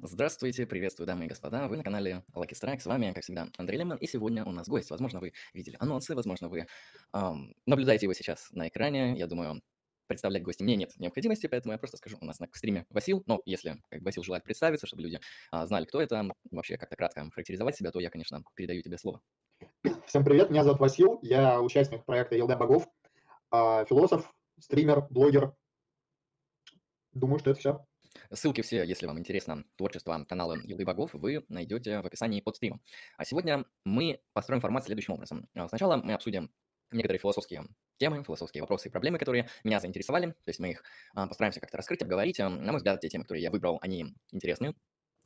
Здравствуйте, приветствую, дамы и господа. Вы на канале Lucky Strike. С вами, как всегда, Андрей Лемон. И сегодня у нас гость. Возможно, вы видели анонсы, возможно, вы ам, наблюдаете его сейчас на экране. Я думаю, представлять гостя мне нет необходимости, поэтому я просто скажу, у нас на стриме Васил. Но если как Васил желает представиться, чтобы люди а, знали, кто это, вообще как-то кратко характеризовать себя, то я, конечно, передаю тебе слово. Всем привет, меня зовут Васил, я участник проекта Елда Богов, а, философ, стример, блогер. Думаю, что это все. Ссылки все, если вам интересно творчество канала Елды Богов, вы найдете в описании под стримом. А сегодня мы построим формат следующим образом. А, сначала мы обсудим некоторые философские темы, философские вопросы и проблемы, которые меня заинтересовали. То есть мы их а, постараемся как-то раскрыть, обговорить. На мой взгляд, те темы, которые я выбрал, они интересны,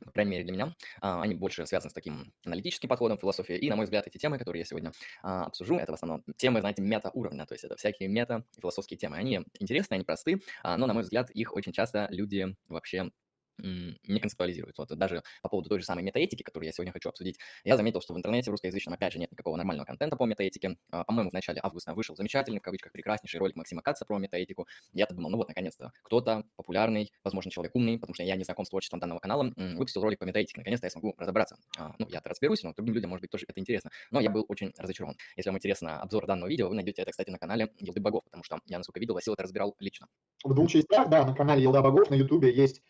по крайней мере для меня. А, они больше связаны с таким аналитическим подходом философии. И, на мой взгляд, эти темы, которые я сегодня а, обсужу, это в основном темы, знаете, мета-уровня. То есть это всякие мета-философские темы. Они интересны, они просты, а, но, на мой взгляд, их очень часто люди вообще не концептуализируют. Вот даже по поводу той же самой метаэтики, которую я сегодня хочу обсудить, я заметил, что в интернете русскоязычном, опять же, нет никакого нормального контента по метаэтике. А, по-моему, в начале августа вышел замечательный, в кавычках, прекраснейший ролик Максима Каца про метаэтику. Я-то думал, ну вот, наконец-то, кто-то популярный, возможно, человек умный, потому что я не знаком с творчеством данного канала, выпустил ролик по метаэтике. Наконец-то я смогу разобраться. А, ну, я-то разберусь, но другим людям, может быть, тоже это интересно. Но я был очень разочарован. Если вам интересно обзор данного видео, вы найдете это, кстати, на канале Елды Богов, потому что я, насколько видел, Васил это разбирал лично. В двух частях, да, на канале Елда Богов на Ютубе есть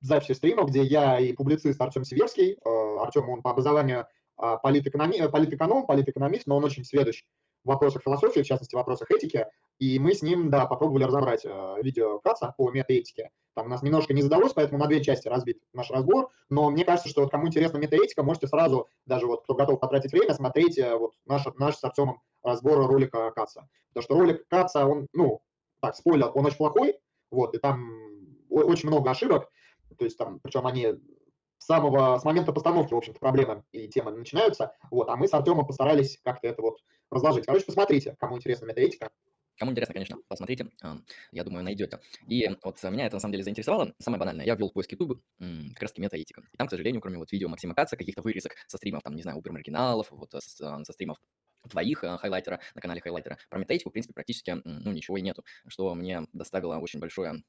записи стримов, где я и публицист Артем Северский. Э, Артем, он по образованию э, политэкономи, политэконом, политэкономист, но он очень сведущ в вопросах философии, в частности, в вопросах этики. И мы с ним, да, попробовали разобрать э, видео Каца по метаэтике. Там у нас немножко не задалось, поэтому на две части разбит наш разбор. Но мне кажется, что вот кому интересна метаэтика, можете сразу, даже вот кто готов потратить время, смотреть вот наш, наш с Артемом разбор ролика Каца. Потому что ролик Каца, он, ну, так, спойлер, он очень плохой, вот, и там очень много ошибок, то есть там, причем они с самого, с момента постановки, в общем-то, проблемы и темы начинаются, вот, а мы с Артемом постарались как-то это вот разложить. Короче, посмотрите, кому интересна метаэтика. Кому интересно, конечно, посмотрите, я думаю, найдете. И вот меня это на самом деле заинтересовало. Самое банальное, я ввел поиск YouTube как раз метаэтика. И там, к сожалению, кроме вот видео Максима Каца, каких-то вырезок со стримов, там, не знаю, Убер-маргиналов, вот со, со стримов твоих э, хайлайтера, на канале хайлайтера. Про метаэтику, в принципе, практически ну, ничего и нету, что мне доставило очень большое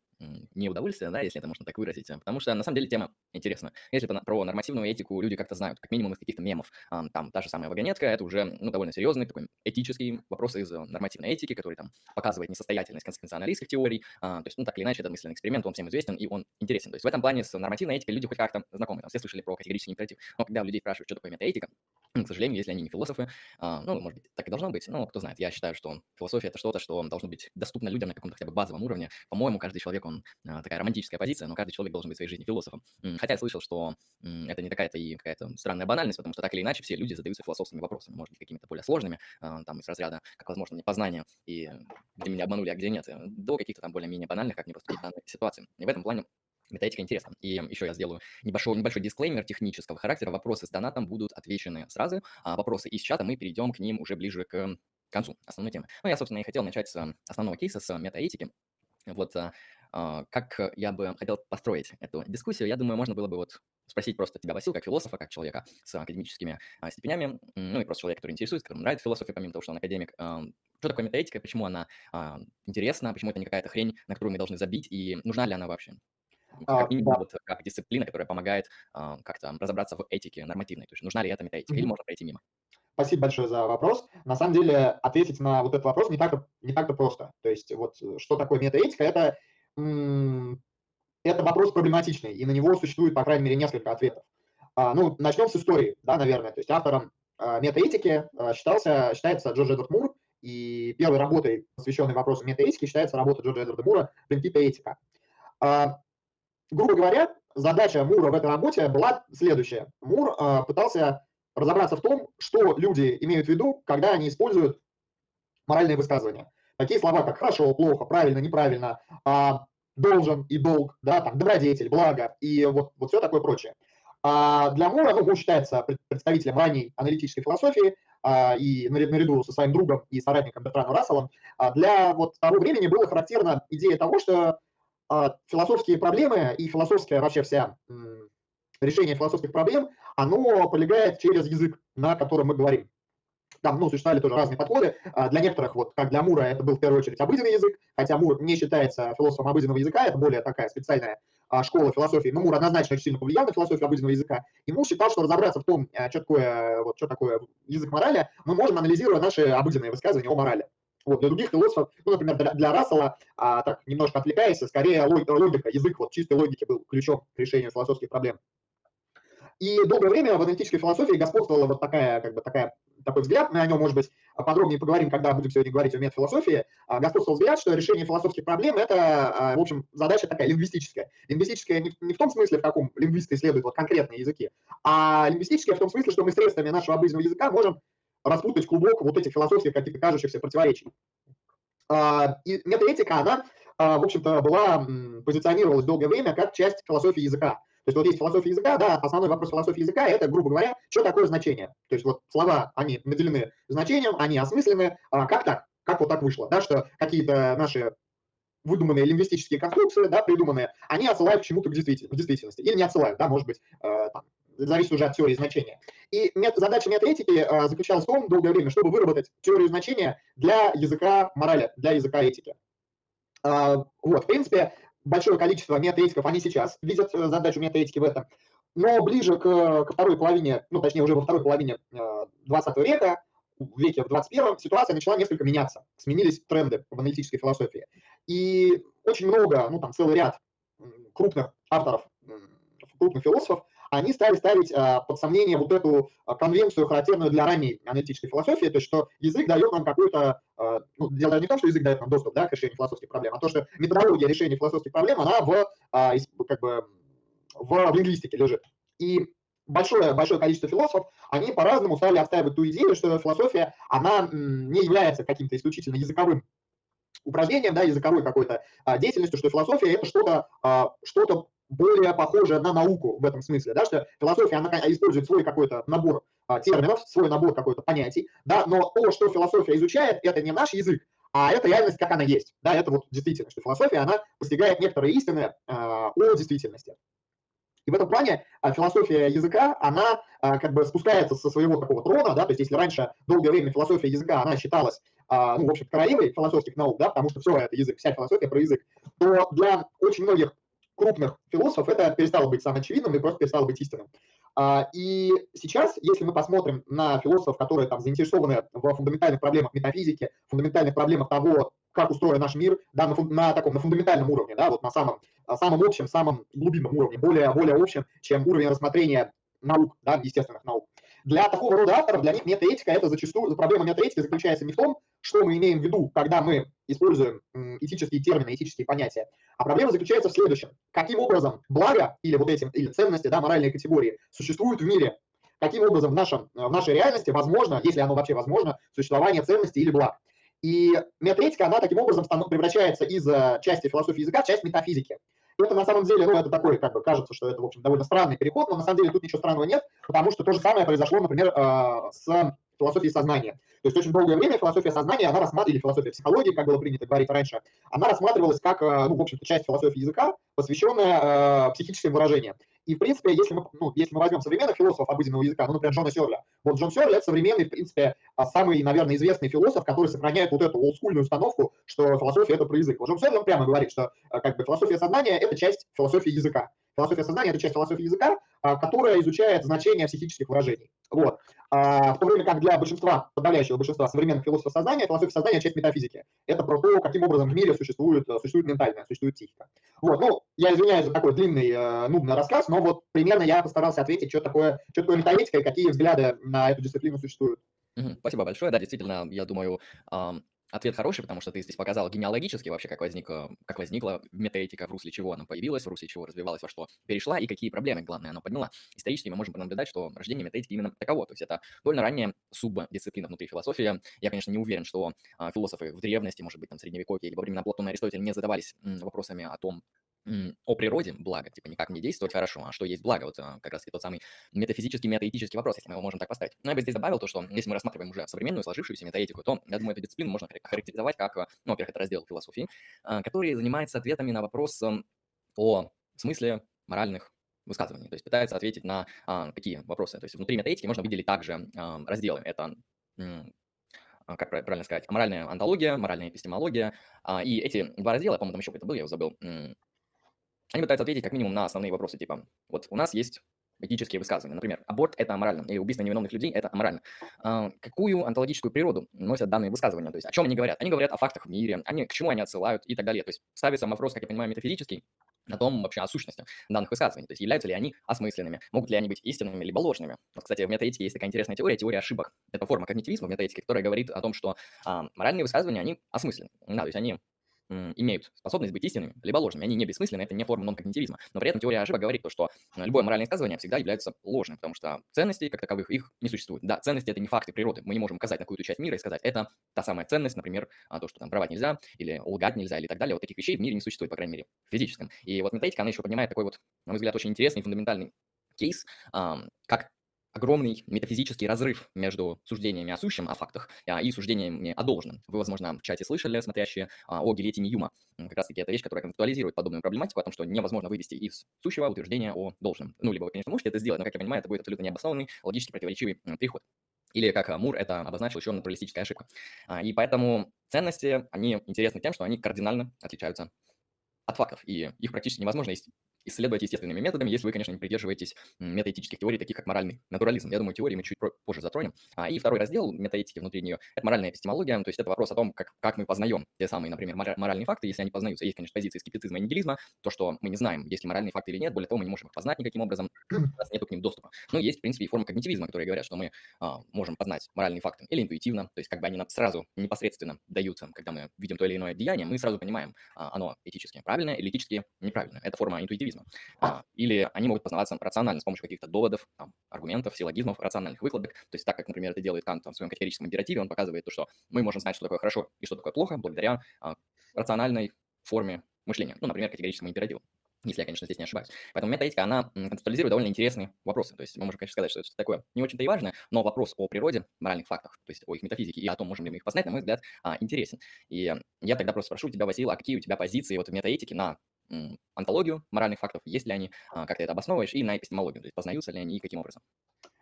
неудовольствие, да, если это можно так выразить, потому что на самом деле тема интересна. Если про нормативную этику люди как-то знают, как минимум из каких-то мемов, там та же самая вагонетка, это уже ну, довольно серьезный такой этический вопрос из нормативной этики, который там показывает несостоятельность конституционалистских теорий, а, то есть, ну, так или иначе, этот мысленный эксперимент, он всем известен, и он интересен. То есть в этом плане с нормативной этикой люди хоть как-то знакомы, там, все слышали про категорический императив, но когда людей спрашивают, что такое метаэтика, к сожалению, если они не философы, а, ну, может быть, так и должно быть, но кто знает, я считаю, что философия – это что-то, что должно быть доступно людям на каком-то хотя бы базовом уровне. По-моему, каждый человек, он а, такая романтическая позиция, но каждый человек должен быть в своей жизни философом. Хотя я слышал, что это не такая-то и какая-то странная банальность, потому что так или иначе все люди задаются философскими вопросами, может быть, какими-то более сложными, а, там, из разряда, как возможно мне познание, и где меня обманули, а где нет, до каких-то там более-менее банальных, как мне поступить в данной ситуации. И в этом плане Метаэтика интересна. И еще я сделаю небольшой, небольшой дисклеймер технического характера. Вопросы с донатом будут отвечены сразу, а вопросы из чата мы перейдем к ним уже ближе к концу основной темы. Ну, я, собственно, и хотел начать с основного кейса, с метаэтики. Вот а, а, как я бы хотел построить эту дискуссию, я думаю, можно было бы вот спросить просто тебя, Васил, как философа, как человека с академическими а, степенями, ну и просто человека, который интересуется, которому нравится философия, помимо того, что он академик. А, что такое метаэтика, почему она интересна, почему это не какая-то хрень, на которую мы должны забить, и нужна ли она вообще? Как минимум, а, да. вот, как дисциплина, которая помогает а, как-то разобраться в этике нормативной. То есть нужна ли эта метаэтика, mm-hmm. или можно пройти мимо? Спасибо большое за вопрос. На самом деле, ответить на вот этот вопрос не так, не так-то просто. То есть вот что такое метаэтика, это, это вопрос проблематичный, и на него существует, по крайней мере, несколько ответов. А, ну, начнем с истории, да, наверное. То есть автором а, метаэтики а, считался, считается Джордж Эдвард Мур, и первой работой, посвященной вопросу метаэтики, считается работа Джорджа Эдварда Мура «Принципы этика». А, грубо говоря, задача Мура в этой работе была следующая. Мур а, пытался разобраться в том, что люди имеют в виду, когда они используют моральные высказывания. Такие слова, как хорошо, плохо, правильно, неправильно, а, должен и долг, да, там, добродетель, благо и вот, вот все такое прочее. А для Мура, ну, он считается представителем ранней аналитической философии, а, и наряду со своим другом и соратником Бертраном Расселом, а для вот того времени была характерна идея того, что философские проблемы и философская вообще вся решение философских проблем, оно полегает через язык, на котором мы говорим. Там, ну, существовали тоже разные подходы. А, для некоторых, вот как для Мура, это был в первую очередь обыденный язык, хотя Мур не считается философом обыденного языка, это более такая специальная а, школы философии, но Мур однозначно очень сильно повлиял на философию обыденного языка, и Мур считал, что разобраться в том, что такое, вот, что такое язык морали, мы можем, анализируя наши обыденные высказывания о морали. Вот, для других философов, ну, например, для, для Рассела, а, так, немножко отвлекаясь, скорее логика, язык вот чистой логики был ключом к решению философских проблем. И долгое время в аналитической философии господствовала вот такая, как бы такая, такой взгляд, мы о нем, может быть, подробнее поговорим, когда будем сегодня говорить о метафилософии, а, господствовал взгляд, что решение философских проблем – это, а, в общем, задача такая лингвистическая. Лингвистическая не, не в том смысле, в каком лингвисты исследуют вот конкретные языки, а лингвистическая в том смысле, что мы средствами нашего обыденного языка можем распутать клубок вот этих философских каких-то кажущихся противоречий. А, и метаэтика, она, в общем-то, была, позиционировалась долгое время как часть философии языка. То есть вот есть философия языка, да, основной вопрос философии языка – это, грубо говоря, что такое значение. То есть вот слова, они наделены значением, они осмыслены. А как так? Как вот так вышло, да, что какие-то наши выдуманные лингвистические конструкции, да, придуманные, они отсылают к чему-то в действительности. Или не отсылают, да, может быть, э, там, зависит уже от теории значения. И мет, задача метаэтики э, заключалась в том долгое время, чтобы выработать теорию значения для языка морали, для языка этики. Э, вот, в принципе, большое количество метаэтиков, они сейчас видят э, задачу метаэтики в этом. Но ближе к, ко второй половине, ну, точнее, уже во второй половине 20 э, века, в веке в 21 ситуация начала несколько меняться. Сменились тренды в аналитической философии. И очень много, ну, там, целый ряд крупных авторов, крупных философов, они стали ставить а, под сомнение вот эту а, конвенцию, характерную для ранней аналитической философии, то есть что язык дает нам какой-то, а, ну, дело не в том, что язык дает нам доступ да, к решению философских проблем, а то, что методология решения философских проблем, она в, как бы, в лингвистике лежит. И большое, большое количество философов, они по-разному стали отстаивать ту идею, что философия, она не является каким-то исключительно языковым упражнением, да, языковой какой-то а, деятельностью, что философия это что-то а, что более похожая на науку в этом смысле, да, что философия, она использует свой какой-то набор а, терминов, свой набор какой-то понятий, да, но то, что философия изучает, это не наш язык, а это реальность, как она есть, да, это вот действительно, что философия, она постигает некоторые истины а, о действительности. И в этом плане а, философия языка, она а, как бы спускается со своего такого трона, да, то есть если раньше долгое время философия языка, она считалась, а, ну, в общем, королевой философских наук, да, потому что все это язык, вся философия про язык, то для очень многих крупных философов это перестало быть самым очевидным и просто перестало быть истинным. А, и сейчас, если мы посмотрим на философов, которые там заинтересованы в фундаментальных проблемах метафизики, фундаментальных проблемах того, как устроен наш мир, да, на, на таком на фундаментальном уровне, да, вот на самом, самом общем, самом глубинном уровне, более, более общем, чем уровень рассмотрения наук, да, естественных наук. Для такого рода авторов, для них метаэтика, это зачастую, проблема метаэтики заключается не в том, что мы имеем в виду, когда мы используем этические термины, этические понятия, а проблема заключается в следующем. Каким образом благо или вот эти или ценности, да, моральные категории существуют в мире? Каким образом в, нашем, в нашей реальности возможно, если оно вообще возможно, существование ценностей или благ? И метаэтика, она таким образом превращается из э, части философии языка в часть метафизики. Это на самом деле, ну, это такой, как бы, кажется, что это, в общем, довольно странный переход, но на самом деле тут ничего странного нет, потому что то же самое произошло, например, э, с философией сознания. То есть очень долгое время философия сознания, она рассматривалась, или философия психологии, как было принято говорить раньше, она рассматривалась как, э, ну, в общем-то, часть философии языка, посвященная э, психическим выражениям. И, в принципе, если мы, ну, если мы возьмем современных философов обыденного языка, ну, например, Джона Сёрля, вот Джон Сёрля – это современный, в принципе, а, самый, наверное, известный философ, который сохраняет вот эту олдскульную установку, что философия – это про язык. Вот Джон Сёрля прямо говорит, что э, как бы философия сознания – это часть философии языка. Философия сознания – это часть философии языка, которая изучает значение психических выражений. Вот. А, в то время как для большинства, подавляющего большинства современных философов сознания, философия сознания – часть метафизики. Это про то, каким образом в мире существует, существует ментальное, существует психика. Вот. Ну, я извиняюсь за такой длинный, э, нудный рассказ, но вот примерно я постарался ответить, что такое, что такое метаэтика и какие взгляды на эту дисциплину существуют. Спасибо большое. Да, действительно, я думаю, Ответ хороший, потому что ты здесь показал генеалогически вообще, как, возникло, как возникла метаэтика, в русле чего она появилась, в русле чего развивалась, во что перешла и какие проблемы, главное, она подняла. Исторически мы можем наблюдать, что рождение метаэтики именно таково. То есть это довольно ранняя субдисциплина внутри философии. Я, конечно, не уверен, что а, философы в древности, может быть, там, средневековье или во времена Платона и Аристотеля не задавались вопросами о том, о природе блага, типа не действовать хорошо, а что есть благо, вот а, как раз тот самый метафизический, метаэтический вопрос, если мы его можем так поставить. Но я бы здесь добавил то, что если мы рассматриваем уже современную сложившуюся метаэтику, то, я думаю, эту дисциплину можно характеризовать как, а, ну, во-первых, это раздел философии, а, который занимается ответами на вопрос о смысле моральных высказываний, то есть пытается ответить на какие вопросы. То есть внутри метаэтики можно выделить также разделы. Это как правильно сказать, моральная антология, моральная эпистемология. И эти два раздела, по-моему, там еще какой-то был, я его забыл, они пытаются ответить как минимум на основные вопросы, типа, вот у нас есть этические высказывания. Например, аборт – это аморально, или убийство невиновных людей – это аморально. А, какую онтологическую природу носят данные высказывания? То есть о чем они говорят? Они говорят о фактах в мире, они, к чему они отсылают и так далее. То есть ставится вопрос, как я понимаю, метафизический, о том вообще о сущности данных высказываний. То есть являются ли они осмысленными, могут ли они быть истинными либо ложными. Вот, кстати, в метаэтике есть такая интересная теория, теория ошибок. Это форма когнитивизма в метаэтике, которая говорит о том, что а, моральные высказывания, они осмысленны. Да, то есть они имеют способность быть истинными, либо ложными. Они не бессмысленны, это не форма нон-когнитивизма. Но при этом теория ошибок говорит то, что э, любое моральное высказывание всегда является ложным, потому что ценностей, как таковых, их не существует. Да, ценности — это не факты природы. Мы не можем указать на какую-то часть мира и сказать, это та самая ценность, например, а, то, что там воровать нельзя, или лгать нельзя, или так далее. Вот таких вещей в мире не существует, по крайней мере, в физическом. И вот метаэтика, она еще поднимает такой вот, на мой взгляд, очень интересный, фундаментальный кейс, как огромный метафизический разрыв между суждениями о сущем, о фактах, а, и суждениями о должном. Вы, возможно, в чате слышали, смотрящие, а, о гильотине Юма. Как раз-таки это вещь, которая концептуализирует подобную проблематику о том, что невозможно вывести из сущего утверждения о должном. Ну, либо вы, конечно, можете это сделать, но, как я понимаю, это будет абсолютно необоснованный, логически противоречивый переход. Или, как Мур это обозначил, еще натуралистическая ошибка. А, и поэтому ценности, они интересны тем, что они кардинально отличаются от фактов, и их практически невозможно исследовать естественными методами, если вы, конечно, не придерживаетесь метаэтических теорий, таких как моральный натурализм. Я думаю, теории мы чуть позже затронем. А, и второй раздел метаэтики внутри нее – это моральная эпистемология, то есть это вопрос о том, как, как мы познаем те самые, например, моральные факты, если они познаются. Есть, конечно, позиции скептицизма и нигилизма, то, что мы не знаем, есть ли моральные факты или нет, более того, мы не можем их познать никаким образом, у нас нет к ним доступа. Но есть, в принципе, и формы когнитивизма, которые говорят, что мы а, можем познать моральные факты или интуитивно, то есть как бы они нам сразу непосредственно даются, когда мы видим то или иное деяние, мы сразу понимаем, а, оно этически правильное или этически неправильное. Это форма интуитивизма. А, или они могут познаваться рационально с помощью каких-то доводов, там, аргументов, силлогизмов, рациональных выкладок. То есть так, как, например, это делает Кант в своем категорическом императиве, он показывает то, что мы можем знать, что такое хорошо и что такое плохо, благодаря а, рациональной форме мышления. Ну, например, категорическому императиву если я, конечно, здесь не ошибаюсь. Поэтому метаэтика, она концептуализирует довольно интересные вопросы. То есть мы можем, конечно, сказать, что это такое не очень-то и важное, но вопрос о природе, моральных фактах, то есть о их метафизике и о том, можем ли мы их познать, на мой взгляд, а, интересен. И я тогда просто спрошу тебя, Василий, а какие у тебя позиции вот в метаэтике на антологию моральных фактов, есть ли они, а, как ты это обосновываешь, и на эпистемологию, то есть познаются ли они и каким образом?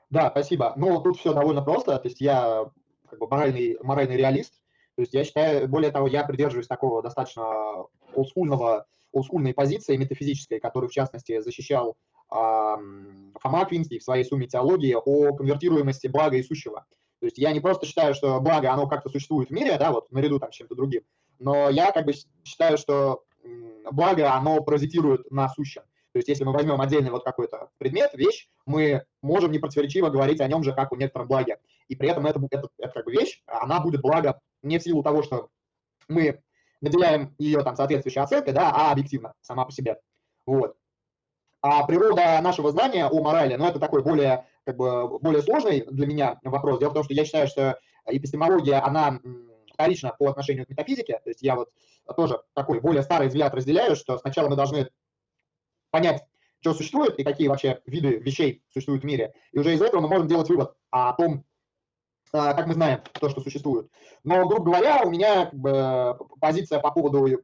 Да, спасибо. Ну, тут все довольно просто, то есть я как бы моральный, моральный реалист, то есть я считаю, более того, я придерживаюсь такого достаточно олдскульного, олдскульной позиции метафизической, которую, в частности, защищал э, Фома Аквинский в своей сумме теологии о конвертируемости блага и сущего. То есть я не просто считаю, что благо, оно как-то существует в мире, да, вот наряду там с чем-то другим, но я как бы считаю, что благо, оно паразитирует на сущем. То есть если мы возьмем отдельный вот какой-то предмет, вещь, мы можем непротиворечиво говорить о нем же как о некотором благе. И при этом это, это, это как бы вещь, она будет благо не в силу того, что мы наделяем ее там соответствующей оценкой, да, а объективно, сама по себе. Вот. А природа нашего знания о морали, ну, это такой более, как бы, более сложный для меня вопрос. Дело в том, что я считаю, что эпистемология, она вторична по отношению к метафизике. То есть я вот тоже такой более старый взгляд разделяю, что сначала мы должны понять, что существует и какие вообще виды вещей существуют в мире. И уже из этого мы можем делать вывод о том, а, как мы знаем то, что существует. Но, грубо говоря, у меня как бы, позиция по поводу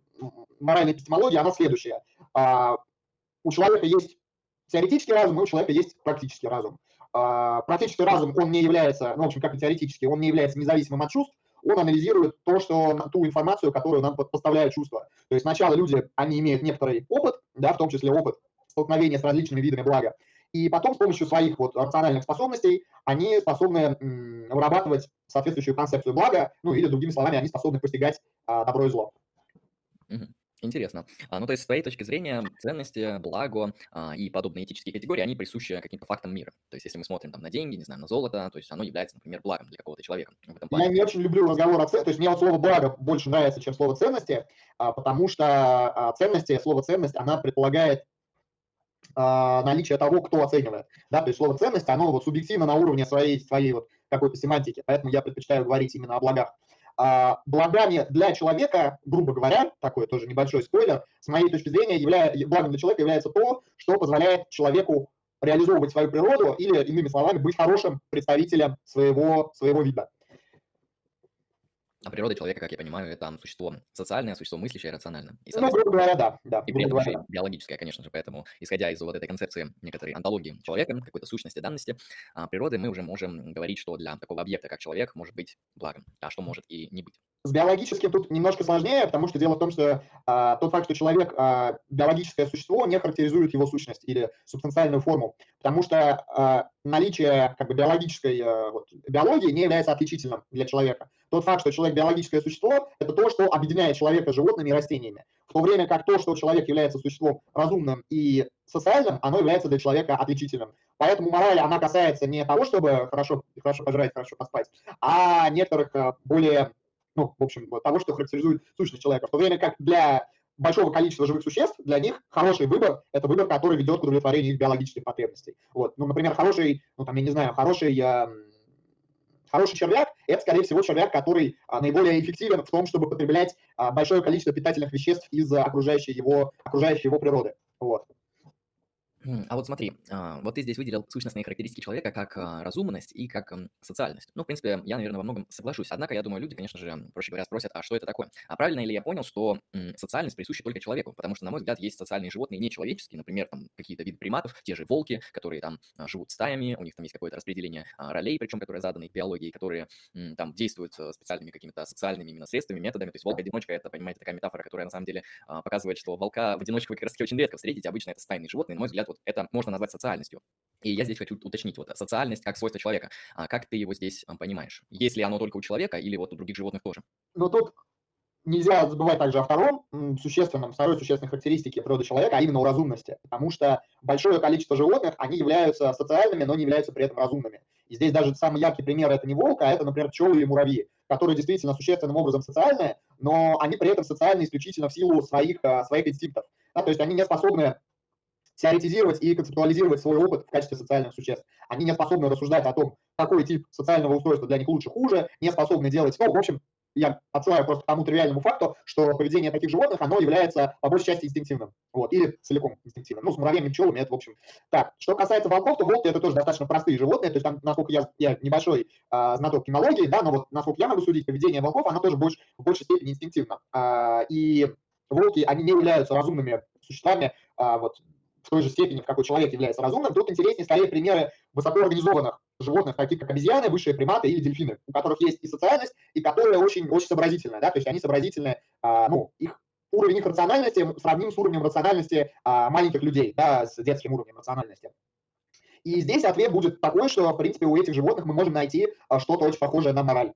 моральной эпистемологии, она следующая. А, у человека есть теоретический разум, и у человека есть практический разум. А, практический разум, он не является, ну, в общем, как и теоретический, он не является независимым от чувств, он анализирует то, что, ту информацию, которую нам поставляют чувства. То есть сначала люди, они имеют некоторый опыт, да, в том числе опыт столкновения с различными видами блага, и потом с помощью своих вот рациональных способностей они способны вырабатывать соответствующую концепцию блага, ну или другими словами, они способны постигать а, добро и зло. Интересно. А, ну, то есть, с твоей точки зрения, ценности, благо а, и подобные этические категории, они присущи каким-то фактам мира. То есть, если мы смотрим там на деньги, не знаю, на золото, то есть оно является, например, благом для какого-то человека. В этом плане. Я не очень люблю разговор о ценности, то есть мне вот слово благо больше нравится, чем слово ценности, а, потому что а, ценности, слово ценность, она предполагает а, наличие того, кто оценивает. Да, то есть слово ценность, оно вот субъективно на уровне своей, своей вот какой-то семантики, поэтому я предпочитаю говорить именно о благах. А, благами для человека, грубо говоря, такой тоже небольшой спойлер, с моей точки зрения, являя, благом для человека является то, что позволяет человеку реализовывать свою природу или, иными словами, быть хорошим представителем своего, своего вида. А природа человека, как я понимаю, это существо социальное, существо мыслящее, рациональное. И, ну, грубо говоря, да. да и при этом еще биологическое, конечно же. Поэтому, исходя из вот этой концепции некоторой антологии человека, какой-то сущности, данности а, природы, мы уже можем говорить, что для такого объекта, как человек, может быть благом, а что может и не быть. с биологическим тут немножко сложнее, потому что дело в том, что а, тот факт, что человек а, биологическое существо, не характеризует его сущность или субстанциальную форму, потому что а, наличие как бы, биологической а, вот, биологии не является отличительным для человека. Тот факт, что человек биологическое существо, это то, что объединяет человека с животными и растениями. В то время как то, что человек является существом разумным и социальным, оно является для человека отличительным. Поэтому мораль, она касается не того, чтобы хорошо, хорошо пожрать, хорошо поспать, а некоторых более ну, в общем, того, что характеризует сущность человека. В то время как для большого количества живых существ, для них хороший выбор – это выбор, который ведет к удовлетворению их биологических потребностей. Вот. Ну, например, хороший, ну, там, я не знаю, хороший, э, хороший червяк – это, скорее всего, червяк, который а, наиболее эффективен в том, чтобы потреблять а, большое количество питательных веществ из окружающей его, окружающей его природы. Вот. А вот смотри, а, вот ты здесь выделил сущностные характеристики человека как а, разумность и как социальность. Ну, в принципе, я, наверное, во многом соглашусь. Однако, я думаю, люди, конечно же, проще говоря, спросят, а что это такое? А правильно ли я понял, что социальность присуща только человеку? Потому что, на мой взгляд, есть социальные животные нечеловеческие, например, там какие-то виды приматов, те же волки, которые там а, живут стаями, у них там есть какое-то распределение ролей, причем, которое задано их биологией, которые там действуют э, специальными какими-то социальными именно средствами, методами. То есть волк-одиночка – это, понимаете, такая метафора, которая на самом деле показывает, что волка в одиночку вы как раз очень редко встретите, обычно это стайные животные. На мой взгляд, вот это можно назвать социальностью. И я здесь хочу уточнить, вот социальность как свойство человека. А как ты его здесь а, понимаешь? Есть ли оно только у человека или вот у других животных тоже? Ну, тут нельзя забывать также о втором существенном, второй существенной характеристике природы человека, а именно у разумности. Потому что большое количество животных, они являются социальными, но не являются при этом разумными. И здесь даже самый яркий пример это не волк, а это, например, пчелы или муравьи, которые действительно существенным образом социальные, но они при этом социальны исключительно в силу своих, а, своих инстинктов. Да, то есть они не способны теоретизировать и концептуализировать свой опыт в качестве социальных существ. Они не способны рассуждать о том, какой тип социального устройства для них лучше, хуже, не способны делать, ну, в общем, я отсылаю просто к тому тривиальному факту, что поведение таких животных, оно является по большей части инстинктивным, вот, или целиком инстинктивным. Ну, с муравьями, пчелами это, в общем, так. Что касается волков, то волки это тоже достаточно простые животные, то есть там, насколько я, я небольшой а, знаток кинологии, да, но вот насколько я могу судить, поведение волков, оно тоже больше, в большей степени инстинктивно. А, и волки, они не являются разумными существами, а, вот, в той же степени, в какой человек является разумным, тут интереснее скорее примеры высокоорганизованных животных, таких как обезьяны, высшие приматы или дельфины, у которых есть и социальность, и которые очень, очень сообразительные, да, то есть они сообразительные, а, ну, их уровень их рациональности сравним с уровнем рациональности а, маленьких людей, да, с детским уровнем рациональности. И здесь ответ будет такой, что, в принципе, у этих животных мы можем найти а, что-то очень похожее на мораль.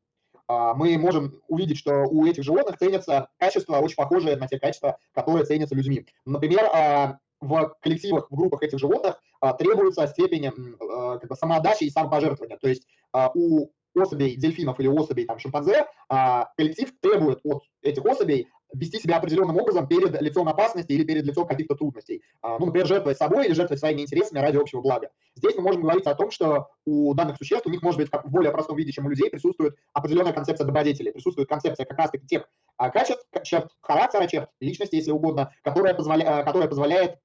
А, мы можем увидеть, что у этих животных ценятся качества, очень похожие на те качества, которые ценятся людьми. Например, а, в коллективах, в группах этих животных а, требуется степень а, как бы, самоотдачи и самопожертвования. То есть а, у особей дельфинов или особей там, шимпанзе коллектив требует от этих особей вести себя определенным образом перед лицом опасности или перед лицом каких-то трудностей. Ну, например, жертвовать собой или жертвовать своими интересами ради общего блага. Здесь мы можем говорить о том, что у данных существ, у них, может быть, как в более простом виде, чем у людей, присутствует определенная концепция добродетелей, присутствует концепция как раз-таки тех качеств, черт характера, черт личности, если угодно, которая, позволя... которая позволяет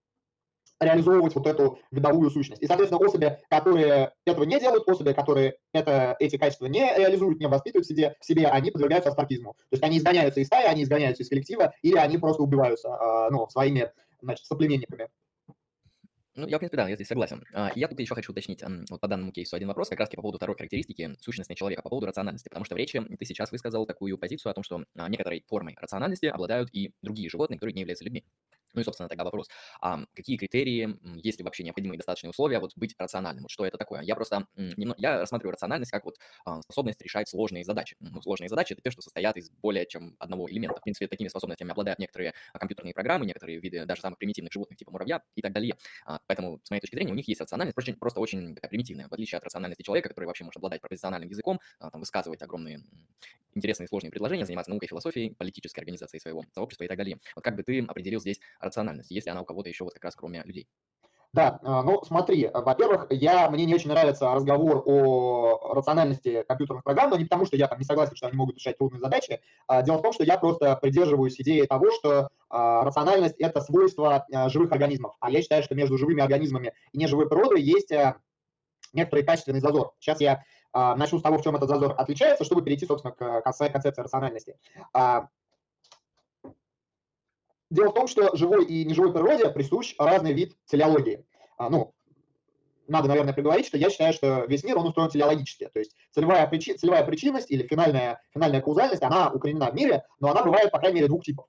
реализовывать вот эту видовую сущность. И, соответственно, особи, которые этого не делают, особи, которые это, эти качества не реализуют, не воспитывают в себе, в себе, они подвергаются астаркизму. То есть они изгоняются из стаи, они изгоняются из коллектива, или они просто убиваются э, ну, своими значит, соплеменниками. Ну, я, в принципе, да, я здесь согласен. А, я тут еще хочу уточнить вот по данному кейсу один вопрос, как раз по поводу второй характеристики сущности человека, по поводу рациональности, потому что в речи ты сейчас высказал такую позицию о том, что а, некоторой формой рациональности обладают и другие животные, которые не являются людьми. Ну и, собственно, тогда вопрос, а какие критерии, есть ли вообще необходимые достаточные условия вот быть рациональным? Вот что это такое? Я просто, я рассматриваю рациональность как вот а, способность решать сложные задачи. Ну, сложные задачи – это те, что состоят из более чем одного элемента. В принципе, такими способностями обладают некоторые а, компьютерные программы, некоторые виды даже самых примитивных животных, типа муравья и так далее. А, поэтому, с моей точки зрения, у них есть рациональность, просто, просто очень такая примитивная, в отличие от рациональности человека, который вообще может обладать профессиональным языком, там, высказывать огромные интересные сложные предложения, заниматься наукой, философией, политической организацией своего сообщества и так далее. Вот как бы ты определил здесь рациональность, если она у кого-то еще вот как раз кроме людей? Да, а, ну смотри, во-первых, я, мне не очень нравится разговор о рациональности компьютерных программ, но не потому, что я там не согласен, что они могут решать трудные задачи. А, дело в том, что я просто придерживаюсь идеи того, что а, рациональность – это свойство живых организмов. А я считаю, что между живыми организмами и неживой природой есть некоторый качественный зазор. Сейчас я начну с того, в чем этот зазор отличается, чтобы перейти, собственно, к концепции рациональности. Дело в том, что живой и неживой природе присущ разный вид телеологии. А, ну, надо, наверное, приговорить, что я считаю, что весь мир, он устроен телеологически. То есть целевая, причи, целевая причинность или финальная, финальная каузальность, она укоренена в мире, но она бывает, по крайней мере, двух типов.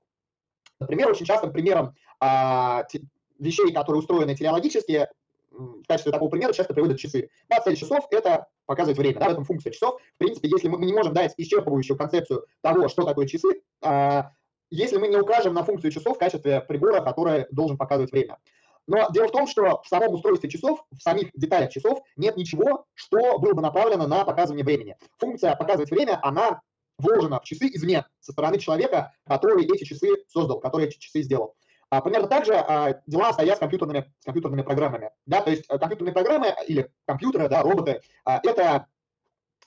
Например, очень частым примером а, те, вещей, которые устроены телеологически, в качестве такого примера часто приводят часы. Да, цель часов – это показывать время, да, в этом функция часов. В принципе, если мы, мы не можем дать исчерпывающую концепцию того, что такое часы, а, если мы не укажем на функцию часов в качестве прибора, который должен показывать время. Но дело в том, что в самом устройстве часов, в самих деталях часов нет ничего, что было бы направлено на показывание времени. Функция показывать время, она вложена в часы извне, со стороны человека, который эти часы создал, который эти часы сделал. А, примерно так же а, дела стоят с компьютерными, с компьютерными программами. Да? То есть э, компьютерные программы или компьютеры, да, роботы, а, это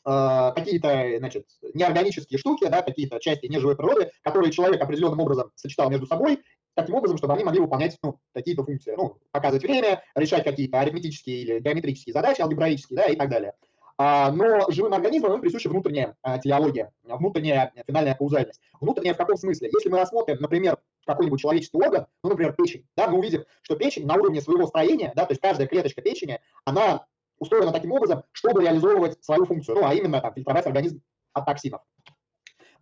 а, какие-то, значит, неорганические штуки, да, какие-то части неживой природы, которые человек определенным образом сочетал между собой, таким образом, чтобы они могли выполнять ну, какие-то функции, ну, показывать время, решать какие-то арифметические или геометрические задачи, алгебраические, да, и так далее. А, но живым организмам им присуща внутренняя а, телеология, внутренняя финальная каузальность. Внутренняя в каком смысле? Если мы рассмотрим, например, какой-нибудь человеческий орган, ну, например, печень, да, мы увидим, что печень на уровне своего строения, да, то есть каждая клеточка печени, она устроена таким образом, чтобы реализовывать свою функцию, ну, а именно там, фильтровать организм от токсинов.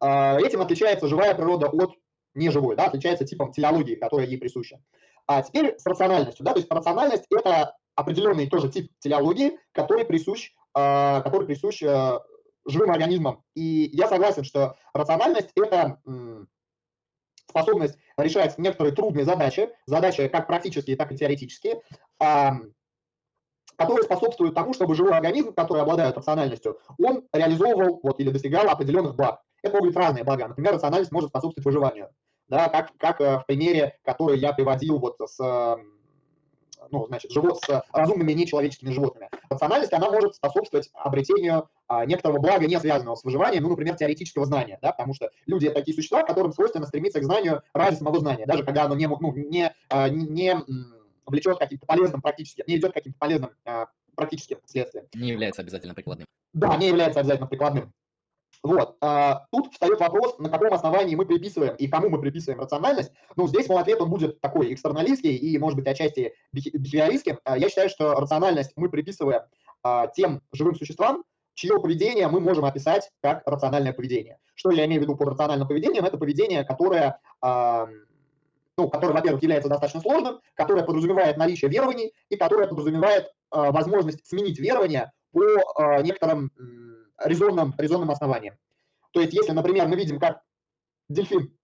Этим отличается живая природа от не живой, да, отличается типом телеологии, которая ей присуща. А теперь с рациональностью, да, то есть рациональность – это определенный тоже тип телеологии, который присущ, э, который присущ э, живым организмам. И я согласен, что рациональность – это способность решать некоторые трудные задачи, задачи как практические, так и теоретические, которые способствуют тому, чтобы живой организм, который обладает рациональностью, он реализовывал вот, или достигал определенных благ. Это могут быть разные блага. Например, рациональность может способствовать выживанию да, как, как э, в примере, который я приводил вот с ну, значит, живот с разумными нечеловеческими животными. Рациональность, она может способствовать обретению а, некоторого блага, не связанного с выживанием, ну, например, теоретического знания, да, потому что люди – это такие существа, которым свойственно стремиться к знанию ради самого знания, даже когда оно не, ну, не, а, не, не влечет каким-то полезным практически, не идет каким-то полезным а, практическим следствием. Не является обязательно прикладным. Да, не является обязательно прикладным. Вот. А, тут встает вопрос, на каком основании мы приписываем и кому мы приписываем рациональность. Ну, здесь мой ответ, он будет такой экстерналистский и, может быть, отчасти бихевиористский. А, я считаю, что рациональность мы приписываем а, тем живым существам, чье поведение мы можем описать как рациональное поведение. Что я имею в виду под рациональным поведением? Это поведение, которое, ну, которое, во-первых, является достаточно сложным, которое подразумевает наличие верований и которое подразумевает возможность сменить верование по некоторым резонным, резонным основанием. То есть, если, например, мы видим, как дельфин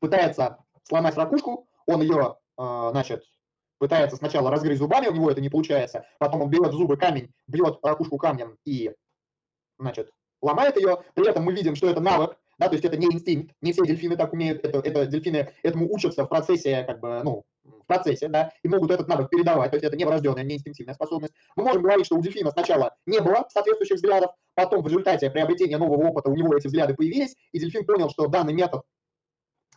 пытается сломать ракушку, он ее, а, значит, пытается сначала разгрызть зубами, у него это не получается, потом он берет в зубы камень, бьет ракушку камнем и, значит, ломает ее. При этом мы видим, что это навык, да, то есть это не инстинкт, не все дельфины так умеют, это, это дельфины этому учатся в процессе, как бы, ну, в процессе, да, и могут этот навык передавать, то есть это не врожденная, не инстинктивная способность. Мы можем говорить, что у дельфина сначала не было соответствующих взглядов, потом в результате приобретения нового опыта у него эти взгляды появились, и дельфин понял, что данный метод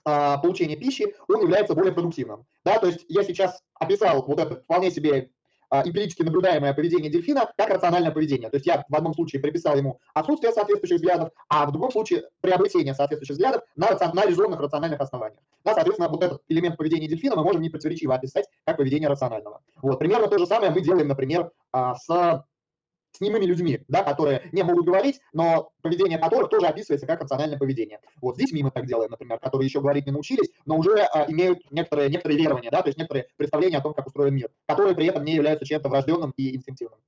а, получения пищи, он является более продуктивным. Да, то есть я сейчас описал вот это вполне себе эмпирически наблюдаемое поведение дельфина как рациональное поведение. То есть я в одном случае приписал ему отсутствие соответствующих взглядов, а в другом случае приобретение соответствующих взглядов на, на резонных рациональных основаниях. Да, соответственно, вот этот элемент поведения дельфина мы можем непротиворечиво описать как поведение рационального. Вот, примерно то же самое мы делаем, например, а, с с немыми людьми, да, которые не могут говорить, но поведение которых тоже описывается как рациональное поведение. Вот с детьми мы так делаем, например, которые еще говорить не научились, но уже а, имеют некоторые, некоторые верования, да, то есть некоторые представления о том, как устроен мир, которые при этом не являются чем-то врожденным и инстинктивным.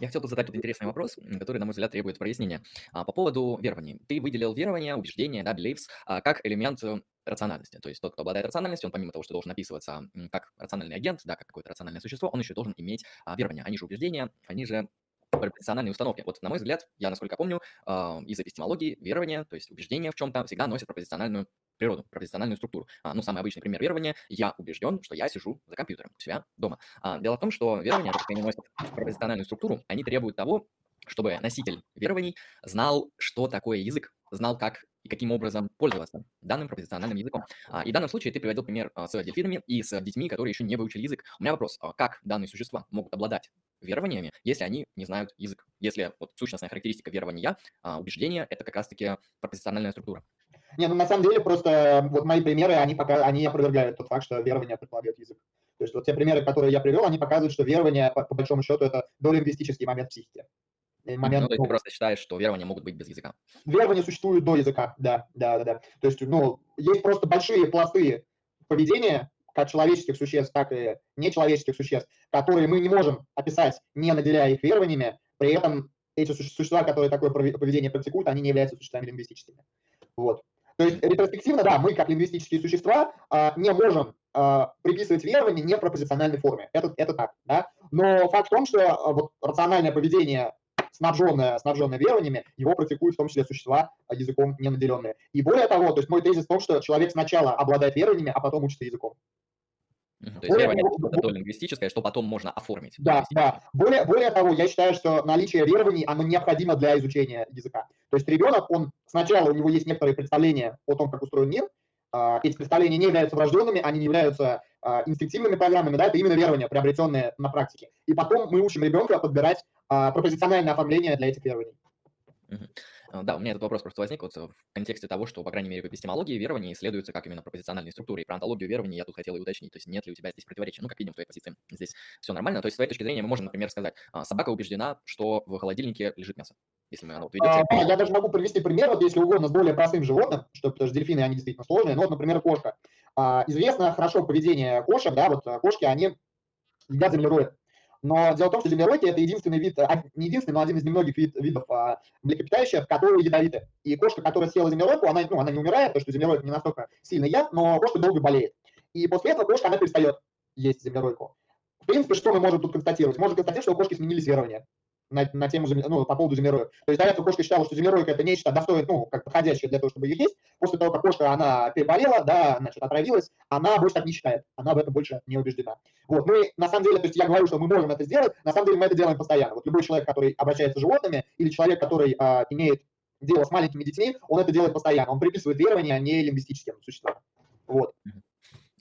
Я хотел бы задать тут интересный вопрос, который, на мой взгляд, требует прояснения. А, по поводу верований. Ты выделил верования, убеждения, да, beliefs, а, как элемент э, рациональности. То есть тот, кто обладает рациональностью, он помимо того, что должен описываться как рациональный агент, да, как какое-то рациональное существо, он еще должен иметь а, верования. Они же убеждения, они же пропорциональные установки. Вот, на мой взгляд, я, насколько помню, из эпистемологии верования, то есть убеждения в чем-то, всегда носят пропозициональную природу, пропозициональную структуру. А, ну, самый обычный пример верования – я убежден, что я сижу за компьютером у себя дома. А, дело в том, что верования, как они носят пропозициональную структуру, они требуют того, чтобы носитель верований знал, что такое язык, знал, как и каким образом пользоваться данным пропозициональным языком. А, и в данном случае ты приводил пример а, с дельфинами и с детьми, которые еще не выучили язык. У меня вопрос, а, как данные существа могут обладать верованиями, если они не знают язык? Если вот сущностная характеристика верования, убеждения – это как раз-таки пропозициональная структура. Не, ну на самом деле просто вот мои примеры, они пока, они опровергают тот факт, что верование предполагает язык. То есть вот те примеры, которые я привел, они показывают, что верование, по, по большому счету, это долингвистический момент психики. Момент, ну, то есть ну, ты просто считаешь, что верования могут быть без языка? Верования существуют до языка, да, да, да, да. То есть, ну, есть просто большие пласты поведения, как человеческих существ, так и нечеловеческих существ, которые мы не можем описать, не наделяя их верованиями, при этом эти существа, которые такое поведение практикуют, они не являются существами лингвистическими. Вот. То есть ретроспективно, да, мы как лингвистические существа а, не можем а, приписывать верование не в пропозициональной форме. Это, это так, да. Но факт в том, что а, вот, рациональное поведение, снабженное, снабженное верованиями, его практикуют в том числе существа а, языком не наделенные. И более того, то есть мой тезис в том, что человек сначала обладает верованиями, а потом учится языком. То есть верование это лингвистическое, что потом можно оформить. Да, да. Более, более того, я считаю, что наличие верований, оно необходимо для изучения языка. То есть ребенок, он сначала у него есть некоторые представления о том, как устроен мир, а, эти представления не являются врожденными, они не являются а, инстинктивными программами, да, это именно верования, приобретенные на практике. И потом мы учим ребенка подбирать пропозициональное оформление для этих верований. А, да, у меня этот вопрос просто возник вот в контексте того, что, по крайней мере, в эпистемологии верований исследуется как именно пропозициональные структуры. И про антологию верований я тут хотел и уточнить. То есть нет ли у тебя здесь противоречия? Ну, как видим, в твоей позиции здесь все нормально. То есть с твоей точки зрения мы можем, например, сказать, а, собака убеждена, что в холодильнике лежит мясо. Если мы, ну, вот, а, я даже могу привести пример, вот если угодно, с более простым животным, что, потому что дельфины, они действительно сложные. Ну, вот, например, кошка. А, известно хорошо поведение кошек, да, вот кошки, они едят землероид. Но дело в том, что землеройки – это единственный вид, а, не единственный, но один из немногих вид, видов а, млекопитающих, которые ядовиты. И кошка, которая съела землеройку, она, ну, она не умирает, потому что землеройка не настолько сильный яд, но кошка долго болеет. И после этого кошка, она перестает есть землеройку. В принципе, что мы можем тут констатировать? Можем констатировать, что у кошки сменились верования на, на тему, ну, по поводу землероек. То есть до этого кошка считала, что землеройка это нечто достойное, ну, как подходящее для того, чтобы ее есть. После того, как кошка, она переболела, да, значит, отравилась, она больше так не считает, она в этом больше не убеждена. Вот, мы, на самом деле, то есть я говорю, что мы можем это сделать, на самом деле мы это делаем постоянно. Вот любой человек, который обращается с животными, или человек, который а, имеет дело с маленькими детьми, он это делает постоянно, он приписывает верования не лингвистическим существам. Вот.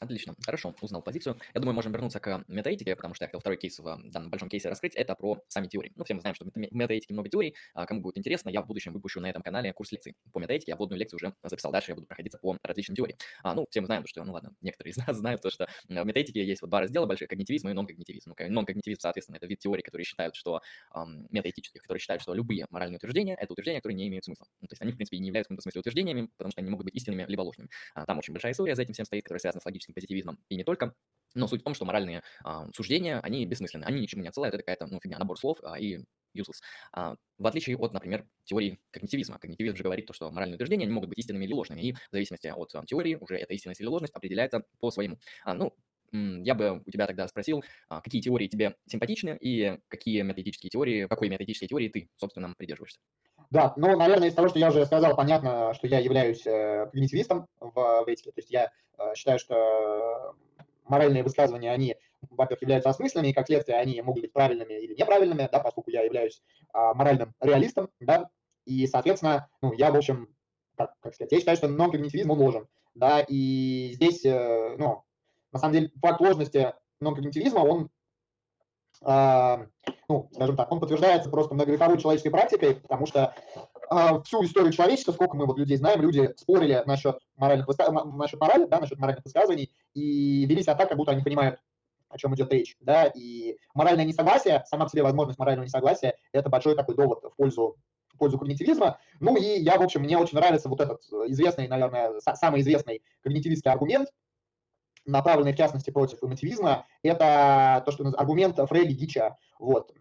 Отлично, хорошо, узнал позицию. Я думаю, можем вернуться к метаэтике, потому что я хотел второй кейс в данном большом кейсе раскрыть. Это про сами теории. Ну, все мы знаем, что в метаэтике много теорий. А кому будет интересно, я в будущем выпущу на этом канале курс лекций по метаэтике. Я вводную лекцию уже записал. Дальше я буду проходиться по различным теориям. А, ну, все мы знаем, что, ну ладно, некоторые из нас знают то, что в метаэтике есть вот два раздела большие, когнитивизм и нон-когнитивизм. Ну, нон-когнитивизм, соответственно, это вид теории, которые считают, что эм, метаэтических, которые считают, что любые моральные утверждения – это утверждения, которые не имеют смысла. Ну, то есть они, в принципе, не являются в смысле утверждениями, потому что они могут быть истинными либо ложными. А, там очень большая история за этим всем стоит, которая связана с логическим позитивизмом и не только. Но суть в том, что моральные а, суждения, они бессмысленны, они ничему не отсылают, это какая-то ну, фигня, набор слов а, и useless. А, в отличие от, например, теории когнитивизма. Когнитивизм же говорит то, что моральные утверждения не могут быть истинными или ложными, и в зависимости от а, теории уже эта истинность или ложность определяется по своему. А, ну, я бы у тебя тогда спросил, а, какие теории тебе симпатичны и какие методические теории, какой методической теории ты, собственно, придерживаешься? Да, ну, наверное, из того, что я уже сказал, понятно, что я являюсь э, когнитивистом в, этике. То есть я э, считаю, что моральные высказывания, они, во-первых, являются осмысленными, и как следствие они могут быть правильными или неправильными, да, поскольку я являюсь а, моральным реалистом, да, и, соответственно, ну, я, в общем, как, как сказать, я считаю, что нон-когнитивизм, он ложен, да, и здесь, э, ну, на самом деле, факт ложности нон-когнитивизма, он ну, скажем так, он подтверждается просто многовековой человеческой практикой, потому что а, всю историю человечества, сколько мы вот людей знаем, люди спорили насчет моральных насчет морали, да, насчет моральных высказываний и вели себя так, как будто они понимают, о чем идет речь, да, и моральное несогласие, сама по себе возможность морального несогласия, это большой такой довод в пользу в пользу когнитивизма. Ну и я, в общем, мне очень нравится вот этот известный, наверное, самый известный когнитивистский аргумент, направленный в частности против эмотивизма, это то, что аргумент Фрейди Гича. Вот.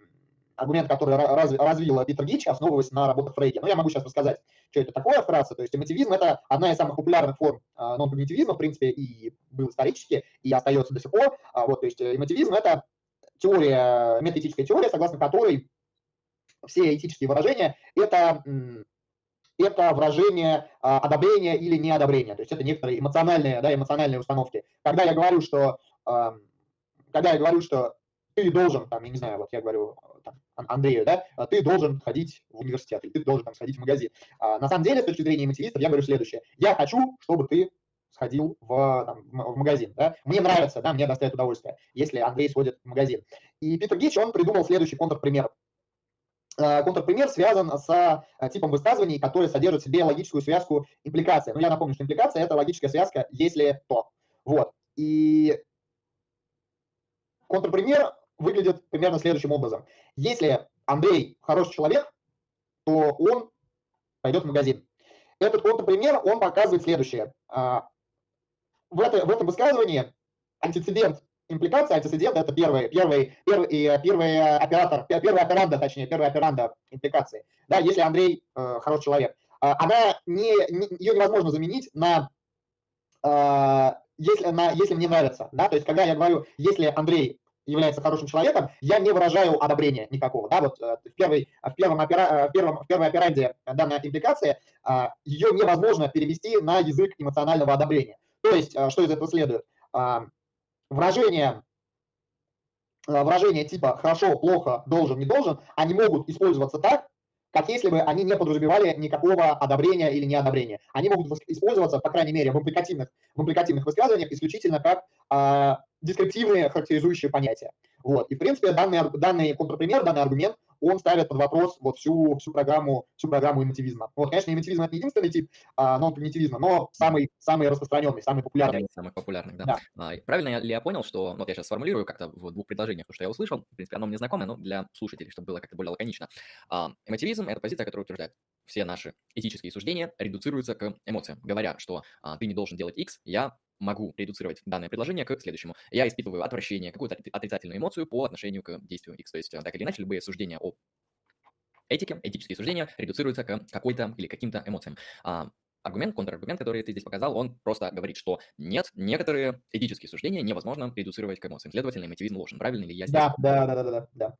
Аргумент, который раз, развил Питер Гич, основываясь на работах Фрейди. Но я могу сейчас рассказать, что это такое вкратце. То есть эмотивизм – это одна из самых популярных форм а, нон-когнитивизма, в принципе, и был исторически, и остается до сих пор. А, вот, то есть эмотивизм – это теория, метаэтическая теория, согласно которой все этические выражения – это это выражение а, одобрения или неодобрения. То есть это некоторые эмоциональные, да, эмоциональные установки. Когда я говорю, что, когда я говорю, что ты должен, там, я не знаю, вот я говорю там, Андрею, да, ты должен ходить в университет, или ты должен там, сходить в магазин. А, на самом деле, с точки зрения мотивистов, я говорю следующее. Я хочу, чтобы ты сходил в, там, в магазин. Да? Мне нравится, да, мне доставит удовольствие, если Андрей сходит в магазин. И Питер Гич, он придумал следующий контрпример. Э, контрпример связан с э, типом высказываний, которые содержат в себе логическую связку импликации. Но я напомню, что импликация – это логическая связка «если то». Вот. И контрпример выглядит примерно следующим образом. Если Андрей хороший человек, то он пойдет в магазин. Этот контрпример, он показывает следующее. А, в, это, в этом высказывании антицидент импликация, антицидент – это первый, первый, первый, первый оператор, первый операнда, точнее, первый операнда импликации. Да, если Андрей э, хороший человек. А, она не, не, ее невозможно заменить на, э, если, на если мне нравится. Да? То есть, когда я говорю, если Андрей является хорошим человеком, я не выражаю одобрения никакого. Да, вот э, в, первой, в, первом опера, э, в, первом, в первой операнде данной импликации э, ее невозможно перевести на язык эмоционального одобрения. То есть, что из этого следует? Выражения выражения типа «хорошо», «плохо», «должен», «не должен», они могут использоваться так, как если бы они не подразумевали никакого одобрения или неодобрения. Они могут использоваться, по крайней мере, в импликативных, в импликативных высказываниях исключительно как э, дескриптивные характеризующие понятия. Вот. И, в принципе, данный, данный контрпример, данный аргумент, он ставит под вопрос вот всю, всю, программу, всю программу эмотивизма. Вот, конечно, эмотивизм – это не единственный тип а, нон-когнитивизма, но самый, самый распространенный, самый популярный. Самых популярных, да. да. А, правильно ли я понял, что, вот я сейчас сформулирую как-то в двух предложениях то, что я услышал, в принципе, оно мне знакомое, но для слушателей, чтобы было как-то более лаконично. А, эмотивизм – это позиция, которая утверждает, все наши этические суждения редуцируются к эмоциям, говоря, что а, ты не должен делать X, я могу редуцировать данное предложение к следующему. Я испытываю отвращение, какую-то отрицательную эмоцию по отношению к действию X. То есть, так или иначе, любые суждения о этике, этические суждения редуцируются к какой-то или каким-то эмоциям. А, аргумент, контраргумент, который ты здесь показал, он просто говорит, что нет, некоторые этические суждения невозможно редуцировать к эмоциям. Следовательно, эмотивизм ложен. Правильно ли я здесь? Да, да, да, да, да, да.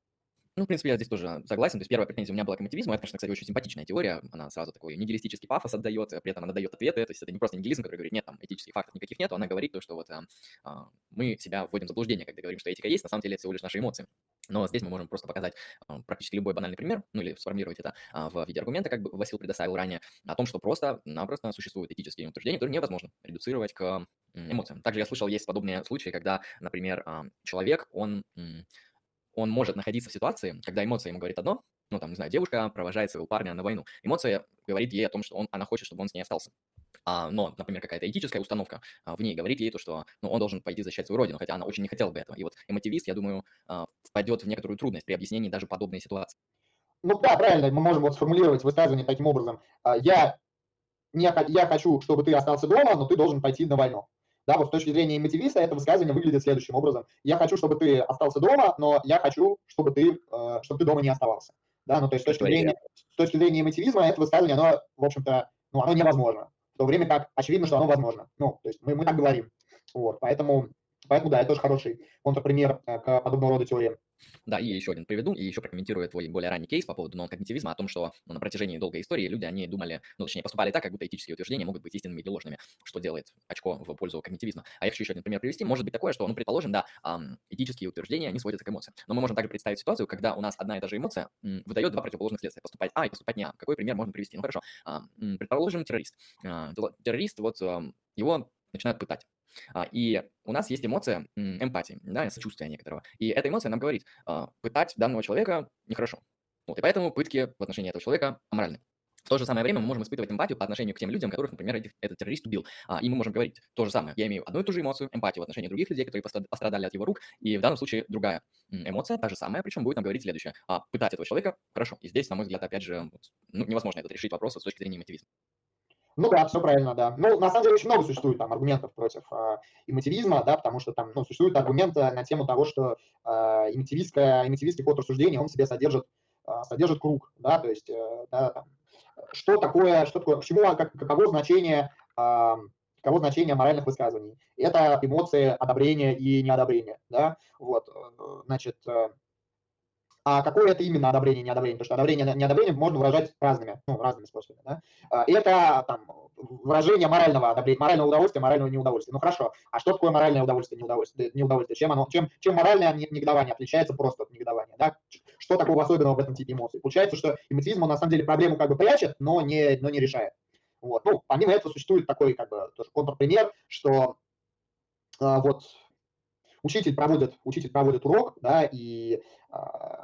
Ну, в принципе, я здесь тоже согласен. То есть первая претензия у меня была к мотивизму. Это, конечно, кстати, очень симпатичная теория. Она сразу такой нигилистический пафос отдает, при этом она дает ответы. То есть это не просто нигилизм, который говорит, нет, там этических фактов никаких нет. Она говорит то, что вот а, а, мы себя вводим в заблуждение, когда говорим, что этика есть, на самом деле это всего лишь наши эмоции. Но здесь мы можем просто показать а, практически любой банальный пример, ну или сформировать это а, в виде аргумента, как бы Васил предоставил ранее, о том, что просто-напросто существуют этические утверждения, которые невозможно редуцировать к эмоциям. Также я слышал, есть подобные случаи, когда, например, а, человек, он он может находиться в ситуации, когда эмоция ему говорит одно, ну, там, не знаю, девушка провожает своего парня на войну. Эмоция говорит ей о том, что он, она хочет, чтобы он с ней остался. А, но, например, какая-то этическая установка а, в ней говорит ей то, что ну, он должен пойти защищать свою родину, хотя она очень не хотела бы этого. И вот эмотивист, я думаю, а, впадет в некоторую трудность при объяснении даже подобной ситуации. Ну да, правильно, мы можем вот сформулировать высказывание таким образом. А, я, не, я хочу, чтобы ты остался дома, но ты должен пойти на войну. Да, вот с точки зрения мотивиста это высказывание выглядит следующим образом. Я хочу, чтобы ты остался дома, но я хочу, чтобы ты, э, чтобы ты дома не оставался. Да, ну то есть с точки, зрения, с точки зрения мотивизма это высказывание, оно, в общем-то, ну, оно невозможно. В то время как очевидно, что оно возможно. Ну, то есть мы, мы так говорим. Вот, поэтому, поэтому, да, это тоже хороший контрпример э, к подобного рода теориям. Да, и еще один приведу, и еще прокомментирую твой более ранний кейс по поводу нон-когнитивизма, о том, что ну, на протяжении долгой истории люди, они думали, ну, точнее, поступали так, как будто этические утверждения могут быть истинными или ложными, что делает очко в пользу когнитивизма. А я хочу еще один пример привести. Может быть такое, что, ну, предположим, да, этические утверждения, они сводятся к эмоциям. Но мы можем также представить ситуацию, когда у нас одна и та же эмоция выдает два противоположных следствия, поступать А и поступать не А. Какой пример можно привести? Ну, хорошо. Предположим, террорист. А, террорист, вот его начинают пытать. А, и у нас есть эмоция эмпатии, да, сочувствия некоторого. И эта эмоция нам говорит, а, пытать данного человека нехорошо. Вот, и поэтому пытки в отношении этого человека аморальны. В то же самое время мы можем испытывать эмпатию по отношению к тем людям, которых, например, этот террорист убил. А, и мы можем говорить то же самое. Я имею одну и ту же эмоцию, эмпатию в отношении других людей, которые пострадали от его рук. И в данном случае другая эмоция, та же самая, причем будет нам говорить следующее. А, пытать этого человека хорошо. И здесь, на мой взгляд, опять же, ну, невозможно этот решить вопрос с точки зрения мотивизма. Ну да, все правильно, да. Ну, на самом деле, очень много существует там аргументов против э, эмотивизма, да, потому что там, ну, существует аргумент на тему того, что э, эмотивистское, эмотивистский ход рассуждения, он в себе содержит, э, содержит круг, да, то есть, э, да, там, что такое, что такое, к чему, как, каково значение, э, каково значение моральных высказываний. Это эмоции одобрения и неодобрения, да, вот, значит, а какое это именно одобрение, неодобрение? Потому что одобрение, неодобрение можно выражать разными, ну, разными способами. Да? А, это там, выражение морального одобрения, морального удовольствия, морального неудовольствия. Ну хорошо, а что такое моральное удовольствие, неудовольствие? неудовольствие? Чем, оно, чем, чем моральное негодование отличается просто от негодования? Да? Что такого особенного в этом типе эмоций? Получается, что эмотивизм, он на самом деле проблему как бы прячет, но не, но не решает. Вот. Ну, помимо этого существует такой как бы тоже контрпример, что э, вот учитель проводит, учитель проводит урок, да, и э,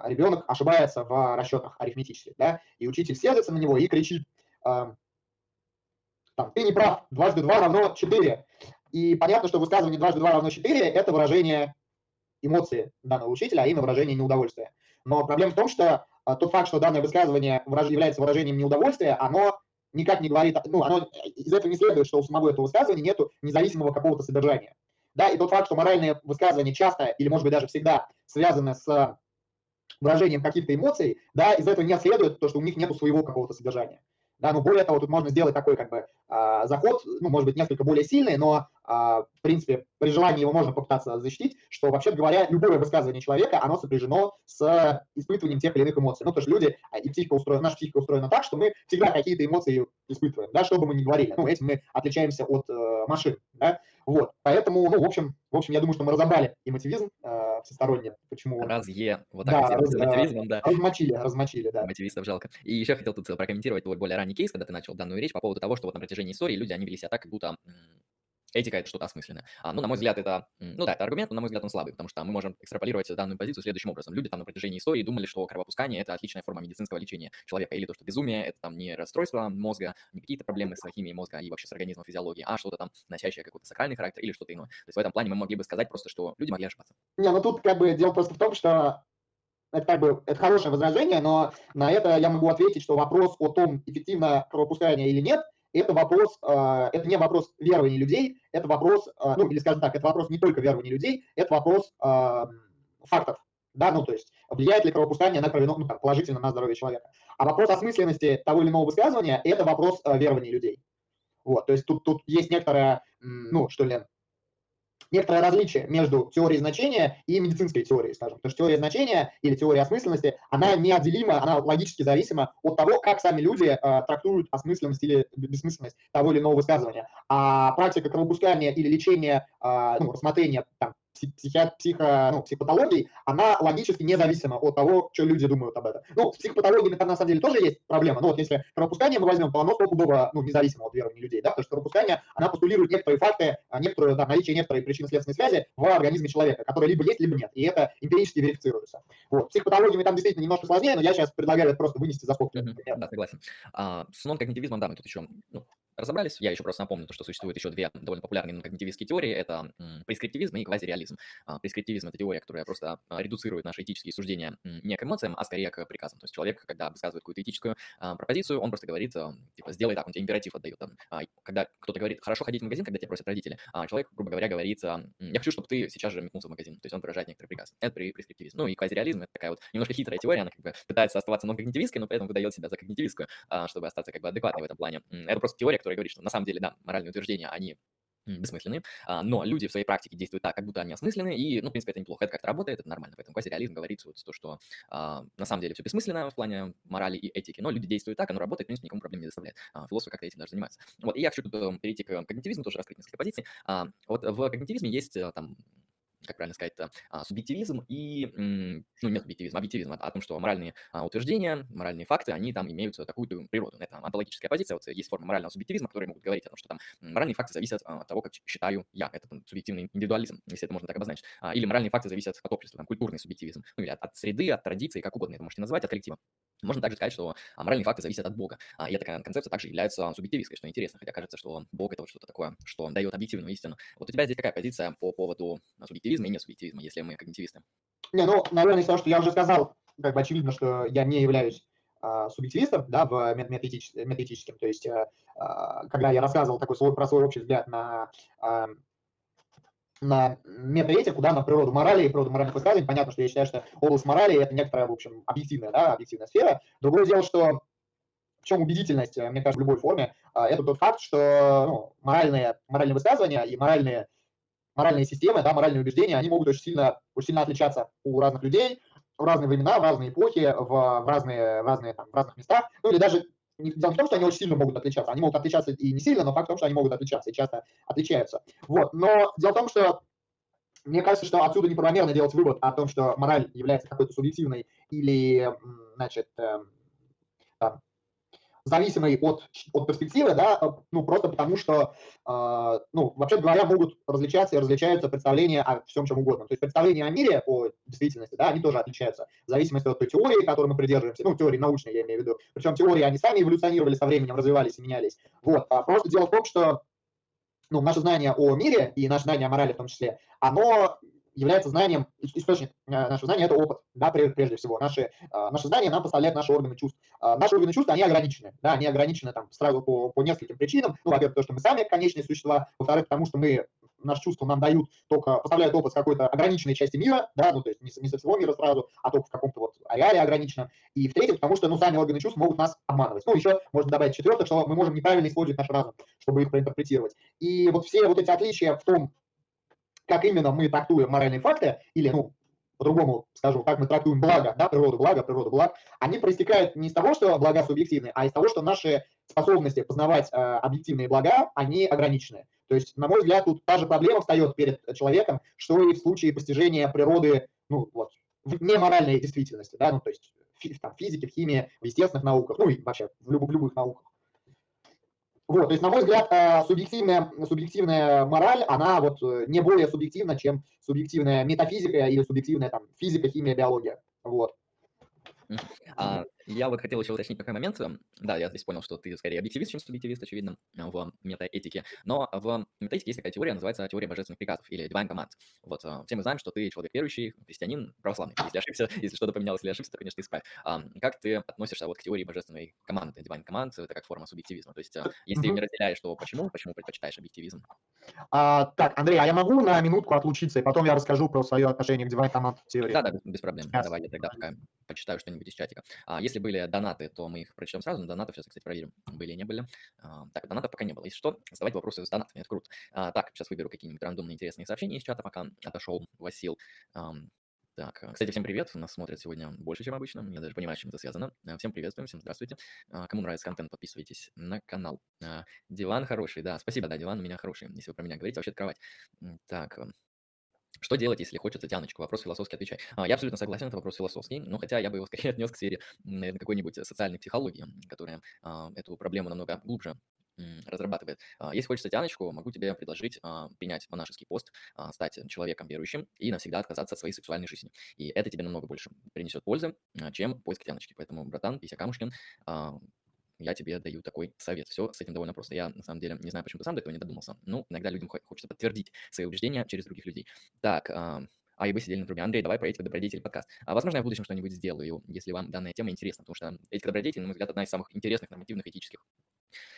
ребенок ошибается в расчетах арифметических, да, и учитель сердится на него и кричит, э, там, ты не прав, дважды два равно четыре. И понятно, что высказывание дважды два равно четыре – это выражение эмоции данного учителя, а именно выражение неудовольствия. Но проблема в том, что тот факт, что данное высказывание является выражением неудовольствия, оно никак не говорит, ну, оно, из этого не следует, что у самого этого высказывания нет независимого какого-то содержания. Да, и тот факт, что моральные высказывания часто или, может быть, даже всегда связаны с выражением каких-то эмоций, да, из этого не следует то, что у них нет своего какого-то содержания. Да, ну более того, тут можно сделать такой как бы э, заход, ну, может быть, несколько более сильный, но, в принципе, при желании его можно попытаться защитить, что, вообще говоря, любое высказывание человека, оно сопряжено с испытыванием тех или иных эмоций. Ну, то есть люди, и психика устроена, наша психика устроена так, что мы всегда какие-то эмоции испытываем, да, что бы мы ни говорили. Ну, этим мы отличаемся от э, машин, да. Вот, поэтому, ну, в общем, в общем, я думаю, что мы разобрали эмотивизм э, всесторонне, почему... Разъе, вот так да, раз, эмотивизмом, да. Размочили, размочили, да. Эмотивистов жалко. И еще хотел тут прокомментировать твой более ранний кейс, когда ты начал данную речь по поводу того, что вот на протяжении истории люди, они вели себя так, как будто этика – это что-то осмысленное. А, ну, на мой взгляд, это, ну да, это аргумент, но, на мой взгляд, он слабый, потому что мы можем экстраполировать данную позицию следующим образом. Люди там на протяжении истории думали, что кровопускание – это отличная форма медицинского лечения человека, или то, что безумие – это там не расстройство мозга, не какие-то проблемы с химией мозга и вообще с организмом физиологии, а что-то там носящее какой-то сакральный характер или что-то иное. То есть в этом плане мы могли бы сказать просто, что люди могли ошибаться. Не, ну тут как бы дело просто в том, что это как бы это хорошее возражение, но на это я могу ответить, что вопрос о том, эффективно кровопускание или нет – это вопрос, а, это не вопрос верования людей, это вопрос, а, ну или скажем так, это вопрос не только верования людей, это вопрос а, фактов, да, ну то есть влияет ли кровопускание на кровяно, ну, положительно на здоровье человека. А вопрос осмысленности того или иного высказывания – это вопрос верования людей. Вот, то есть тут, тут есть некоторая, ну, что ли, некоторое различие между теорией значения и медицинской теорией, скажем. Потому что теория значения или теория осмысленности, она неотделима, она логически зависима от того, как сами люди э, трактуют осмысленность или бессмысленность того или иного высказывания. А практика кровопускания или лечения, э, ну, рассмотрения там, психи, психо, ну, психопатологий, она логически независима от того, что люди думают об этом. Ну, с психопатологиями там на самом деле тоже есть проблема. Но вот если кровопускание мы возьмем, то оно стопудово ну, независимо от верования людей, да, потому что кровопускание, она постулирует некоторые факты, а, некоторую, да, наличие некоторой причинно-следственной связи в организме человека, которая либо есть, либо нет, и это эмпирически верифицируется. Вот. Психопатологиями там действительно немножко сложнее, но я сейчас предлагаю это просто вынести за скобки. Mm-hmm. Да, согласен. А, с нон-когнитивизмом, да, мы тут еще ну, разобрались. Я еще просто напомню, то, что существует еще две довольно популярные когнитивистские теории. Это прескриптивизм и квазиреализм. А, прескриптивизм – это теория, которая просто а, редуцирует наши этические суждения не к эмоциям, а скорее к приказам. То есть человек, когда высказывает какую-то этическую а, пропозицию, он просто говорит, типа, сделай так, он тебе императив отдает. Когда кто-то говорит, хорошо ходить в магазин, когда тебя просят родители, человек, грубо говоря, говорит, я хочу, чтобы ты сейчас же метнулся в магазин. То есть он выражает некоторый приказ. Это прескриптивизм. Ну и квазиреализм – это такая вот немножко хитрая теория, она как бы пытается оставаться нон-когнитивистской, но при этом выдает себя за когнитивистскую, чтобы остаться как бы адекватной в этом плане. Это просто теория, которая говорит, что на самом деле, да, моральные утверждения, они бессмысленные, а, но люди в своей практике действуют так, как будто они осмысленны, и, ну, в принципе, это неплохо, это как-то работает, это нормально, поэтому квазиреализм говорит вот то, что а, на самом деле все бессмысленно в плане морали и этики, но люди действуют так, оно работает, в принципе, никому проблем не доставляет. А, философы как-то этим даже занимаются. Вот, и я хочу тут э, перейти к когнитивизму, тоже раскрыть несколько позиций. А, вот в когнитивизме есть э, там как правильно сказать, а, субъективизм и, ну, не субъективизм, а объективизм, о том, что моральные а, утверждения, моральные факты, они там имеют такую природу. Это онтологическая позиция, вот есть форма морального субъективизма, которые могут говорить о том, что там моральные факты зависят а, от того, как считаю я. Это там, субъективный индивидуализм, если это можно так обозначить. Или моральные факты зависят от общества, там, культурный субъективизм, ну, или от, от среды, от традиции, как угодно это можете назвать, от коллектива. Можно также сказать, что моральные факты зависят от Бога. И эта концепция также является субъективистской, что интересно, хотя кажется, что Бог это вот что-то такое, что дает объективную истину. Вот у тебя здесь какая позиция по поводу субъективизма и не субъективизма, если мы когнитивисты? Не, ну, наверное, из того, что я уже сказал, как бы очевидно, что я не являюсь а, субъективистом, да, в метаэтическим, то есть, а, а, когда я рассказывал такой свой, про свой общий взгляд на а, на метаэтику, да, на природу морали и природу моральных высказываний. Понятно, что я считаю, что область морали – это некоторая, в общем, объективная, да, объективная сфера. Другое дело, что в чем убедительность, мне кажется, в любой форме, это тот факт, что ну, моральные, моральные высказывания и моральные моральные системы, да, моральные убеждения, они могут очень сильно, очень сильно отличаться у разных людей, в разные времена, в разные эпохи, в, в разные, в разные там, в разных местах, ну или даже не дело в том, что они очень сильно могут отличаться. Они могут отличаться и не сильно, но факт в том, что они могут отличаться и часто отличаются. Вот. Но дело в том, что мне кажется, что отсюда неправомерно делать вывод о том, что мораль является какой-то субъективной или, значит, эм, там, зависимой от, от перспективы, да, э, ну, просто потому что, э, ну, вообще говоря, могут различаться и различаются представления о всем чем угодно. То есть представления о мире, о действительности, да, они тоже отличаются в зависимости от той теории, которой мы придерживаемся, ну, теории научной, я имею в виду. Причем теории, они сами эволюционировали со временем, развивались и менялись. Вот, а просто дело в том, что ну, наше знание о мире и наше знание о морали в том числе, оно является знанием, источник нашего знания – это опыт, да, прежде всего. Наши, наши знания нам поставляют наши органы чувств. Наши органы чувств, они ограничены, да, они ограничены там сразу по, по нескольким причинам. Ну, во-первых, то, что мы сами конечные существа, во-вторых, потому что мы наши чувства нам дают только, поставляют опыт с какой-то ограниченной части мира, да, ну, то есть не, не со всего мира сразу, а только в каком-то вот ареале ограниченном. И в-третьих, потому что, ну, сами органы чувств могут нас обманывать. Ну, еще можно добавить четвертое, что мы можем неправильно использовать наш разум, чтобы их проинтерпретировать. И вот все вот эти отличия в том, как именно мы трактуем моральные факты, или, ну, по-другому скажу, как мы трактуем благо, да, природу блага, природу благ, они проистекают не из того, что блага субъективны, а из того, что наши способности познавать э, объективные блага, они ограничены. То есть, на мой взгляд, тут та же проблема встает перед человеком, что и в случае постижения природы, ну, вот, в неморальной действительности, да, ну, то есть в там, физике, в химии, в естественных науках, ну и вообще в, люб, в любых науках. Вот, то есть, на мой взгляд, э, субъективная, субъективная мораль, она вот э, не более субъективна, чем субъективная метафизика или субъективная там, физика, химия, биология. Вот. А, я вот хотел еще уточнить такой момент. Да, я здесь понял, что ты скорее объективист, чем субъективист, очевидно, в метаэтике. Но в метаэтике есть такая теория, называется теория божественных приказов или divine command. Вот а, все мы знаем, что ты человек верующий, христианин, православный. Если ошибся, если что-то поменялось или ошибся, то, конечно, исправь. А, как ты относишься вот к теории божественной команды, divine command, это как форма субъективизма? То есть, а, если ты не разделяешь, то почему, почему предпочитаешь объективизм? А, так, Андрей, а я могу на минутку отлучиться, и потом я расскажу про свое отношение к divine command теории? Да, да, без проблем. Сейчас. Давай я тогда пока почитаю что-нибудь из чатика. А, если были донаты, то мы их прочтем сразу, но донатов сейчас, кстати, проверим, были и не были. А, так, донатов пока не было. Если что, задавать вопросы с донатами, это круто. А, так, сейчас выберу какие-нибудь рандомные интересные сообщения из чата, пока отошел Васил. А, так, кстати, всем привет. Нас смотрят сегодня больше, чем обычно. Я даже понимаю, с чем это связано. Всем приветствуем, всем здравствуйте. Кому нравится контент, подписывайтесь на канал. Диван хороший, да, спасибо, да, диван у меня хороший. Если вы про меня говорите, вообще кровать. Так, что делать, если хочется тяночку? Вопрос философский, отвечай. А, я абсолютно согласен, это вопрос философский, но хотя я бы его скорее отнес к сфере, наверное, какой-нибудь социальной психологии, которая а, эту проблему намного глубже разрабатывает. А, если хочется тяночку, могу тебе предложить принять монашеский пост, стать человеком верующим и навсегда отказаться от своей сексуальной жизни. И это тебе намного больше принесет пользы, чем поиск тяночки. Поэтому, братан, Пися Камушкин, я тебе даю такой совет. Все с этим довольно просто. Я, на самом деле, не знаю, почему ты сам до этого не додумался. Ну, иногда людям хочется подтвердить свои убеждения через других людей. Так, а, а и вы сидели на трубе. Андрей, давай про этика добродетель подкаст. А, возможно, я в будущем что-нибудь сделаю, если вам данная тема интересна, потому что этика добродетель, на мой взгляд, одна из самых интересных нормативных этических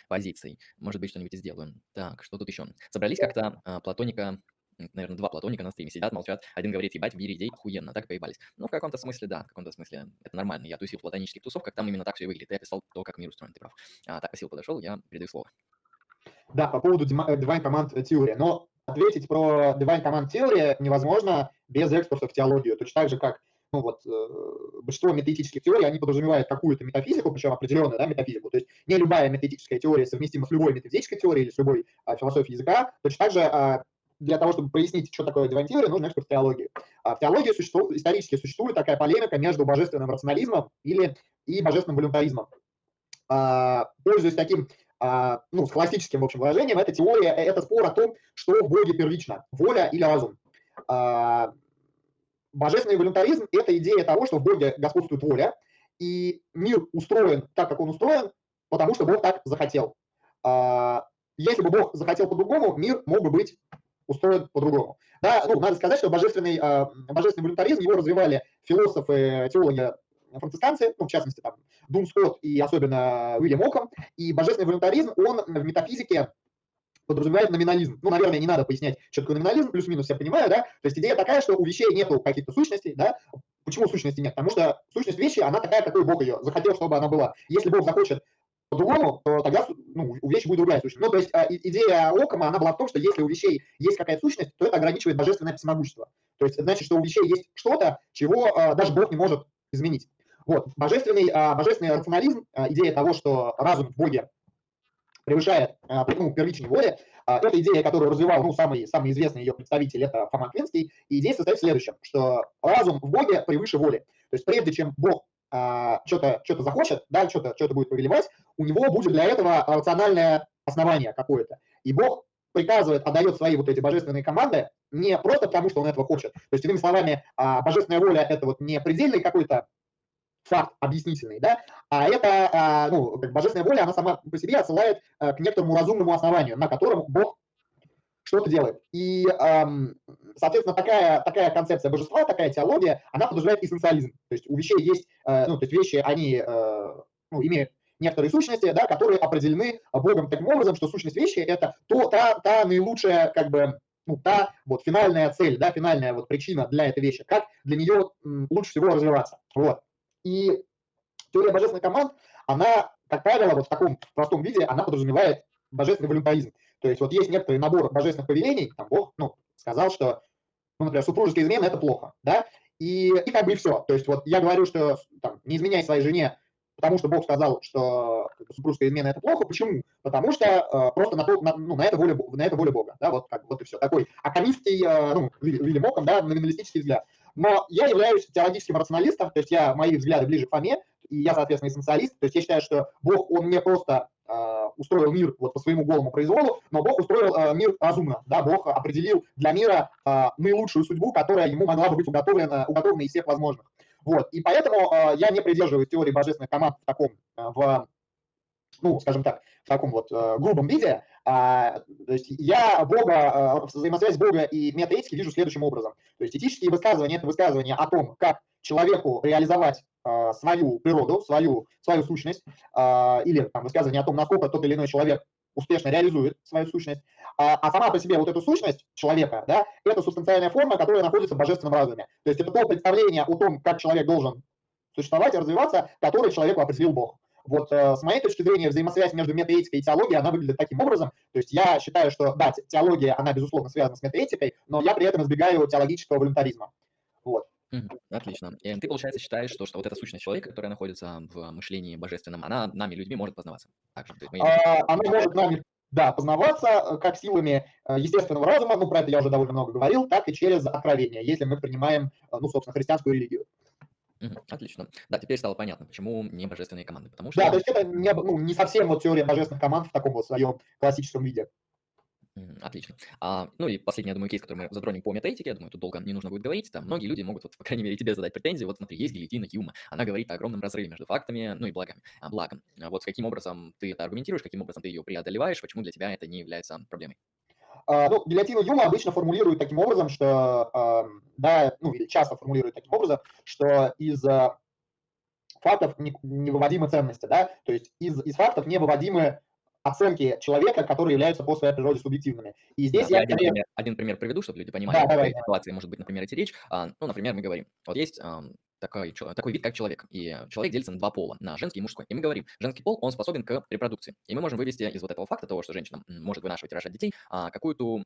позиций. Может быть, что-нибудь и сделаем. Так, что тут еще? Собрались как-то а, Платоника наверное, два платоника на стриме сидят, молчат. Один говорит, ебать, в идей охуенно, так поебались. Ну, в каком-то смысле, да, в каком-то смысле это нормально. Я тусил в платонических тусовках, там именно так все и выглядит. Я писал то, как мир устроен, ты прав. А, так, Васил подошел, я передаю слово. Да, по поводу Divine Command теории. Но ответить про Divine Command теории невозможно без экскурса в теологию. Точно так же, как ну вот, э, большинство метаэтических теорий, они подразумевают какую-то метафизику, причем определенную да, метафизику. То есть не любая метаэтическая теория совместима с любой метафизической теорией или с любой а, философией языка. Точно так же а, для того, чтобы прояснить, что такое дивантиория, нужно экспорт теологии. А в теологии существует, исторически существует такая полемика между божественным рационализмом или, и божественным волюнтаризмом. А, пользуясь таким а, ну, с классическим, в общем, выражением, эта теория – это спор о том, что в Боге первично – воля или разум. А, божественный волюнтаризм – это идея того, что в Боге господствует воля, и мир устроен так, как он устроен, потому что Бог так захотел. А, если бы Бог захотел по-другому, мир мог бы быть устроен по-другому. Да, ну, надо сказать, что божественный, э, божественный волюнтаризм, его развивали философы, теологи, францисканцы, ну, в частности, там, Дун Скотт и особенно Уильям Оком, и божественный волюнтаризм, он в метафизике подразумевает номинализм. Ну, наверное, не надо пояснять, что такое номинализм, плюс-минус я понимаю, да, то есть идея такая, что у вещей нету каких-то сущностей, да, почему сущности нет? Потому что сущность вещи, она такая, какой Бог ее захотел, чтобы она была. Если Бог захочет по-другому, то тогда ну, у вещи будет другая сущность. Ну, то есть а, идея Окома, она была в том, что если у вещей есть какая-то сущность, то это ограничивает божественное всемогущество. То есть значит, что у вещей есть что-то, чего а, даже Бог не может изменить. Вот. Божественный, а, божественный рационализм, идея того, что разум в Боге превышает ну, первичной воли, это идея, которую развивал ну, самый, самый известный ее представитель, это Фома Квинский. И идея состоит в следующем, что разум в Боге превыше воли. То есть прежде чем Бог а, что-то что захочет, да, что-то что будет повелевать, у него будет для этого рациональное основание какое-то. И Бог приказывает, отдает свои вот эти божественные команды не просто потому, что он этого хочет. То есть, иными словами, а, божественная воля – это вот не предельный какой-то факт объяснительный, да, а это, а, ну, как божественная воля, она сама по себе отсылает к некоторому разумному основанию, на котором Бог что-то делает. И, соответственно, такая, такая концепция божества, такая теология, она подразумевает эссенциализм. То есть у вещей есть, э, ну, то есть вещи, они э, ну, имеют некоторые сущности, да, которые определены Богом таким образом, что сущность вещи – это то, та, та наилучшая, как бы, ну, та вот финальная цель, да, финальная вот причина для этой вещи, как для нее лучше всего развиваться. Вот. И теория божественных команд, она, как правило, вот в таком простом виде, она подразумевает божественный волюнтаризм. То есть вот есть некоторый набор божественных повелений, там Бог, ну, сказал, что, ну, например, супружеская измена – это плохо, да, и, и как бы и все. То есть вот я говорю, что там, не изменяй своей жене, потому что Бог сказал, что супружеская измена – это плохо. Почему? Потому что э, просто на, на, ну, на, это воля, на это воля Бога, да, вот, как, вот и все. Такой аконистский, э, ну, Вильям Оком, да, номиналистический взгляд. Но я являюсь теологическим рационалистом, то есть я, мои взгляды ближе к Фоме, и я, соответственно, эссенциалист. То есть я считаю, что Бог, он не просто устроил мир вот по своему голому произволу, но Бог устроил э, мир разумно. Да, Бог определил для мира э, наилучшую судьбу, которая ему могла бы быть уготовлена, уготовлена из всех возможных. Вот. И поэтому э, я не придерживаюсь теории божественных команд в таком, э, в, ну, скажем так, в таком вот э, грубом виде. А, то есть я Бога, э, взаимосвязь Бога и метаэтики вижу следующим образом. То есть этические высказывания – это высказывания о том, как человеку реализовать э, свою природу, свою, свою сущность, э, или там, высказывание о том, насколько тот или иной человек успешно реализует свою сущность. А, а сама по себе вот эту сущность человека, да, это субстанциальная форма, которая находится в божественном разуме. То есть это то представление о том, как человек должен существовать и развиваться, которое человеку определил Бог. Вот э, с моей точки зрения взаимосвязь между метаэтикой и теологией, она выглядит таким образом. То есть я считаю, что да, теология, она безусловно связана с метаэтикой, но я при этом избегаю теологического волюнтаризма. Вот. Отлично. И ты, получается, считаешь, что, что вот эта сущность человека, которая находится в мышлении божественном, она нами, людьми, может познаваться? Также, а, она может нами, да, познаваться э, как силами э, естественного разума, ну, про это я уже довольно много говорил, так и через откровение, если мы принимаем, ну, собственно, христианскую религию. Отлично. Да, теперь стало понятно, почему не божественные команды. Потому что... Да, то есть это не, ну, не совсем вот теория божественных команд в таком вот своем классическом виде. Отлично. А, ну и последний, я думаю, кейс, который мы затронем по метаэтике, я думаю, тут долго не нужно будет говорить, там многие люди могут, вот, по крайней мере, тебе задать претензии, вот смотри, есть гильотина Юма, она говорит о огромном разрыве между фактами, ну и благами, а, благом. А вот каким образом ты это аргументируешь, каким образом ты ее преодолеваешь, почему для тебя это не является проблемой? А, ну, гильотину Юма обычно формулируют таким образом, что, а, да, ну, или часто формулируют таким образом, что из а, фактов не, не выводимы ценности, да, то есть из, из фактов не выводимы оценки человека, которые являются по своей природе субъективными. И здесь да, я... Один, пример, один пример приведу, чтобы люди понимали, да, в какой ситуации может быть, например, идти речь. Ну, например, мы говорим, вот есть такой, такой вид, как человек. И человек делится на два пола, на женский и мужской. И мы говорим, женский пол, он способен к репродукции. И мы можем вывести из вот этого факта того, что женщина может вынашивать и рожать детей, а, какую-то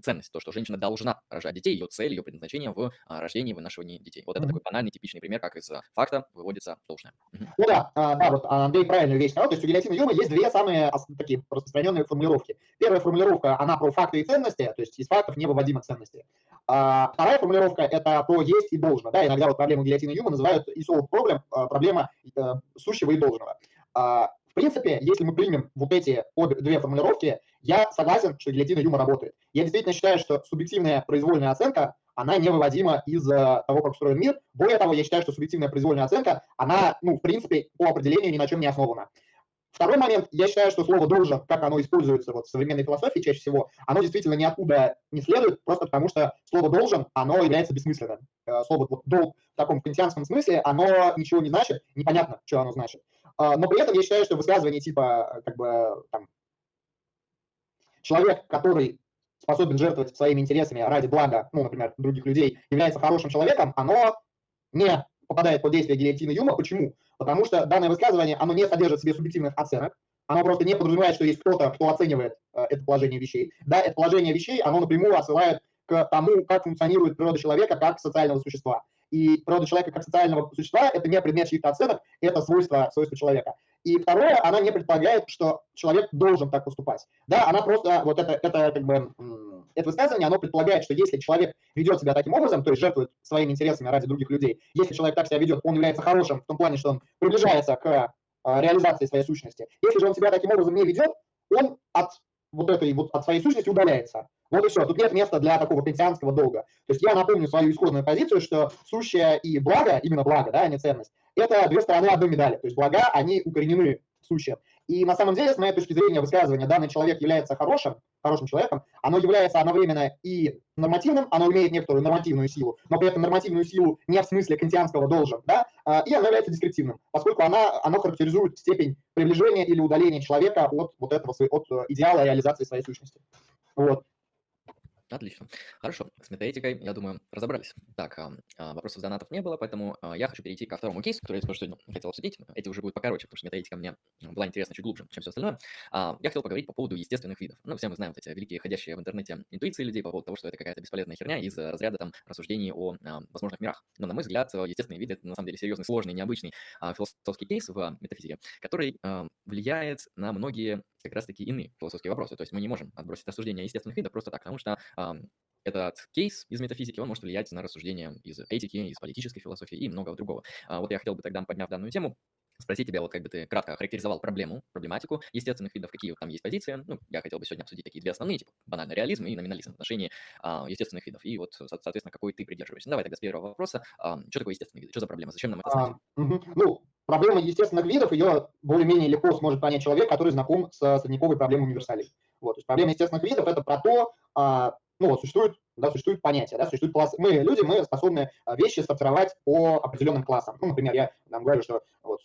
ценность, то, что женщина должна рожать детей, ее цель, ее предназначение в а, рождении и вынашивании детей. Вот это такой банальный, типичный пример, как из факта выводится должное. Ну да, а, да, вот Андрей правильную вещь сказал, то есть у гильотины Юма есть две самые такие распространенные формулировки. Первая формулировка, она про факты и ценности, то есть из фактов невыводимы ценности. А вторая формулировка – это про есть и должно. Да, иногда вот проблему гильотины Юма называют и solve problem, а, проблема э, сущего и должного. А, в принципе, если мы примем вот эти обе, две формулировки, я согласен, что гильотина Юма работает. Я действительно считаю, что субъективная произвольная оценка, она невыводима из э, того, как устроен мир. Более того, я считаю, что субъективная произвольная оценка, она, ну, в принципе, по определению ни на чем не основана. Второй момент, я считаю, что слово «должен», как оно используется вот в современной философии чаще всего, оно действительно ниоткуда не следует, просто потому что слово «должен», оно является бессмысленным. Э, слово вот, «долг» в таком кантианском смысле, оно ничего не значит, непонятно, что оно значит. А, но при этом я считаю, что высказывание типа, как бы, там, человек, который способен жертвовать своими интересами ради блага, ну, например, других людей, является хорошим человеком, оно не попадает под действие гильотины Юма. Почему? Потому что данное высказывание, оно не содержит в себе субъективных оценок, оно просто не подразумевает, что есть кто-то, кто оценивает э, это положение вещей. Да, это положение вещей, оно напрямую отсылает к тому, как функционирует природа человека как социального существа. И природа человека как социального существа – это не предмет чьих-то оценок, это свойство, свойство человека. И второе, она не предполагает, что человек должен так поступать. Да, она просто, вот это, это как бы, это высказывание, оно предполагает, что если человек ведет себя таким образом, то есть жертвует своими интересами ради других людей, если человек так себя ведет, он является хорошим в том плане, что он приближается к а, реализации своей сущности. Если же он себя таким образом не ведет, он от вот этой вот от своей сущности удаляется. Вот и все. Тут нет места для такого пенсианского долга. То есть я напомню свою исходную позицию, что сущее и благо, именно благо, да, а не ценность, это две стороны одной медали. То есть блага, они укоренены в сущем. И на самом деле, с моей точки зрения, высказывание «данный человек является хорошим», хорошим человеком, оно является одновременно и нормативным, оно имеет некоторую нормативную силу, но при этом нормативную силу не в смысле кантианского должен, да, а, и оно является дескриптивным, поскольку она, оно характеризует степень приближения или удаления человека от вот этого, от э, идеала реализации своей сущности. Вот. Отлично. Хорошо. С метаэтикой, я думаю, разобрались. Так, а, вопросов донатов не было, поэтому а, я хочу перейти ко второму кейсу, который я тоже сегодня хотел обсудить. Эти уже будут покороче, потому что метаэтика мне была интересна чуть глубже, чем все остальное. А, я хотел поговорить по поводу естественных видов. Ну, все мы знаем вот эти великие ходящие в интернете интуиции людей по поводу того, что это какая-то бесполезная херня из разряда там рассуждений о возможных мирах. Но, на мой взгляд, естественные виды — это на самом деле серьезный, сложный, необычный философский кейс в метафизике, который влияет на многие как раз-таки иные философские вопросы. То есть мы не можем отбросить рассуждения естественных видов просто так, потому что этот кейс из метафизики, он может влиять на рассуждения из этики, из политической философии и многого другого. А вот я хотел бы тогда, подняв данную тему, спросить тебя, вот как бы ты кратко характеризовал проблему, проблематику естественных видов, какие там есть позиции. Ну, я хотел бы сегодня обсудить такие две основные, типа банальный реализм и номинализм в отношении а, естественных видов. И вот, соответственно, какой ты придерживаешься. Давай тогда с первого вопроса. А, что такое естественные виды? Что за проблема? Зачем нам это знать? А. Ну, проблема естественных видов, ее более-менее легко сможет понять человек, который знаком с средневековой проблемой универсалей. Вот, то есть проблема естественных видов – это про то, а, ну, вот существует, да, существует понятие, да, существует класс. Мы, люди, мы способны а, вещи сортировать по определенным классам. Ну, например, я там говорю, что вот,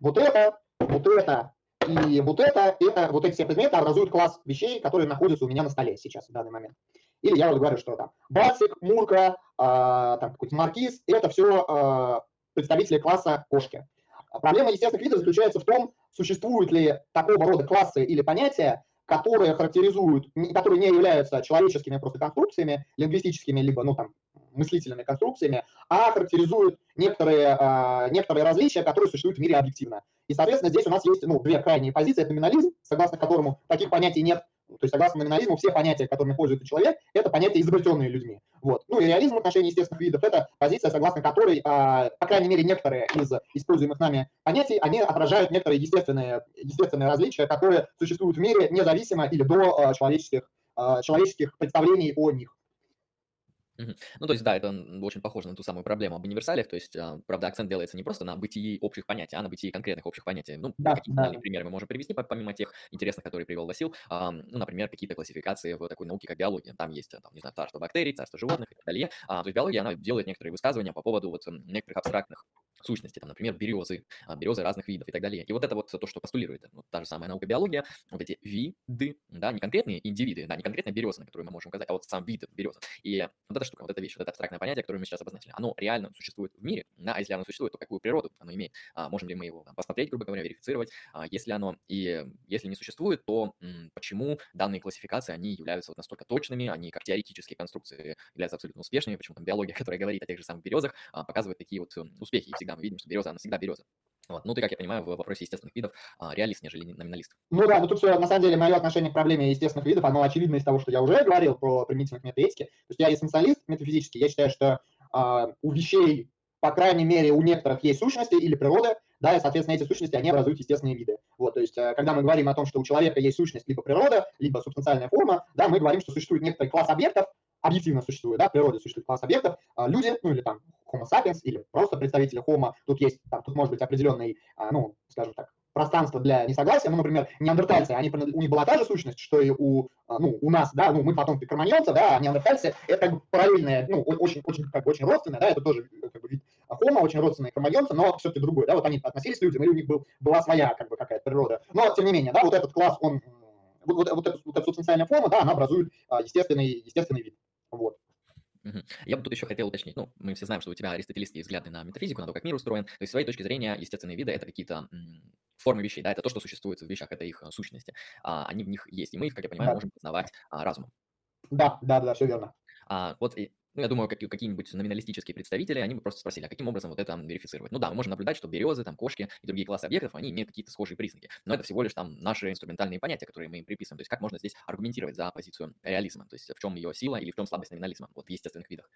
вот, это, вот это и вот это, это, вот эти все предметы образуют класс вещей, которые находятся у меня на столе сейчас, в данный момент. Или я вот говорю, что там Басик, Мурка, э, там какой-то Маркиз, это все э, представители класса кошки. Проблема естественных видов заключается в том, существуют ли такого рода классы или понятия, которые характеризуют, которые не являются человеческими просто конструкциями, лингвистическими, либо, ну, там, мыслительными конструкциями, а характеризуют некоторые, э, некоторые различия, которые существуют в мире объективно. И, соответственно, здесь у нас есть ну, две крайние позиции. Это номинализм, согласно которому таких понятий нет, то есть, согласно номинализму, все понятия, которыми пользуется человек, это понятия, изобретенные людьми. Вот. Ну и реализм в отношении естественных видов – это позиция, согласно которой, а, по крайней мере, некоторые из используемых нами понятий, они отражают некоторые естественные, естественные различия, которые существуют в мире независимо или до а, человеческих, а, человеческих представлений о них. Ну, то есть, да, это очень похоже на ту самую проблему об универсалиях, то есть, а, правда, акцент делается не просто на бытии общих понятий, а на бытии конкретных общих понятий. Ну, Да, какие да. банальные примеры мы можем привести, помимо тех интересных, которые привел Васил, ну, например, какие-то классификации в такой науке, как биология. Там есть, там, не знаю, царство бактерий, царство животных и так далее. А, то есть биология, она делает некоторые высказывания по поводу вот некоторых абстрактных сущности, там, например, березы, а, березы разных видов и так далее. И вот это вот то, что постулирует вот та же самая наука биология, вот эти виды, да, не конкретные индивиды, да, не конкретная береза, на которую мы можем указать, а вот сам вид березы. И вот эта штука, вот эта вещь, вот это абстрактное понятие, которое мы сейчас обозначили, оно реально существует в мире, да, а если оно существует, то какую природу оно имеет? А, можем ли мы его там, посмотреть, грубо говоря, верифицировать, а, если оно, и если не существует, то м, почему данные классификации, они являются вот настолько точными, они как теоретические конструкции являются абсолютно успешными, почему там биология, которая говорит о тех же самых березах, а, показывает такие вот успехи, и всегда мы видим, что береза, она всегда береза. Вот. Ну, ты, как я понимаю, в вопросе естественных видов а, реалист, нежели номиналист. Ну да, но тут все, на самом деле, мое отношение к проблеме естественных видов, оно очевидно из того, что я уже говорил про применительных метаэтики. То есть я эссенциалист метафизический, я считаю, что а, у вещей, по крайней мере, у некоторых есть сущности или природа, да, и, соответственно, эти сущности, они образуют естественные виды. Вот, то есть, э, когда мы говорим о том, что у человека есть сущность либо природа, либо субстанциальная форма, да, мы говорим, что существует некоторый класс объектов, объективно существует, да, в природе существует класс объектов, а люди, ну или там Homo sapiens, или просто представители Homo, тут есть, там, тут может быть определенный, а, ну, скажем так, пространство для несогласия, ну, например, неандертальцы, они, у них была та же сущность, что и у, а, ну, у нас, да, ну, мы потомки кроманьонцев, да, а неандертальцы – это как бы параллельное, ну, очень, очень, как бы очень родственное, да, это тоже как бы вид Homo, очень родственные кроманьонцы, но все-таки другой, да, вот они относились к людям, и у них был, была своя, как бы, какая-то природа. Но, тем не менее, да, вот этот класс, он, вот, вот, вот, эта, вот эта форма, да, она образует а, естественный, естественный вид. Вот. Я бы тут еще хотел уточнить, ну, мы все знаем, что у тебя аристотелистские взгляды на метафизику, на то, как мир устроен. То есть, с своей точки зрения, естественные виды – это какие-то формы вещей, да, это то, что существует в вещах, это их э, сущности. А, они в них есть, и мы их, как я понимаю, Да. можем познавать а, разумом. Да, да, да, все верно. А, вот и, ну, я думаю, какие- какие-нибудь номиналистические представители, они бы просто спросили, а каким образом вот это верифицировать? Ну да, мы можем наблюдать, что березы, там, кошки и другие классы объектов, они имеют какие-то схожие признаки. Но это всего лишь там наши инструментальные понятия, которые мы им приписываем. То есть как можно здесь аргументировать за позицию реализма? То есть в чем ее сила или в чем слабость номинализма вот в естественных видах?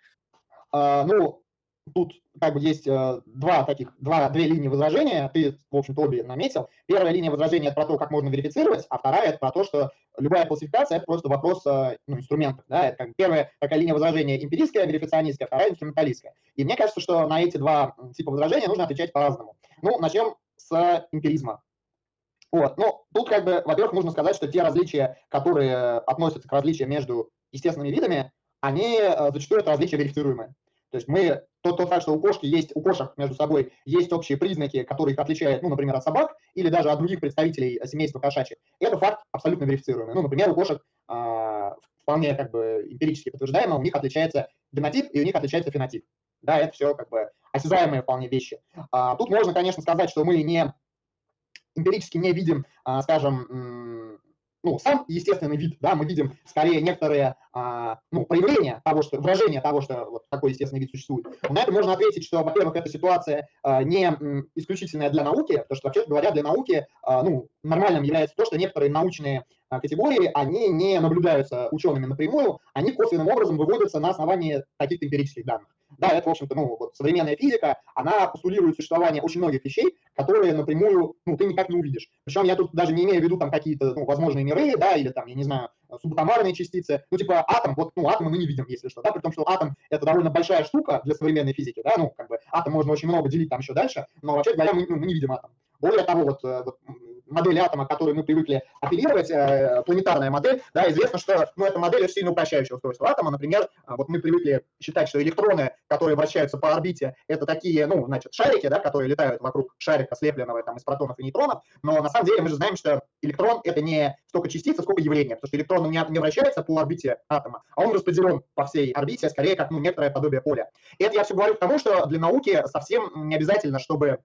А, ну, тут как бы есть э, два таких, два, две линии возражения, ты, в общем-то, обе наметил. Первая линия возражения – это про то, как можно верифицировать, а вторая – это про то, что любая классификация – это просто вопрос э, ну, инструментов. Да? Это как первая такая линия возражения эмпирическая, верификационистская, вторая – инструменталистская. И мне кажется, что на эти два типа возражения нужно отвечать по-разному. Ну, начнем с эмпиризма. Вот. Но тут как бы, во-первых, нужно сказать, что те различия, которые относятся к различиям между естественными видами, они э, зачастую это различия верифицируемые. То есть мы, тот, тот факт, что у кошки есть, у кошек между собой есть общие признаки, которые их отличают, ну, например, от собак или даже от других представителей семейства кошачьих, это факт абсолютно верифицируемый. Ну, например, у кошек а, вполне как бы эмпирически подтверждаемо, у них отличается генотип и у них отличается фенотип. Да, это все как бы осязаемые вполне вещи. А, тут можно, конечно, сказать, что мы не эмпирически не видим, а, скажем, ну, сам естественный вид, да, мы видим скорее некоторые а, ну, проявления того, что, выражение того, что вот такой естественный вид существует. На это можно ответить, что, во-первых, эта ситуация а, не исключительная для науки, потому что, вообще говоря, для науки а, ну, нормальным является то, что некоторые научные а, категории, они не наблюдаются учеными напрямую, они косвенным образом выводятся на основании каких-то эмпирических данных. Да, это, в общем-то, ну, вот современная физика, она постулирует существование очень многих вещей, которые напрямую, ну, ты никак не увидишь. Причем я тут даже не имею в виду там какие-то, ну, возможные миры, да, или там, я не знаю, субатомарные частицы, ну, типа атом, вот, ну, атомы мы не видим, если что, да, при том, что атом – это довольно большая штука для современной физики, да, ну, как бы атом можно очень много делить там еще дальше, но вообще говоря, мы, ну, мы не видим атом. Более того, вот, э, вот модель атома, к мы привыкли апеллировать, э, планетарная модель, да, известно, что ну, эта модель очень сильно упрощающая устройство атома. Например, а, вот мы привыкли считать, что электроны, которые вращаются по орбите, это такие, ну, значит, шарики, да, которые летают вокруг шарика, слепленного там, из протонов и нейтронов, но на самом деле мы же знаем, что электрон – это не столько частица, сколько явление, потому что электрон не, не вращается по орбите атома, а он распределен по всей орбите, скорее как ну, некоторое подобие поля. Это я все говорю к тому, что для науки совсем не обязательно, чтобы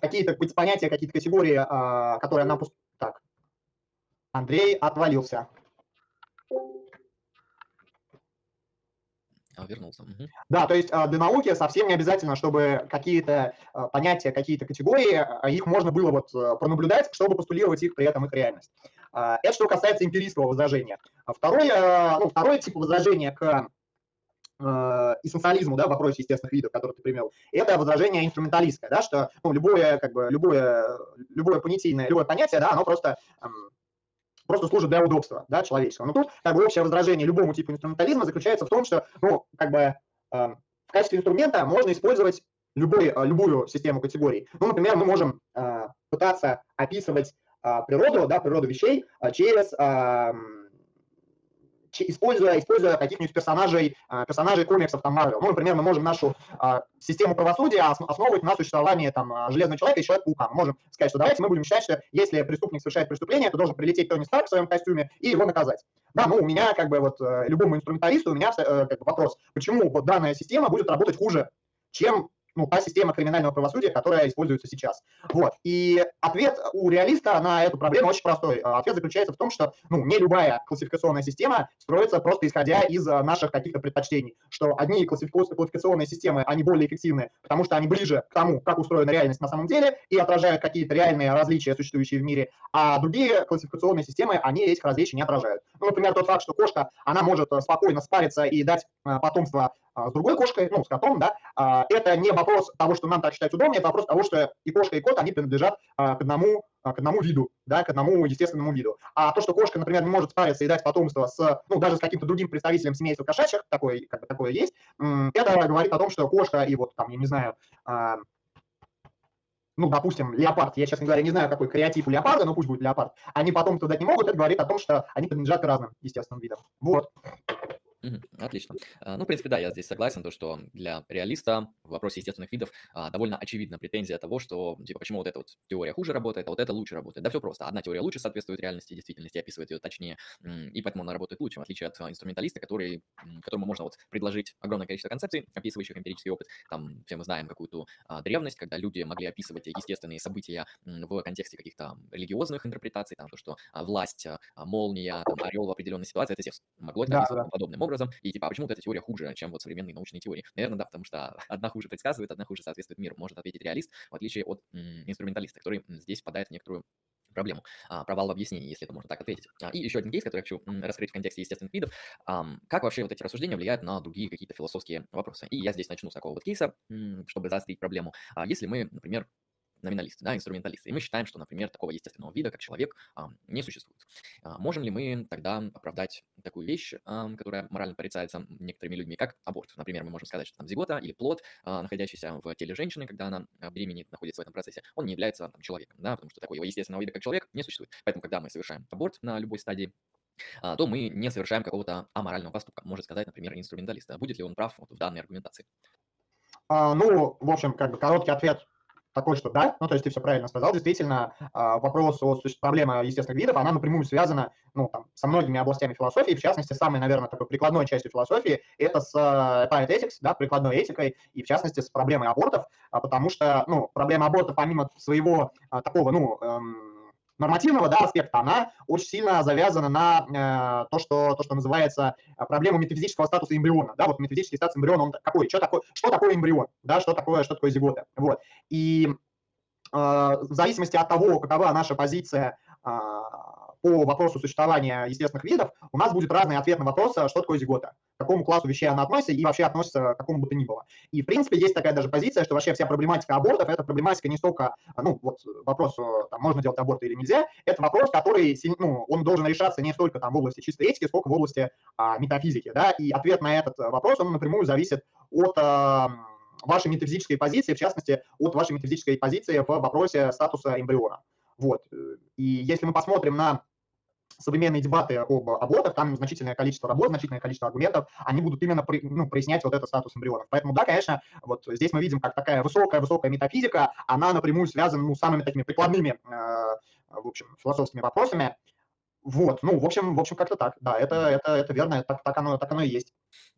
какие-то понятия, какие-то категории, а, которые нам... Так, Андрей отвалился. А, вернулся. Угу. Да, то есть а, для науки совсем не обязательно, чтобы какие-то понятия, какие-то категории, их можно было вот пронаблюдать, чтобы постулировать их при этом их реальность. Это что касается эмпирического возражения. Второй, ну, второй тип возражения к эссенциализму, да, в вопросе естественных видов, который ты привел, это возражение инструменталистское, да, что ну, любое, как бы, любое, любое понятийное, любое понятие, да, оно просто эм, просто служит для удобства да, человеческого. Но тут как бы общее возражение любому типу инструментализма заключается в том, что ну, как бы, э, в качестве инструмента можно использовать любой, э, любую систему категорий. Ну, например, мы можем э, пытаться описывать э, природу, да, природу вещей через э, используя, используя каких-нибудь персонажей, а, персонажей комиксов там Marvel. Ну, например, мы можем нашу а, систему правосудия основывать на существовании там а, Железного Человека и Человека-паука. Мы можем сказать, что давайте мы будем считать, что если преступник совершает преступление, то должен прилететь Тони Старк в своем костюме и его наказать. Да, ну, у меня, как бы, вот, э, любому инструменталисту, у меня э, как бы, вопрос, почему вот данная система будет работать хуже, чем ну, та система криминального правосудия, которая используется сейчас. Вот. И ответ у реалиста на эту проблему очень простой. А, ответ заключается в том, что ну, не любая классификационная система строится просто исходя из а, наших каких-то предпочтений, что одни классификационные системы, они более эффективны, потому что они ближе к тому, как устроена реальность на самом деле, и отражают какие-то реальные различия, существующие в мире, а другие классификационные системы, они этих различий не отражают. Ну, например, тот факт, что кошка, она может э, спокойно спариться и дать потомство а, с другой кошкой, ну, с котом, да, а, это не вопрос того, что нам так считать удобнее, это вопрос того, что и кошка, и кот, они принадлежат а, к одному, к одному виду, да, к одному естественному виду. А то, что кошка, например, не может спариться и дать потомство с, ну, даже с каким-то другим представителем семейства кошачьих, такое, как бы, такое есть, это говорит о том, что кошка и вот там, я не знаю, ну, допустим, леопард, я, честно говоря, не знаю, какой креатив у леопарда, но пусть будет леопард, они потом туда не могут, это говорит о том, что они принадлежат к разным естественным видам. Вот. Отлично. А, ну, в принципе, да, я здесь согласен, то, что для реалиста в вопросе естественных видов а, довольно очевидна претензия того, что, типа, почему вот эта вот теория хуже работает, а вот эта лучше работает. Да все просто. Одна теория лучше соответствует реальности, действительности, описывает ее точнее, и поэтому она работает лучше, в отличие от а, инструменталиста, который, которому можно вот предложить огромное количество концепций, описывающих эмпирический опыт. Там все мы знаем какую-то а, древность, когда люди могли описывать естественные события в контексте каких-то религиозных интерпретаций, там то, что а, власть, молния, там, орел в определенной ситуации, это Зевс. Могло это да, да. подобным образом. И типа, а почему вот эта теория хуже, чем вот современные научные теории? Наверное, да, потому что одна хуже предсказывает, одна хуже соответствует миру, может ответить реалист, в отличие от инструменталиста, который здесь впадает в некоторую проблему, а, провал в объяснении, если это можно так ответить. А, и еще один кейс, который я хочу раскрыть в контексте естественных видов. А, как вообще вот эти рассуждения влияют на другие какие-то философские вопросы? И я здесь начну с такого вот кейса, чтобы заострить проблему. А, если мы, например, номиналисты, да, инструменталисты. И мы считаем, что, например, такого естественного вида, как человек, а, не существует. А, можем ли мы тогда оправдать такую вещь, а, которая морально порицается некоторыми людьми, как аборт? Например, мы можем сказать, что там зигота или плод, находящийся в теле женщины, когда она беременеет, находится в этом процессе, он не является там, человеком, да, потому что такого естественного вида, как человек, не существует. Поэтому, когда мы совершаем аборт на любой стадии, то мы не совершаем какого-то аморального поступка, может сказать, например, инструменталист. Будет ли он прав вот в данной аргументации? А, ну, в общем, как бы короткий ответ такой, что да, ну, то есть ты все правильно сказал, действительно, а, вопрос о проблеме естественных видов, она напрямую связана, ну, там, со многими областями философии, в частности, самой, наверное, такой прикладной частью философии, это с applied ethics, да, прикладной этикой, и, в частности, с проблемой абортов, а, потому что, ну, проблема абортов, помимо своего такого, ну, эм, нормативного да, аспекта, она очень сильно завязана на э, то, что, то, что называется э, проблема метафизического статуса эмбриона. Да, вот метафизический статус эмбриона, он какой? Что такое, что такое эмбрион? Да, что такое, что такое зигота? Вот. И э, в зависимости от того, какова наша позиция э, по вопросу существования естественных видов, у нас будет разный ответ на вопрос, а что такое зигота, к какому классу вещей она относится и вообще относится к какому бы то ни было. И, в принципе, есть такая даже позиция, что вообще вся проблематика абортов – это проблематика не столько, ну, вот вопрос, там, можно делать аборт или нельзя, это вопрос, который, ну, он должен решаться не столько там в области чистой этики, сколько в области а, метафизики, да, и ответ на этот вопрос, он напрямую зависит от а, вашей метафизической позиции, в частности, от вашей метафизической позиции в вопросе статуса эмбриона. Вот. И если мы посмотрим на современные дебаты об абортах, там значительное количество работ, значительное количество аргументов, они будут именно ну, прояснять вот этот статус эмбрионов. Поэтому да, конечно, вот здесь мы видим, как такая высокая-высокая метафизика, она напрямую связана ну, с самыми такими прикладными, э, в общем, философскими вопросами. Вот, ну, в общем, в общем, как-то так, да, это, это, это верно, так, так, оно, так оно и есть.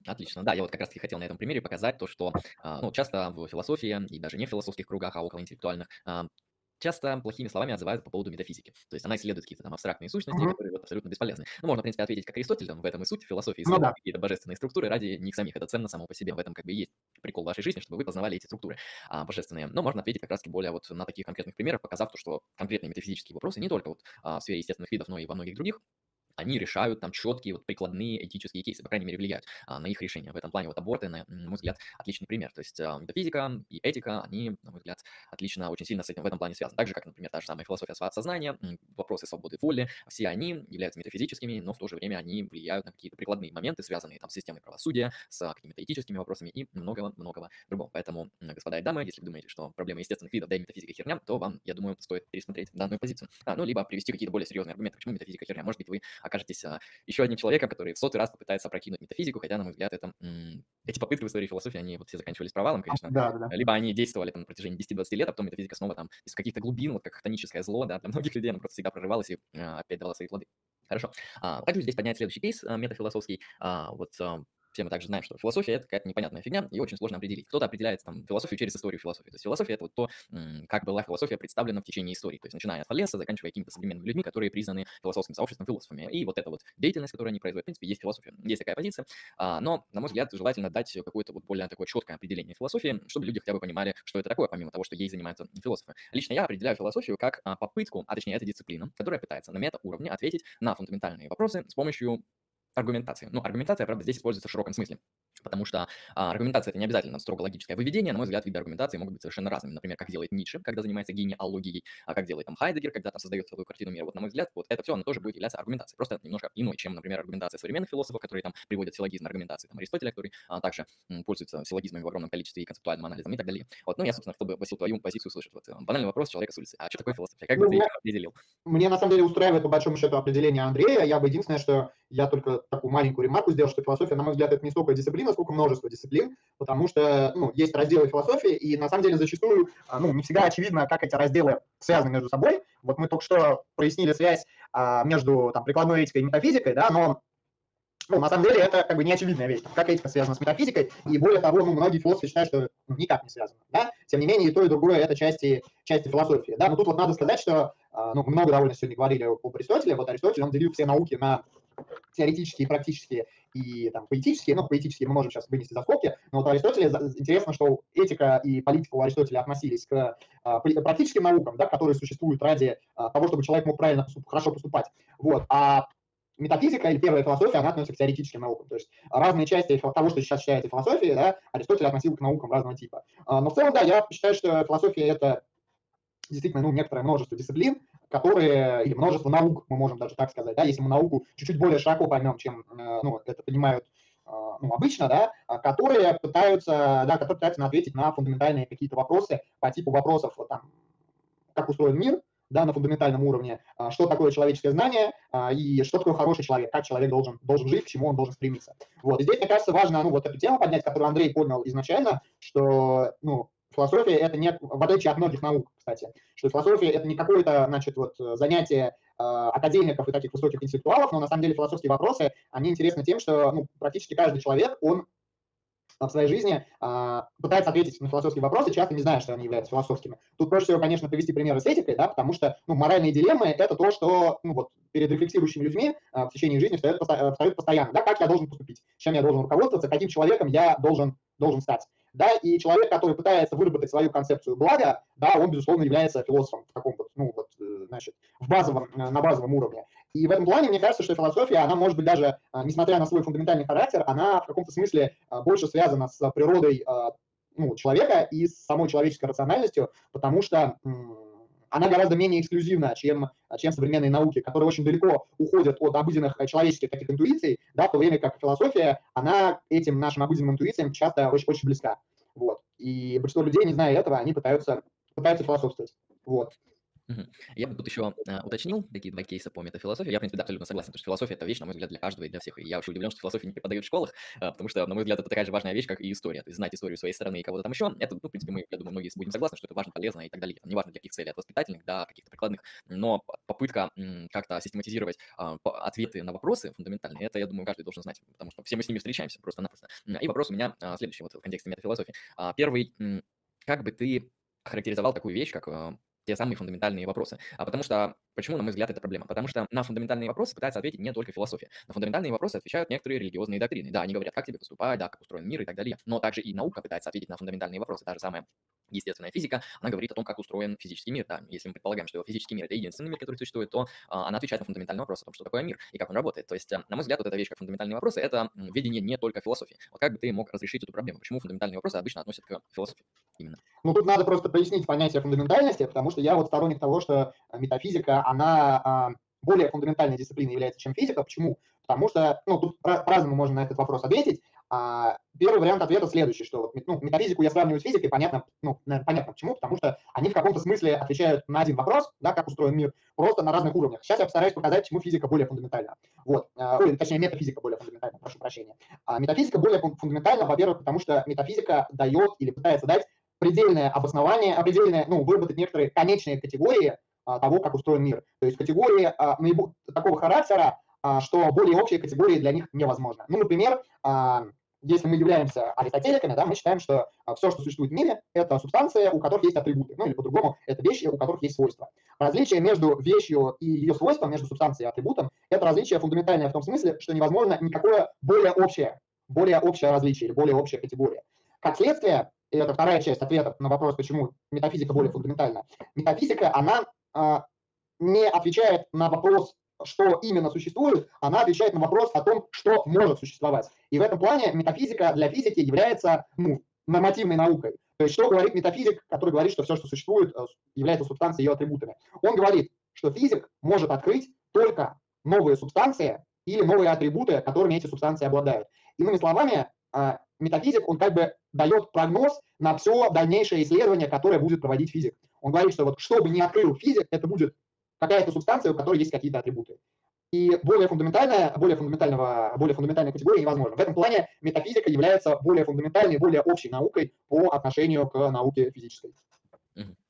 Отлично, да, я вот как раз таки хотел на этом примере показать то, что, а, ну, часто в философии и даже не в философских кругах, а около интеллектуальных, а, часто плохими словами отзывают по поводу метафизики. То есть она исследует какие-то там абстрактные сущности, uh-huh. которые вот абсолютно бесполезны. Ну, можно, в принципе, ответить, как Аристотель, там, в этом и суть философии, ну, да. какие-то божественные структуры ради них самих. Это ценно само по себе. В этом как бы и есть прикол вашей жизни, чтобы вы познавали эти структуры а, божественные. Но можно ответить как раз-таки более вот на таких конкретных примерах, показав то, что конкретные метафизические вопросы не только вот а, в сфере естественных видов, но и во многих других они решают там четкие вот прикладные этические кейсы, по крайней мере, влияют а, на их решение. В этом плане вот аборты, на, мой взгляд, отличный пример. То есть а, метафизика и этика, они, на мой взгляд, отлично, очень сильно с этим в этом плане связаны. Так же, как, например, та же самая философия сознания, вопросы свободы воли, все они являются метафизическими, но в то же время они влияют на какие-то прикладные моменты, связанные там с системой правосудия, с какими-то этическими вопросами и многого-многого другого. Поэтому, господа и дамы, если вы думаете, что проблема естественных видов, да и метафизика херня, то вам, я думаю, стоит пересмотреть данную позицию. А, ну, либо привести какие-то более серьезные аргументы, почему метафизика херня. Может быть, вы окажетесь а, еще одним человеком, который в сотый раз попытается опрокинуть метафизику, хотя, на мой взгляд, это, эти попытки в истории философии, они вот все заканчивались провалом, конечно. Да, да. Либо они действовали там на протяжении 10-20 лет, а потом метафизика снова там из каких-то глубин, вот как хтоническое зло, да, для многих людей она просто всегда прорывалась и а, опять давала свои плоды. Хорошо. А, хочу здесь поднять следующий кейс а, метафилософский. А, вот все мы также знаем, что философия это какая-то непонятная фигня, и очень сложно определить. Кто-то определяет там философию через историю философии. То есть философия это вот то, как была философия представлена в течение истории. То есть начиная от Фалеса, заканчивая какими-то современными людьми, которые признаны философским сообществом философами. И вот эта вот деятельность, которую они производят, в принципе, есть философия. Есть такая позиция. А, но, на мой взгляд, желательно дать какое-то вот более такое четкое определение философии, чтобы люди хотя бы понимали, что это такое, помимо того, что ей занимаются философы. Лично я определяю философию как а, попытку, а точнее, это дисциплина, которая пытается на мета-уровне ответить на фундаментальные вопросы с помощью аргументации. Ну, аргументация, правда, здесь используется в широком смысле. Потому что а, аргументация это не обязательно строго логическое выведение. На мой взгляд, виды аргументации могут быть совершенно разными. Например, как делает Ницше, когда занимается генеалогией, а как делает там Хайдегер, когда там создает целую картину мира. Вот, на мой взгляд, вот это все, оно тоже будет являться аргументацией. Просто немножко иной, чем, например, аргументация современных философов, которые там приводят силлогизм аргументации, там Аристотеля, который а, также м, пользуется силлогизмами в огромном количестве и концептуальным анализом и так далее. Вот, ну, я, собственно, чтобы, Васил, твою позицию услышать. Вот, банальный вопрос человека с улицы. А что такое философия? Как ну, бы ты меня, определил? Мне, на самом деле, устраивает, по большому счету, определение Андрея. Я бы единственное, что я только такую маленькую ремарку сделал, что философия, на мой взгляд, это не столько дисциплина, сколько множество дисциплин, потому что ну, есть разделы философии, и на самом деле зачастую а, ну, не всегда очевидно, как эти разделы связаны между собой. Вот мы только что прояснили связь а, между там, прикладной этикой и метафизикой, да, но ну, на самом деле это как бы неочевидная вещь, как этика связана с метафизикой, и более того, ну, многие философы считают, что ну, никак не связано, да, тем не менее и то, и другое это части, части философии, да, но тут вот надо сказать, что, а, ну, много довольно сегодня говорили об Аристотеле, вот Аристотель, он делил все науки на теоретические, практические и там, поэтические. Ну, поэтические мы можем сейчас вынести за скобки, но вот у Аристотеля интересно, что этика и политика у Аристотеля относились к а, практическим наукам, да, которые существуют ради а, того, чтобы человек мог правильно хорошо поступать. Вот. А метафизика или первая философия, она относится к теоретическим наукам. То есть разные части того, что сейчас считается философией, да, Аристотель относил к наукам разного типа. А, но в целом, да, я считаю, что философия – это действительно, ну, некоторое множество дисциплин, которые, или множество наук, мы можем даже так сказать, да, если мы науку чуть-чуть более широко поймем, чем, э, ну, это понимают ну, обычно, да, которые пытаются, да, которые пытаются ответить на фундаментальные какие-то вопросы по типу вопросов, вот, там, как устроен мир, да, на фундаментальном уровне, а, что такое человеческое знание а, и что такое хороший человек, как человек должен, должен жить, к чему он должен стремиться. Вот. И здесь, мне кажется, важно ну, вот эту тему поднять, которую Андрей понял изначально, что ну, философия это не, в отличие от многих наук, кстати, что философия это не какое-то, значит, вот занятие э, академиков и таких высоких интеллектуалов, но на самом деле философские вопросы, они интересны тем, что ну, практически каждый человек, он в своей жизни а, пытается ответить на философские вопросы, часто не зная, что они являются философскими. Тут проще всего, конечно, привести примеры с этикой, да, потому что ну, моральные дилеммы – это то, что ну, вот, перед рефлексирующими людьми а, в течение жизни встает, встает постоянно. Да, как я должен поступить, чем я должен руководствоваться, каким человеком я должен, должен стать. Да, и человек, который пытается выработать свою концепцию блага, да, он, безусловно, является философом в таком вот, ну, вот, э, значит, в базовом, э, на базовом уровне. И в этом плане, мне кажется, что философия, она может быть даже, а, несмотря на свой фундаментальный характер, она в каком-то смысле больше связана с природой ну, человека и с самой человеческой рациональностью, потому что она гораздо менее эксклюзивна, чем, чем современные науки, которые очень далеко уходят от обыденных человеческих таких интуиций, да, в то время как философия, она этим нашим обыденным интуициям часто очень, очень близка. Вот. И большинство людей, не зная этого, они пытаются, пытаются философствовать. Вот. Я бы тут еще а, уточнил такие два кейса по метафилософии. Я, в принципе, да, абсолютно согласен, потому что философия – это вещь, на мой взгляд, для каждого и для всех. И я вообще удивлен, что философию не преподают в школах, а, потому что, на мой взгляд, это такая же важная вещь, как и история. То есть знать историю своей страны и кого-то там еще, это, ну, в принципе, мы, я думаю, многие будем согласны, что это важно, полезно и так далее. Неважно для каких целей, от воспитательных до каких-то прикладных, но попытка как-то систематизировать а, ответы на вопросы фундаментальные, это, я думаю, каждый должен знать, потому что все мы с ними встречаемся просто-напросто. И вопрос у меня следующий вот в контексте метафилософии. Первый, как бы ты характеризовал такую вещь, как те самые фундаментальные вопросы. А потому что, почему, на мой взгляд, это проблема? Потому что на фундаментальные вопросы пытается ответить не только философия. На фундаментальные вопросы отвечают некоторые религиозные доктрины. Да, они говорят, как тебе поступать, да, как устроен мир и так далее. Но также и наука пытается ответить на фундаментальные вопросы. Та же самая естественная физика, она говорит о том, как устроен физический мир. Да, если мы предполагаем, что физический мир это единственный мир, который существует, то а, она отвечает на фундаментальный вопрос о том, что такое мир и как он работает. То есть, на мой взгляд, вот эта вещь как фундаментальные вопросы, это видение не только философии. Вот как бы ты мог разрешить эту проблему? Почему фундаментальные вопросы обычно относят к философии именно? Ну, тут надо просто пояснить понятие фундаментальности, потому что я вот сторонник того, что метафизика, она а, более фундаментальной дисциплиной является, чем физика. Почему? Потому что, ну, тут по-разному можно на этот вопрос ответить. А, первый вариант ответа следующий, что вот, ну, метафизику я сравниваю с физикой, понятно, ну, наверное, понятно почему, потому что они в каком-то смысле отвечают на один вопрос, да, как устроен мир, просто на разных уровнях. Сейчас я постараюсь показать, почему физика более фундаментальна. Вот, а, ой, точнее, метафизика более фундаментальна, прошу прощения. А метафизика более фундаментальна, во-первых, потому что метафизика дает или пытается дать предельное обоснование, определенное, ну, выработать некоторые конечные категории а, того, как устроен мир. То есть категории а, наиболее, такого характера, а, что более общие категории для них невозможно. Ну, например, а, если мы являемся аристотеликами, да, мы считаем, что а, все, что существует в мире, это субстанция, у которых есть атрибуты, ну или по-другому, это вещи, у которых есть свойства. Различие между вещью и ее свойством, между субстанцией и атрибутом, это различие фундаментальное в том смысле, что невозможно никакое более общее, более общее различие или более общая категория. Как следствие, и это вторая часть ответа на вопрос, почему метафизика более фундаментальна, метафизика, она а, не отвечает на вопрос что именно существует, она отвечает на вопрос о том, что может существовать. И в этом плане метафизика для физики является ну, нормативной наукой. То есть что говорит метафизик, который говорит, что все, что существует, э, является субстанцией ее атрибутами? Он говорит, что физик может открыть только новые субстанции или новые атрибуты, которыми эти субстанции обладают. Иными словами, э, метафизик, он как бы дает прогноз на все дальнейшее исследование, которое будет проводить физик. Он говорит, что вот что бы ни открыл физик, это будет какая-то субстанция, у которой есть какие-то атрибуты. И более фундаментальная, более фундаментального, более фундаментальной категории невозможно. В этом плане метафизика является более фундаментальной, более общей наукой по отношению к науке физической.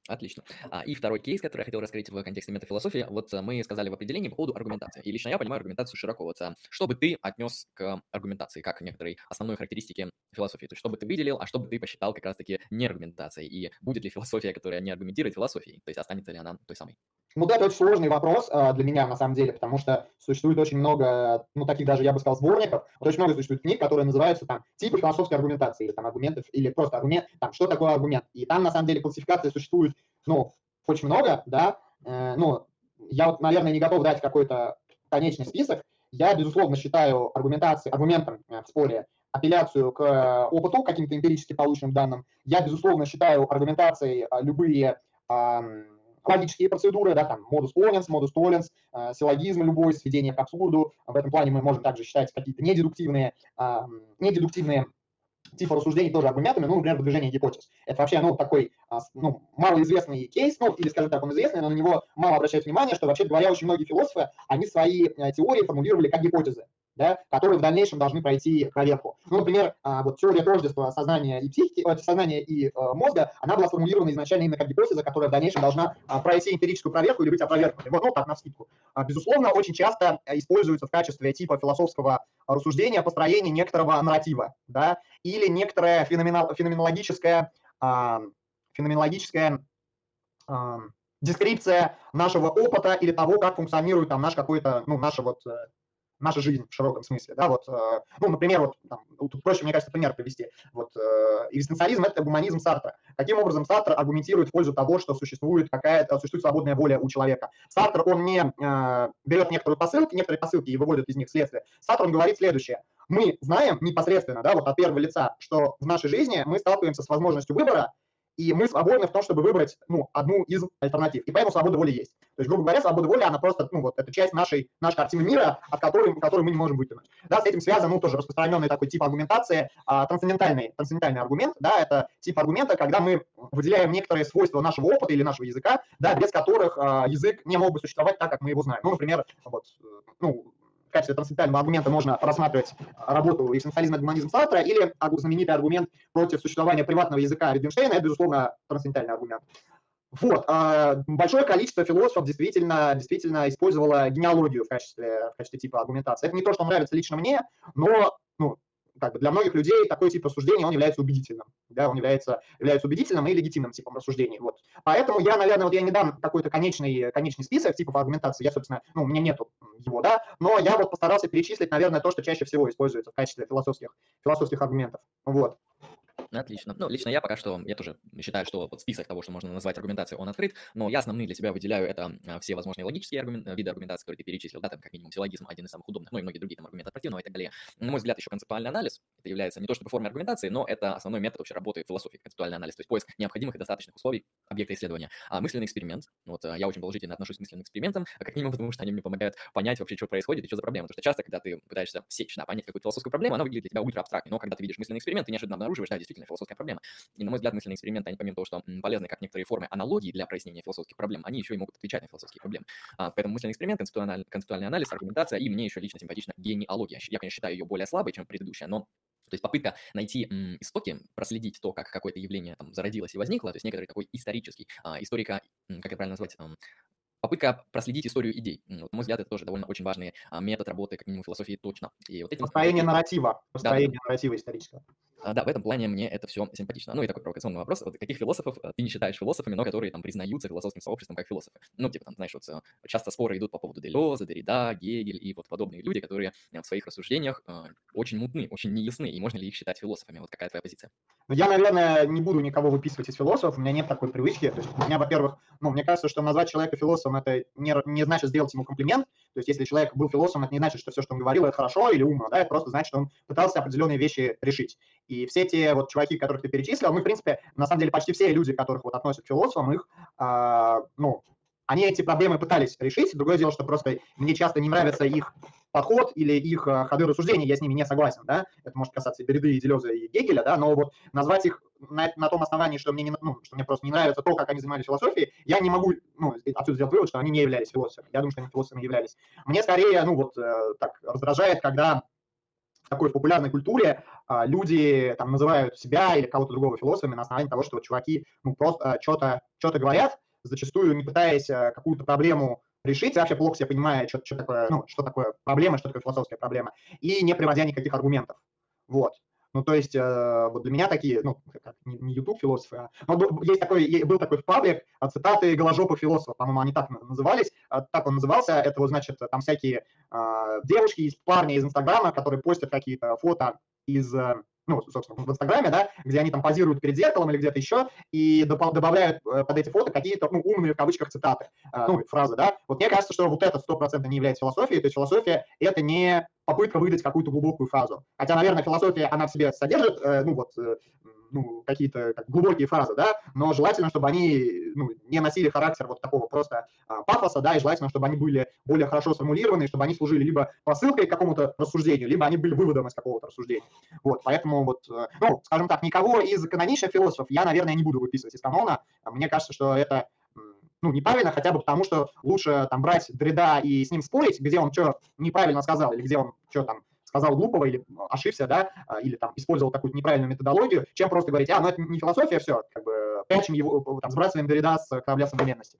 Отлично. А, и второй кейс, который я хотел раскрыть в контексте метафилософии, вот э, мы сказали в определении по поводу аргументации. И лично я понимаю аргументацию широко. Вот, а, что бы ты отнес к аргументации, как некоторой основной характеристики философии? То есть, что бы ты выделил, а что бы ты посчитал как раз-таки не аргументацией? И будет ли философия, которая не аргументирует философией? То есть, останется ли она той самой? Ну да, это очень сложный вопрос а, для меня на самом деле, потому что существует очень много, ну таких даже, я бы сказал, сборников, вот очень много существует книг, которые называются там типы философской аргументации, или там аргументов, или просто аргумент, там, что такое аргумент. И там на самом деле классификации существует, ну, очень много, да, э, ну, я вот, наверное, не готов дать какой-то конечный список. Я, безусловно, считаю аргументацией, аргументом э, в споре апелляцию к э, опыту, каким-то эмпирически полученным данным. Я, безусловно, считаю аргументацией э, любые э, логические процедуры, да, там, модус ponens, модус tollens, э, силлогизм любой, сведение к абсурду. В этом плане мы можем также считать какие-то недедуктивные, э, недедуктивные типа рассуждений тоже аргументами, ну, например, выдвижение гипотез. Это вообще, ну, такой, а, ну, малоизвестный кейс, ну, или, скажем так, он известный, но на него мало обращают внимание, что, вообще говоря, очень многие философы, они свои э, теории формулировали как гипотезы да, которые в дальнейшем должны пройти проверку. Ну, например, а, вот теория тождества сознания и психики, э, сознания и э, мозга, она была сформулирована изначально именно как гипотеза, которая в дальнейшем должна а, пройти эмпирическую проверку или быть опровергнутой. Вот, ну, так, на скидку. А, безусловно, очень часто используется в качестве типа философского рассуждения построение некоторого нарратива, да, или некоторая феноменал, феноменологическая, феноменологическая дескрипция нашего опыта или того, как функционирует там наш какой-то, ну, наша вот э, наша жизнь в широком смысле, да, вот, э, ну, например, вот, там, тут проще, мне кажется, пример привести, вот, э, экзистенциализм – это гуманизм Сартра. Каким образом Сартр аргументирует в пользу того, что существует какая-то, существует свободная воля у человека? Сартр, он не э, берет некоторые посылки, некоторые посылки и выводит из них следствие. Сартр, он говорит следующее. Мы знаем непосредственно, да, вот от первого лица, что в нашей жизни мы сталкиваемся с возможностью выбора, и мы свободны в том, чтобы выбрать ну, одну из альтернатив. И поэтому свобода воли есть. То есть, грубо говоря, свобода воли, она просто, ну, вот, это часть нашей, нашей картины мира, от которой, которой мы не можем вытянуть. Да, с этим связан, ну, тоже распространенный такой тип аргументации, а, трансцендентальный, трансцендентальный аргумент, да, это тип аргумента, когда мы выделяем некоторые свойства нашего опыта или нашего языка, да, без которых а, язык не мог бы существовать так, как мы его знаем. Ну, например, вот, э, ну, в качестве трансцендентального аргумента можно рассматривать работу экзистенциализма и гуманизм Сартра или знаменитый аргумент против существования приватного языка Wittgensteina, это, безусловно, трансцендентальный аргумент. Вот. А, большое количество философов действительно, действительно использовало генеалогию в качестве, в качестве типа аргументации. Это не то, что нравится лично мне, но как бы для многих людей такой тип рассуждения, он является убедительным. Да, он является, является убедительным и легитимным типом рассуждений. Вот. Поэтому я, наверное, вот я не дам какой-то конечный, конечный список типов аргументации, я, собственно, ну, у меня нету его, да, но я вот постарался перечислить, наверное, то, что чаще всего используется в качестве философских, философских аргументов. Вот. Отлично. Ну, лично я пока что, я тоже считаю, что вот список того, что можно назвать аргументацией, он открыт, но я основные для себя выделяю это а, все возможные логические аргумент, виды аргументации, которые ты перечислил, да, там как минимум силлогизм один из самых удобных, ну и многие другие там аргументы противного и так далее. На мой взгляд, еще концептуальный анализ, это является не то чтобы формой аргументации, но это основной метод вообще работы философии, концептуальный анализ, то есть поиск необходимых и достаточных условий объекта исследования. А мысленный эксперимент, вот а, я очень положительно отношусь к мысленным экспериментам, а как минимум потому, что они мне помогают понять вообще, что происходит и что за проблема, потому что часто, когда ты пытаешься сечь, да, понять какую-то философскую проблему, она выглядит для тебя ультра абстрактной, но когда ты видишь мысленный эксперимент, ты неожиданно обнаруживаешь, да, действительно, философская проблема. И, на мой взгляд, мысленные эксперименты, они помимо того, что полезны как некоторые формы аналогии для прояснения философских проблем, они еще и могут отвечать на философские проблемы. А, поэтому мысленный эксперимент, концептуальный, концептуальный анализ, аргументация, и мне еще лично симпатична генеалогия. Я, конечно, считаю ее более слабой, чем предыдущая, но то есть попытка найти м, истоки, проследить то, как какое-то явление там зародилось и возникло, то есть некоторый такой исторический, а, историка, как это правильно назвать, попытка проследить историю идей. Вот, на мой взгляд, это тоже довольно очень важный а, метод работы, как минимум, философии точно. И вот этим... Построение нарратива, построение да, нарратива исторического. А, да, в этом плане мне это все симпатично. Ну и такой провокационный вопрос. Вот каких философов э, ты не считаешь философами, но которые там признаются философским сообществом как философы? Ну, типа там, знаешь, вот э, часто споры идут по поводу Делеза, Derrida, Гегель и вот подобные люди, которые э, в своих рассуждениях очень мутны, очень неясны, и можно ли их считать философами? Вот какая твоя позиция? Ну, я, наверное, не буду никого выписывать из философов, у меня нет такой привычки. То есть у меня, во-первых, ну, мне кажется, что назвать человека философом это не, не значит сделать ему комплимент. То есть если человек был философом, это не значит, что все, что он говорил, это хорошо или умно, да, это просто значит, что он пытался определенные вещи решить. И все те вот чуваки, которых ты перечислил, мы, в принципе, на самом деле почти все люди, которых вот относят к философам, их, э, ну, они эти проблемы пытались решить. Другое дело, что просто мне часто не нравится их подход или их э, ходы рассуждений, я с ними не согласен, да, это может касаться и Береды, и Делеза, и Гегеля, да, но вот назвать их на, на том основании, что мне, не, ну, что мне просто не нравится то, как они занимались философией, я не могу, ну, отсюда сделать вывод, что они не являлись философами. Я думаю, что они философами являлись. Мне скорее, ну, вот э, так раздражает, когда в такой популярной культуре а, люди там называют себя или кого-то другого философами на основании того, что чуваки ну, просто а, что-то что говорят, зачастую не пытаясь а, какую-то проблему решить, вообще плохо себе понимая, что, что, такое, ну, что такое проблема, что такое философская проблема, и не приводя никаких аргументов. Вот. Ну, то есть, э, вот для меня такие, ну, как, не YouTube философы, а, но есть такой, был такой паблик, а, цитаты голожопых философов, по-моему, они так назывались, а, так он назывался, это вот, значит, там всякие э, девушки, парни из Инстаграма, которые постят какие-то фото из э, ну, собственно, в Инстаграме, да, где они там позируют перед зеркалом или где-то еще, и добавляют э, под эти фото какие-то, ну, умные, в кавычках, цитаты, э, ну, фразы, да. Вот мне кажется, что вот это стопроцентно не является философией, то есть философия – это не попытка выдать какую-то глубокую фразу. Хотя, наверное, философия, она в себе содержит, э, ну, вот, ну, какие-то как, глубокие фразы, да, но желательно, чтобы они ну, не носили характер вот такого просто а, пафоса, да, и желательно, чтобы они были более хорошо сформулированы, чтобы они служили либо посылкой к какому-то рассуждению, либо они были выводом из какого-то рассуждения. Вот, поэтому вот, э, ну, скажем так, никого из каноничных философов я, наверное, не буду выписывать из канона. Мне кажется, что это ну, неправильно, хотя бы потому, что лучше там брать Дреда и с ним спорить, где он что неправильно сказал, или где он что там сказал глупого или ошибся, да, а, или там использовал какую-то неправильную методологию, чем просто говорить, а, ну это не философия, все, как бы прячем его, там, сбрасываем Дреда с корабля современности.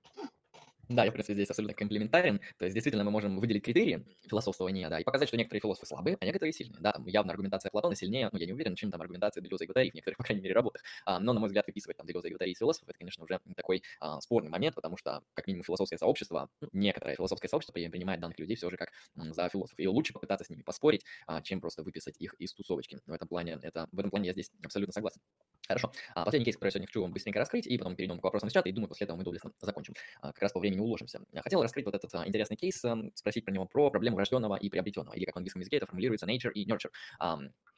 Да, я, в принципе, здесь абсолютно комплементарен. То есть, действительно, мы можем выделить критерии философствования, да, и показать, что некоторые философы слабые, а некоторые сильные. Да, там явно аргументация Платона сильнее, ну, я не уверен, чем там аргументация Делеза и Гватари в некоторых, по крайней мере, работах. А, но, на мой взгляд, выписывать там Делеза и Гватари из философов, это, конечно, уже такой а, спорный момент, потому что, как минимум, философское сообщество, ну, некоторое философское сообщество принимает данных людей все же как м, за философов. И лучше попытаться с ними поспорить, а, чем просто выписать их из тусовочки. В этом плане, это, в этом плане я здесь абсолютно согласен. Хорошо. А, последний кейс, который я сегодня хочу вам быстренько раскрыть, и потом перейдем к вопросам с чата, и думаю, после этого мы доблестно закончим. А, как раз по времени уложимся. Хотел раскрыть вот этот а, интересный кейс, а, спросить про него, про проблему врожденного и приобретенного, или как в английском языке это формулируется nature и nurture.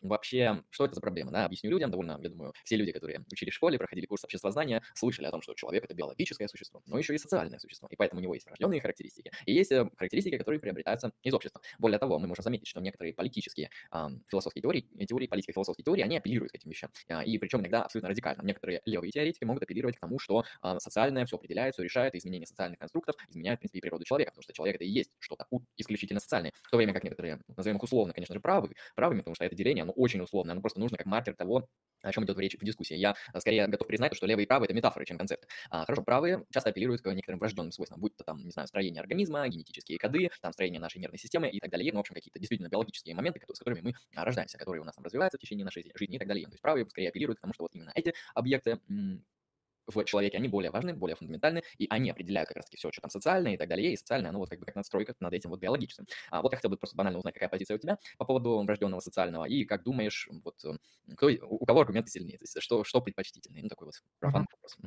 Вообще, что это за проблема? Да, объясню людям, довольно, я думаю, все люди, которые учили в школе, проходили курс обществознания, слышали о том, что человек — это биологическое существо, но еще и социальное существо, и поэтому у него есть врожденные характеристики, и есть э, характеристики, которые приобретаются из общества. Более того, мы можем заметить, что некоторые политические а, философские теории, теории политики философские теории, они апеллируют к этим вещам, а, и причем иногда абсолютно радикально некоторые левые теоретики могут апеллировать к тому, что а, социальное все определяет, все решает, изменение социальных конструктов изменяет, в принципе, и природу человека, потому что человек это и есть что-то исключительно социальное, в то время как некоторые, назовем их условно, конечно же, правы, правыми, потому что это деление, оно очень условное, оно просто нужно как маркер того, о чем идет речь в дискуссии. Я а, скорее готов признать, что левые и правые – это метафоры, чем концепты. А, хорошо, правые часто апеллируют к некоторым врожденным свойствам, будь то там, не знаю, строение организма, генетические коды, там, строение нашей нервной системы и так далее. Ну, в общем, какие-то действительно биологические моменты, с которыми мы а, рождаемся, которые у нас там развиваются в течение нашей жизни и так далее. То есть правые скорее апеллируют к тому, что вот именно эти объекты в человеке, они более важны, более фундаментальны, и они определяют как раз-таки все, что там социальное и так далее, и социальное, оно вот как бы как надстройка над этим вот биологическим. А вот я хотел бы просто банально узнать, какая позиция у тебя по поводу врожденного социального, и как думаешь, вот кто, у кого аргументы сильнее, то есть что, что предпочтительнее, ну такой вот профан вопрос.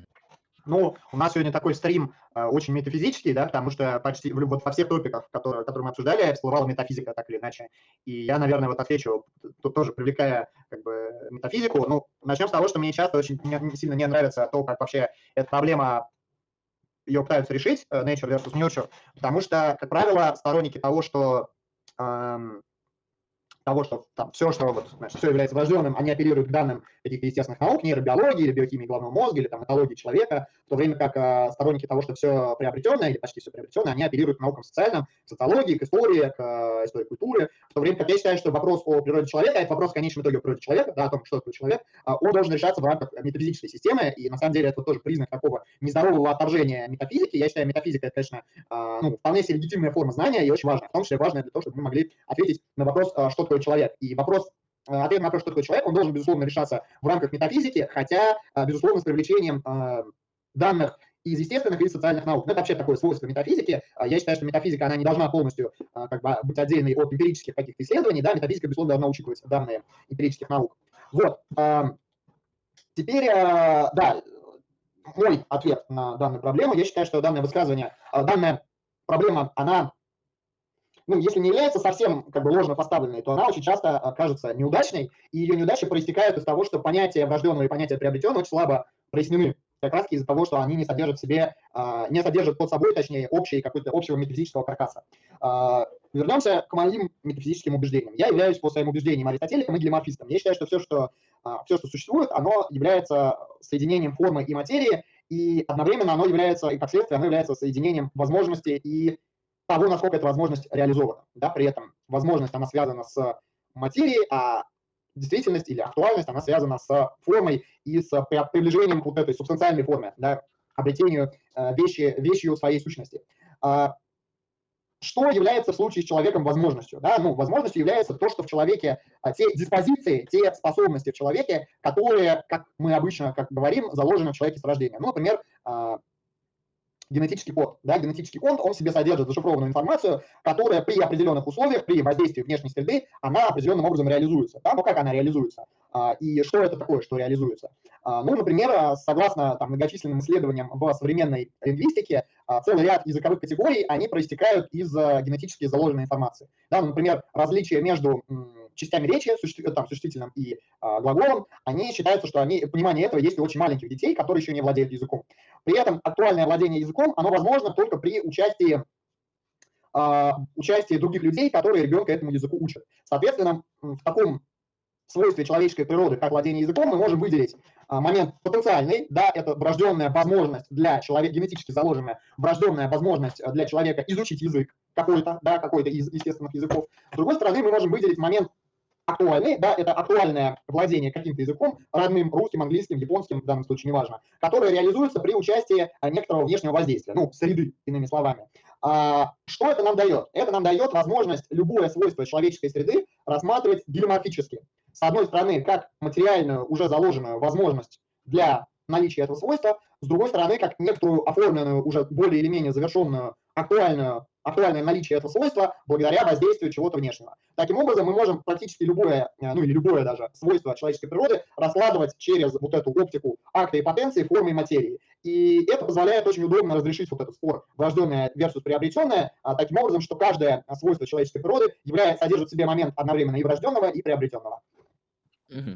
Ну, у нас сегодня такой стрим э, очень метафизический, да, потому что почти вот во всех топиках, которые, которые мы обсуждали, всплывала метафизика так или иначе. И я, наверное, вот отвечу, тут тоже привлекая как бы метафизику. Ну, начнем с того, что мне часто очень не, сильно не нравится то, как вообще эта проблема ее пытаются решить, э, nature versus nurture, потому что, как правило, сторонники того, что эм, того, что там все, что вот, значит, все является врожденным, они апеллируют к данным каких-то естественных наук, нейробиологии или биохимии головного мозга, или там этологии человека, в то время как э, сторонники того, что все приобретенное, или почти все приобретенное, они апеллируют к наукам социальным, к социологии, к истории, к э, истории культуры, в то время как я считаю, что вопрос о природе человека, это вопрос в конечном итоге о природе человека, да, о том, что такое человек, э, он должен решаться в рамках метафизической системы, и на самом деле это тоже признак такого нездорового отторжения метафизики. Я считаю, метафизика, это, конечно, э, ну, вполне себе легитимная форма знания и очень важная, в том числе важная для того, чтобы мы могли ответить на вопрос, э, что такое такое человек. И вопрос э, ответ на вопрос, что такое человек, он должен, безусловно, решаться в рамках метафизики, хотя, э, безусловно, с привлечением э, данных из естественных и социальных наук. Это вообще такое свойство метафизики. Я считаю, что метафизика, она не должна полностью как бы, быть отдельной от эмпирических каких-то исследований. Да, метафизика, безусловно, должна учитывать данные эмпирических наук. Вот. Теперь, да, мой ответ на данную проблему. Я считаю, что данное высказывание, данная проблема, она ну, если не является совсем как бы ложно поставленной, то она очень часто окажется неудачной, и ее неудачи проистекают из того, что понятие врожденного и понятие приобретенного очень слабо прояснены как раз из-за того, что они не содержат в себе, а, не содержат под собой, точнее, общий какой-то общего метафизического каркаса. А, вернемся к моим метафизическим убеждениям. Я являюсь по своим убеждениям аристотеликом и гелиморфистом. Я считаю, что все, что, а, все, что существует, оно является соединением формы и материи, и одновременно оно является, и как следствие, оно является соединением возможности и того, насколько эта возможность реализована. Да, при этом возможность, она связана с материей, а действительность или актуальность, она связана с формой и с приближением вот этой субстанциальной форме, да, обретению э, вещи, вещью своей сущности. А, что является в случае с человеком возможностью? Да? Ну, возможностью является то, что в человеке, а, те диспозиции, те способности в человеке, которые, как мы обычно как говорим, заложены в человеке с рождения. Ну, например, а, генетический код. Да, генетический код, он в себе содержит зашифрованную информацию, которая при определенных условиях, при воздействии внешней среды, она определенным образом реализуется. Да, но как она реализуется? А, и что это такое, что реализуется? А, ну, например, согласно там, многочисленным исследованиям в современной лингвистике, а, целый ряд языковых категорий, они проистекают из генетически заложенной информации. Да, ну, например, различие между частями речи, там, существительным и а, глаголом, они считаются, что они, понимание этого есть у очень маленьких детей, которые еще не владеют языком. При этом актуальное владение языком, оно возможно только при участии а, участии других людей, которые ребенка этому языку учат. Соответственно, в таком свойстве человеческой природы, как владение языком, мы можем выделить а, момент потенциальный, да, это врожденная возможность для человека, генетически заложенная врожденная возможность для человека изучить язык какой-то, да, какой-то из естественных языков. С другой стороны, мы можем выделить момент актуальный, да, это актуальное владение каким-то языком, родным, русским, английским, японским, в данном случае неважно, которое реализуется при участии некоторого внешнего воздействия, ну, среды, иными словами. А, что это нам дает? Это нам дает возможность любое свойство человеческой среды рассматривать гелиоморфически. С одной стороны, как материальную, уже заложенную возможность для наличия этого свойства, с другой стороны, как некоторую оформленную, уже более или менее завершенную, актуальную актуальное наличие этого свойства благодаря воздействию чего-то внешнего. Таким образом, мы можем практически любое, э, ну или любое даже свойство человеческой природы раскладывать через вот эту оптику акта и потенции формы и материи. И это позволяет очень удобно разрешить вот этот спор врожденное versus приобретенное, а, таким образом, что каждое свойство человеческой природы является, содержит в себе момент одновременно и врожденного, и приобретенного.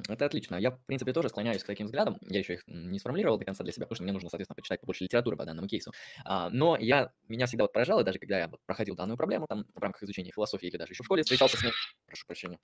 Это отлично. Я, в принципе, тоже склоняюсь к таким взглядам. Я еще их не сформулировал до конца для себя, потому что мне нужно, соответственно, почитать побольше литературы по данному кейсу. А, но я, меня всегда вот поражало, даже когда я проходил данную проблему там в рамках изучения философии или даже еще в школе встречался с ней. Прошу прощения.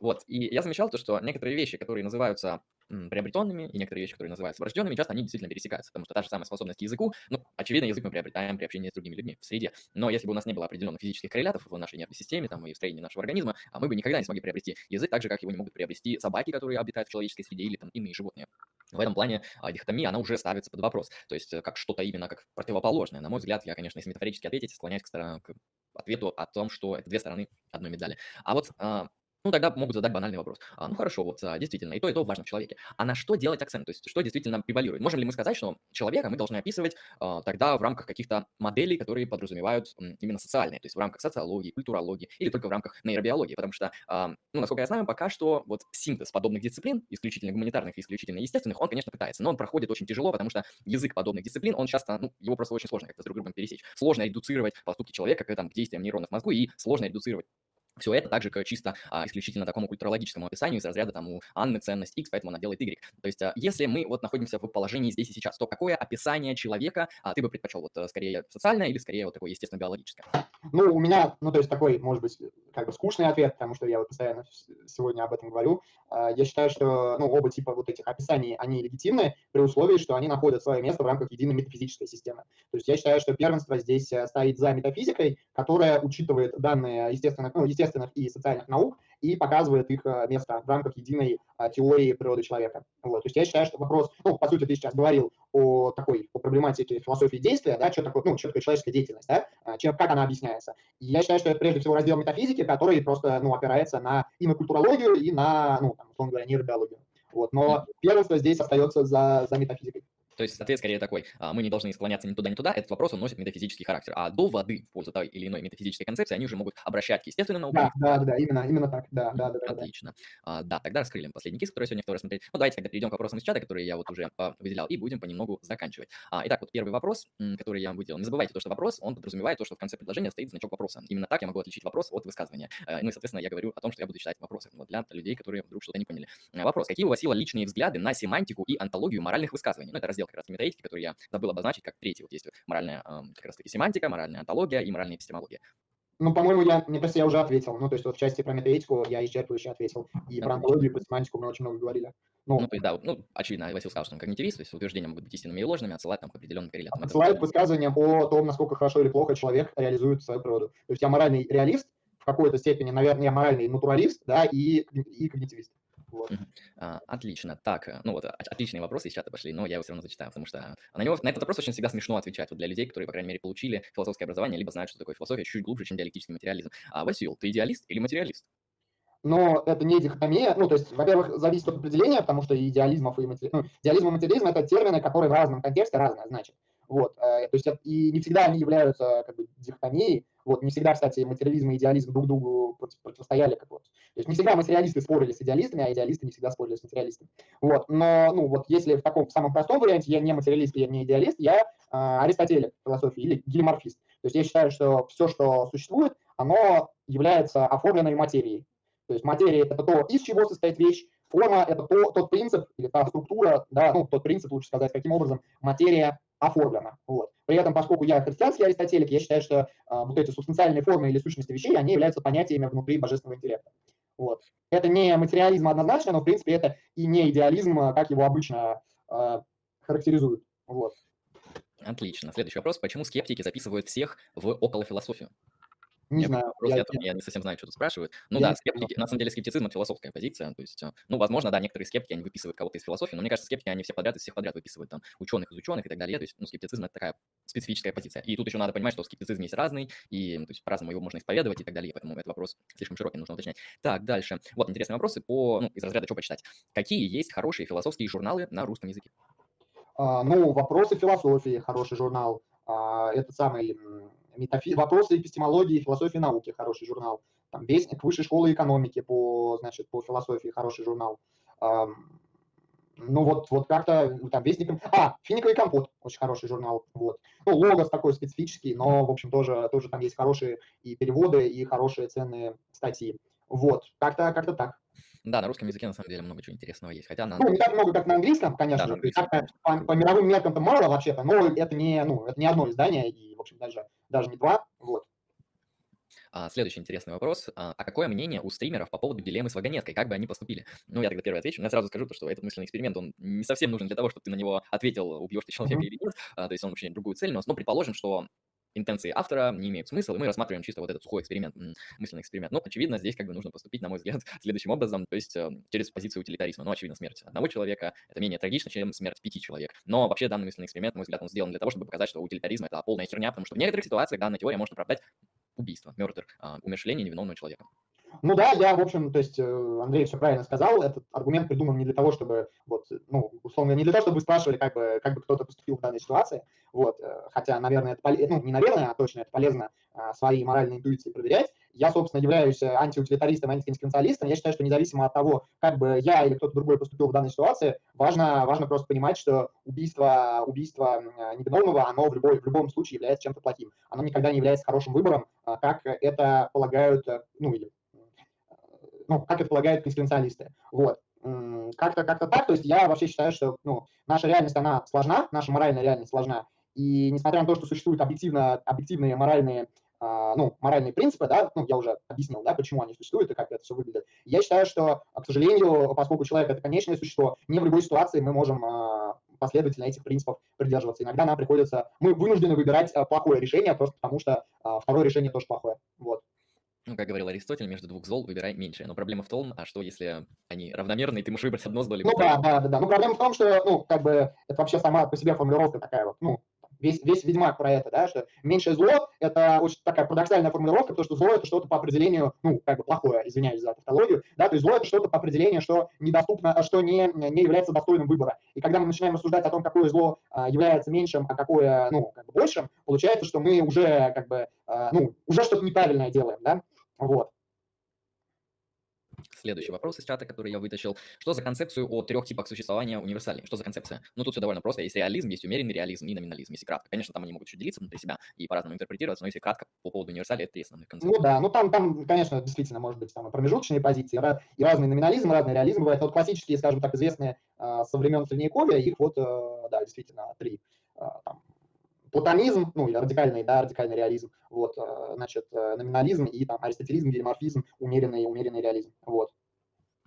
Вот, и я замечал то, что некоторые вещи, которые называются приобретенными, и некоторые вещи, которые называются врожденными, часто они действительно пересекаются, потому что та же самая способность к языку, ну, очевидно, язык мы приобретаем при общении с другими людьми в среде, но если бы у нас не было определенных физических коррелятов в нашей нервной системе там, и в строении нашего организма, а мы бы никогда не смогли приобрести язык так же, как его не могут приобрести собаки, которые обитают в человеческой среде, или там иные животные. В этом плане а, дихотомия, она уже ставится под вопрос, то есть э, как что-то именно как противоположное. На мой взгляд, я, конечно, если метафорически ответить, склоняюсь к, к ответу о том, что это две стороны одной медали. А вот а, ну, тогда могут задать банальный вопрос. А, ну, хорошо, вот а, действительно, и то, и то важно в человеке. А на что делать акцент? То есть, что действительно превалирует? Можем ли мы сказать, что человека мы должны описывать а, тогда в рамках каких-то моделей, которые подразумевают м, именно социальные, то есть в рамках социологии, культурологии или только в рамках нейробиологии? Потому что, а, ну, насколько я знаю, пока что вот синтез подобных дисциплин, исключительно гуманитарных и исключительно естественных, он, конечно, пытается, но он проходит очень тяжело, потому что язык подобных дисциплин, он часто, ну, его просто очень сложно как-то с друг другом пересечь. Сложно редуцировать поступки человека к, там, к действиям нейронов мозгу, и сложно редуцировать все это также к чисто а, исключительно такому культурологическому описанию из разряда там у Анны ценность X, поэтому она делает Y. То есть а, если мы вот находимся в положении здесь и сейчас, то какое описание человека а, ты бы предпочел? Вот э, скорее социальное или скорее вот такое естественно-биологическое? Ну, у меня, ну, то есть такой, может быть, как бы скучный ответ, потому что я вот постоянно сегодня об этом говорю. А, я считаю, что, ну, оба типа вот этих описаний, они легитимны при условии, что они находят свое место в рамках единой метафизической системы. То есть я считаю, что первенство здесь э, стоит за метафизикой, которая учитывает данные естественных, ну, естественных и социальных наук и показывает их э, место в рамках единой э, теории природы человека. Вот. То есть я считаю, что вопрос, ну, по сути, ты сейчас говорил о такой, о проблематике философии действия, да, что такое, ну, что такое человеческая деятельность, да, э, чем, как она объясняется. И я считаю, что это прежде всего раздел метафизики, который просто, ну, опирается на и на культурологию, и на, ну, там, условно говоря, нейробиологию. Вот. Но первенство здесь остается за, за метафизикой. То есть ответ скорее такой, а, мы не должны склоняться ни туда, ни туда, этот вопрос он носит метафизический характер. А до воды в пользу той или иной метафизической концепции они уже могут обращать к естественным наукам. Да, да, да, именно, именно так, да, да, да. Отлично. Да, а, да тогда раскрыли последний кейс, который сегодня второй рассмотреть. Ну, давайте тогда перейдем к вопросам из чата, которые я вот уже а, выделял, и будем понемногу заканчивать. Итак, вот первый вопрос, который я выделил. Не забывайте то, что вопрос, он подразумевает то, что в конце предложения стоит значок вопроса. Именно так я могу отличить вопрос от высказывания. Ну и, соответственно, я говорю о том, что я буду читать вопросы вот, для людей, которые вдруг что-то не поняли. Вопрос. Какие у вас личные взгляды на семантику и антологию моральных высказываний? Ну, это раздел как раз метаэтики, который я забыл обозначить как третий. Вот есть моральная как раз таки семантика, моральная антология и моральная эпистемология. Ну, по-моему, я, мне кажется, я уже ответил. Ну, то есть вот в части про метаэтику я исчерпывающе ответил. И про антологию, и про семантику мы очень много говорили. Ну, ну, то есть, да, ну, очевидно, Васил сказал, что он когнитивист, то есть утверждения могут быть истинными и ложными, отсылать там к определенным коррелятам. Отсылает высказывания о том, насколько хорошо или плохо человек реализует свою природу. То есть я моральный реалист, в какой-то степени, наверное, я моральный натуралист, да, и, и когнитивист. Вот. А, отлично. Так, э, ну вот, отличные вопросы из чата пошли, но я его все равно зачитаю, потому что на него, на этот вопрос очень всегда смешно отвечать вот для людей, которые, по крайней мере, получили философское образование, либо знают, что такое философия чуть глубже, чем диалектический материализм. А, Васил, ты идеалист или материалист? но это не дихотомия. Ну, то есть, во-первых, зависит от определения, потому что идеализмов и матери... ну, идеализм и материализм – это термины, которые в разном контексте разное значат. Вот, э, то есть, и не всегда они являются как бы дихотомией, вот, не всегда, кстати, материализм и идеализм друг другу противостояли. Как вот. То есть не всегда материалисты спорили с идеалистами, а идеалисты не всегда спорили с материалистами. Вот. Но, ну, вот если в таком в самом простом варианте я не материалист, я не идеалист, я э, аристотелик философии или гелиморфист. То есть я считаю, что все, что существует, оно является оформленной материей. То есть материя – это то, из чего состоит вещь, форма – это то, тот принцип или та структура, да, ну, тот принцип, лучше сказать, каким образом материя оформлена. Вот. При этом, поскольку я христианский аристотелик, я считаю, что а, вот эти субстанциальные формы или сущности вещей, они являются понятиями внутри божественного интеллекта. Вот. Это не материализм однозначно, но, в принципе, это и не идеализм, а, как его обычно э, характеризуют. Вот. Отлично. Следующий вопрос. Почему скептики записывают всех в околофилософию? Не знаю. Я, я, я не совсем знаю, что тут спрашивают. Ну я да, скептики, на самом деле скептицизм – это философская позиция. То есть, э, ну, возможно, да, некоторые скептики, они выписывают кого-то из философии, но мне кажется, скептики, они все подряд, из всех подряд выписывают там ученых из ученых и так далее. То есть, ну, скептицизм – это такая специфическая позиция. И тут еще надо понимать, что скептицизм есть разный, и то есть по-разному его можно исповедовать и так далее, поэтому этот вопрос слишком широкий, нужно уточнять. Так, дальше. Вот интересные вопросы по, ну, из разряда «что почитать». Какие есть хорошие философские журналы на русском языке? А, ну, «Вопросы философии» – хороший журнал. А, это самый метафи... вопросы эпистемологии и философии науки, хороший журнал. Там Вестник Высшей школы экономики по, значит, по философии, хороший журнал. Ну вот, вот как-то там Вестник... А, Финиковый компот, очень хороший журнал. Вот. Ну, Логос такой специфический, но, в общем, тоже, тоже там есть хорошие и переводы, и хорошие ценные статьи. Вот, как-то как так. Да, на русском языке на самом деле много чего интересного есть. Хотя на... Ну, не так много, как на английском, конечно да, же. Английском, конечно. По, по мировым меркам-то мало вообще-то, но это не, ну, это не одно издание, и, в общем, даже, даже не два. Вот. А, следующий интересный вопрос. А, а какое мнение у стримеров по поводу дилеммы с вагонеткой? Как бы они поступили? Ну, я тогда первый отвечу. Но я сразу скажу, то, что этот мысленный эксперимент, он не совсем нужен для того, чтобы ты на него ответил, убьешь ты человека mm-hmm. или нет. А, то есть он вообще другую цель носит. Но предположим, что интенции автора не имеют смысла, и мы рассматриваем чисто вот этот сухой эксперимент, мысленный эксперимент. Ну, очевидно, здесь как бы нужно поступить, на мой взгляд, следующим образом, то есть э, через позицию утилитаризма. Ну, очевидно, смерть одного человека – это менее трагично, чем смерть пяти человек. Но вообще данный мысленный эксперимент, на мой взгляд, он сделан для того, чтобы показать, что утилитаризм – это полная херня, потому что в некоторых ситуациях данная теория может оправдать убийство, мертвер, умершление невиновного человека. Ну да, я, в общем, то есть э, Андрей все правильно сказал, этот аргумент придуман не для того, чтобы, вот, ну, условно, не для того, чтобы спрашивали, как бы, как бы кто-то поступил в данной ситуации, вот, э, хотя, наверное, это, ну, не наверное, а точно это полезно а, свои моральные интуиции проверять. Я, собственно, являюсь антиутилитаристом, антиконсенсуалистом. Я считаю, что независимо от того, как бы я или кто-то другой поступил в данной ситуации, важно, важно просто понимать, что убийство, убийство невиновного, оно в, любой, в любом случае является чем-то плохим. Оно никогда не является хорошим выбором, как это полагают, ну, или ну, как это полагают конфиденциалисты. Вот. Как-то как так. То есть я вообще считаю, что ну, наша реальность, она сложна, наша моральная реальность сложна. И несмотря на то, что существуют объективно, объективные моральные а, ну, моральные принципы, да, ну, я уже объяснил, да, почему они существуют и как это все выглядит. Я считаю, что, к сожалению, поскольку человек это конечное существо, не в любой ситуации мы можем а, последовательно этих принципов придерживаться. Иногда нам приходится, мы вынуждены выбирать а, плохое решение просто потому, что второе решение тоже плохое. Вот ну, как говорил Аристотель, между двух зол выбирай меньшее. Но проблема в том, а что если они равномерны, и ты можешь выбрать одно зло, либо Ну да, да, да, да. Ну проблема в том, что, ну, как бы, это вообще сама по себе формулировка такая вот, ну, весь, весь Ведьмак про это, да, что меньшее зло – это очень такая парадоксальная формулировка, потому что зло – это что-то по определению, ну, как бы плохое, извиняюсь за тавтологию, да, то есть зло – это что-то по определению, что недоступно, что не, не является достойным выбора. И когда мы начинаем рассуждать о том, какое зло а, является меньшим, а какое, ну, как бы большим, получается, что мы уже, как бы, а, ну, уже что-то неправильное делаем, да, вот. Следующий вопрос из чата, который я вытащил. Что за концепцию о трех типах существования универсальной? Что за концепция? Ну, тут все довольно просто. Есть реализм, есть умеренный реализм и номинализм, если кратко. Конечно, там они могут еще делиться внутри себя и по-разному интерпретироваться, но если кратко по поводу универсалии, это три основных концепции. Ну да, ну там, там, конечно, действительно может быть там промежуточные позиции, и разный номинализм, разный реализм бывает. Но вот классические, скажем так, известные э, со времен Средневековья, их вот, э, да, действительно, три. Э, там, платонизм, ну, или радикальный, да, радикальный реализм, вот, значит, номинализм и там аристотелизм, гелиморфизм, умеренный, умеренный реализм, вот.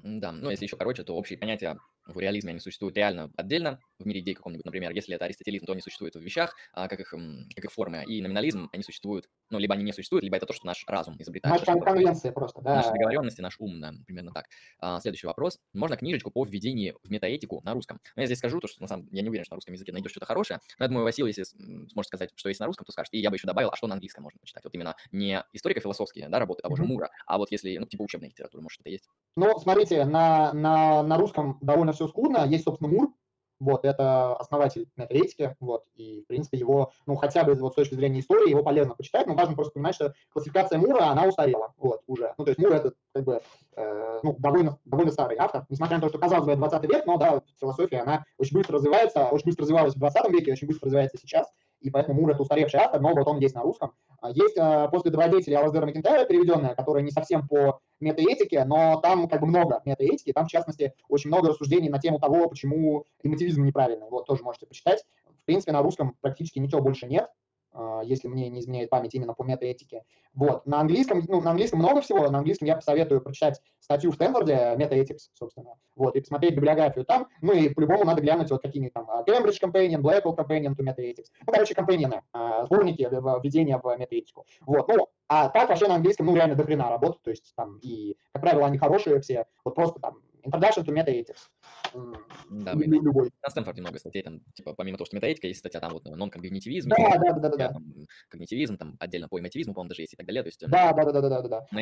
Да, ну если еще короче, то общие понятия в реализме они существуют реально отдельно, в мире идей каком-нибудь, например, если это аристотелизм, то они существуют в вещах, а как их, как их формы, и номинализм, они существуют, ну, либо они не существуют, либо это то, что наш разум изобретает. Наша конвенция просто, да. Наши договоренности, наш ум, да, примерно так. А, следующий вопрос. Можно книжечку по введению в метаэтику на русском? Ну, я здесь скажу, то, что на самом я не уверен, что на русском языке найдешь что-то хорошее, но я думаю, Василий, если сможет сказать, что есть на русском, то скажет. И я бы еще добавил, а что на английском можно почитать? Вот именно не историко-философские, да, работы того же Мура, а вот если, ну, типа учебная литература, может, это есть. Ну, смотрите, на, на, на русском довольно все скудно. Есть, собственно, Мур, вот, это основатель метаэтики, вот, и, в принципе, его, ну, хотя бы вот с точки зрения истории, его полезно почитать, но важно просто понимать, что классификация Мура, она устарела, вот, уже. Ну, то есть Мур это, как бы, ну, довольно, довольно старый автор, несмотря на то, что, казалось бы, 20 век, но, да, философия, она очень быстро развивается, очень быстро развивалась в 20 веке, очень быстро развивается сейчас, и поэтому Мур это устаревший автор, но вот он есть на русском, Есть после добродетели Алаздера Макентайра переведенная, которая не совсем по метаэтике, но там как бы много метаэтики, там, в частности, очень много рассуждений на тему того, почему эмотивизм неправильный. Вот, тоже можете почитать. В принципе, на русском практически ничего больше нет, а, если мне не изменяет память именно по метаэтике. Вот. На английском, ну, на английском много всего, на английском я посоветую прочитать статью в Стэнфорде, Metaethics, собственно, вот, и посмотреть библиографию там, ну, и по-любому надо глянуть вот какие-нибудь там а, Cambridge Companion, Blackwell Companion to Metaethics, ну, короче, компаньоны, а, сборники введения в метаэтику. Вот, ну, а так вообще на английском, ну, реально дохрена работы, то есть там и, как правило, они хорошие все, вот просто там Introduction to Metaethics. Да, Или любой. На Стэнфорде много статей, там, типа, помимо того, что метаэтика, есть статья там вот нон-когнитивизм. Да, да, да, да, да. Там, когнитивизм, там отдельно по эмотивизму, по-моему, даже есть и так далее. То есть, да, да, да, да, да, да, да. Ну,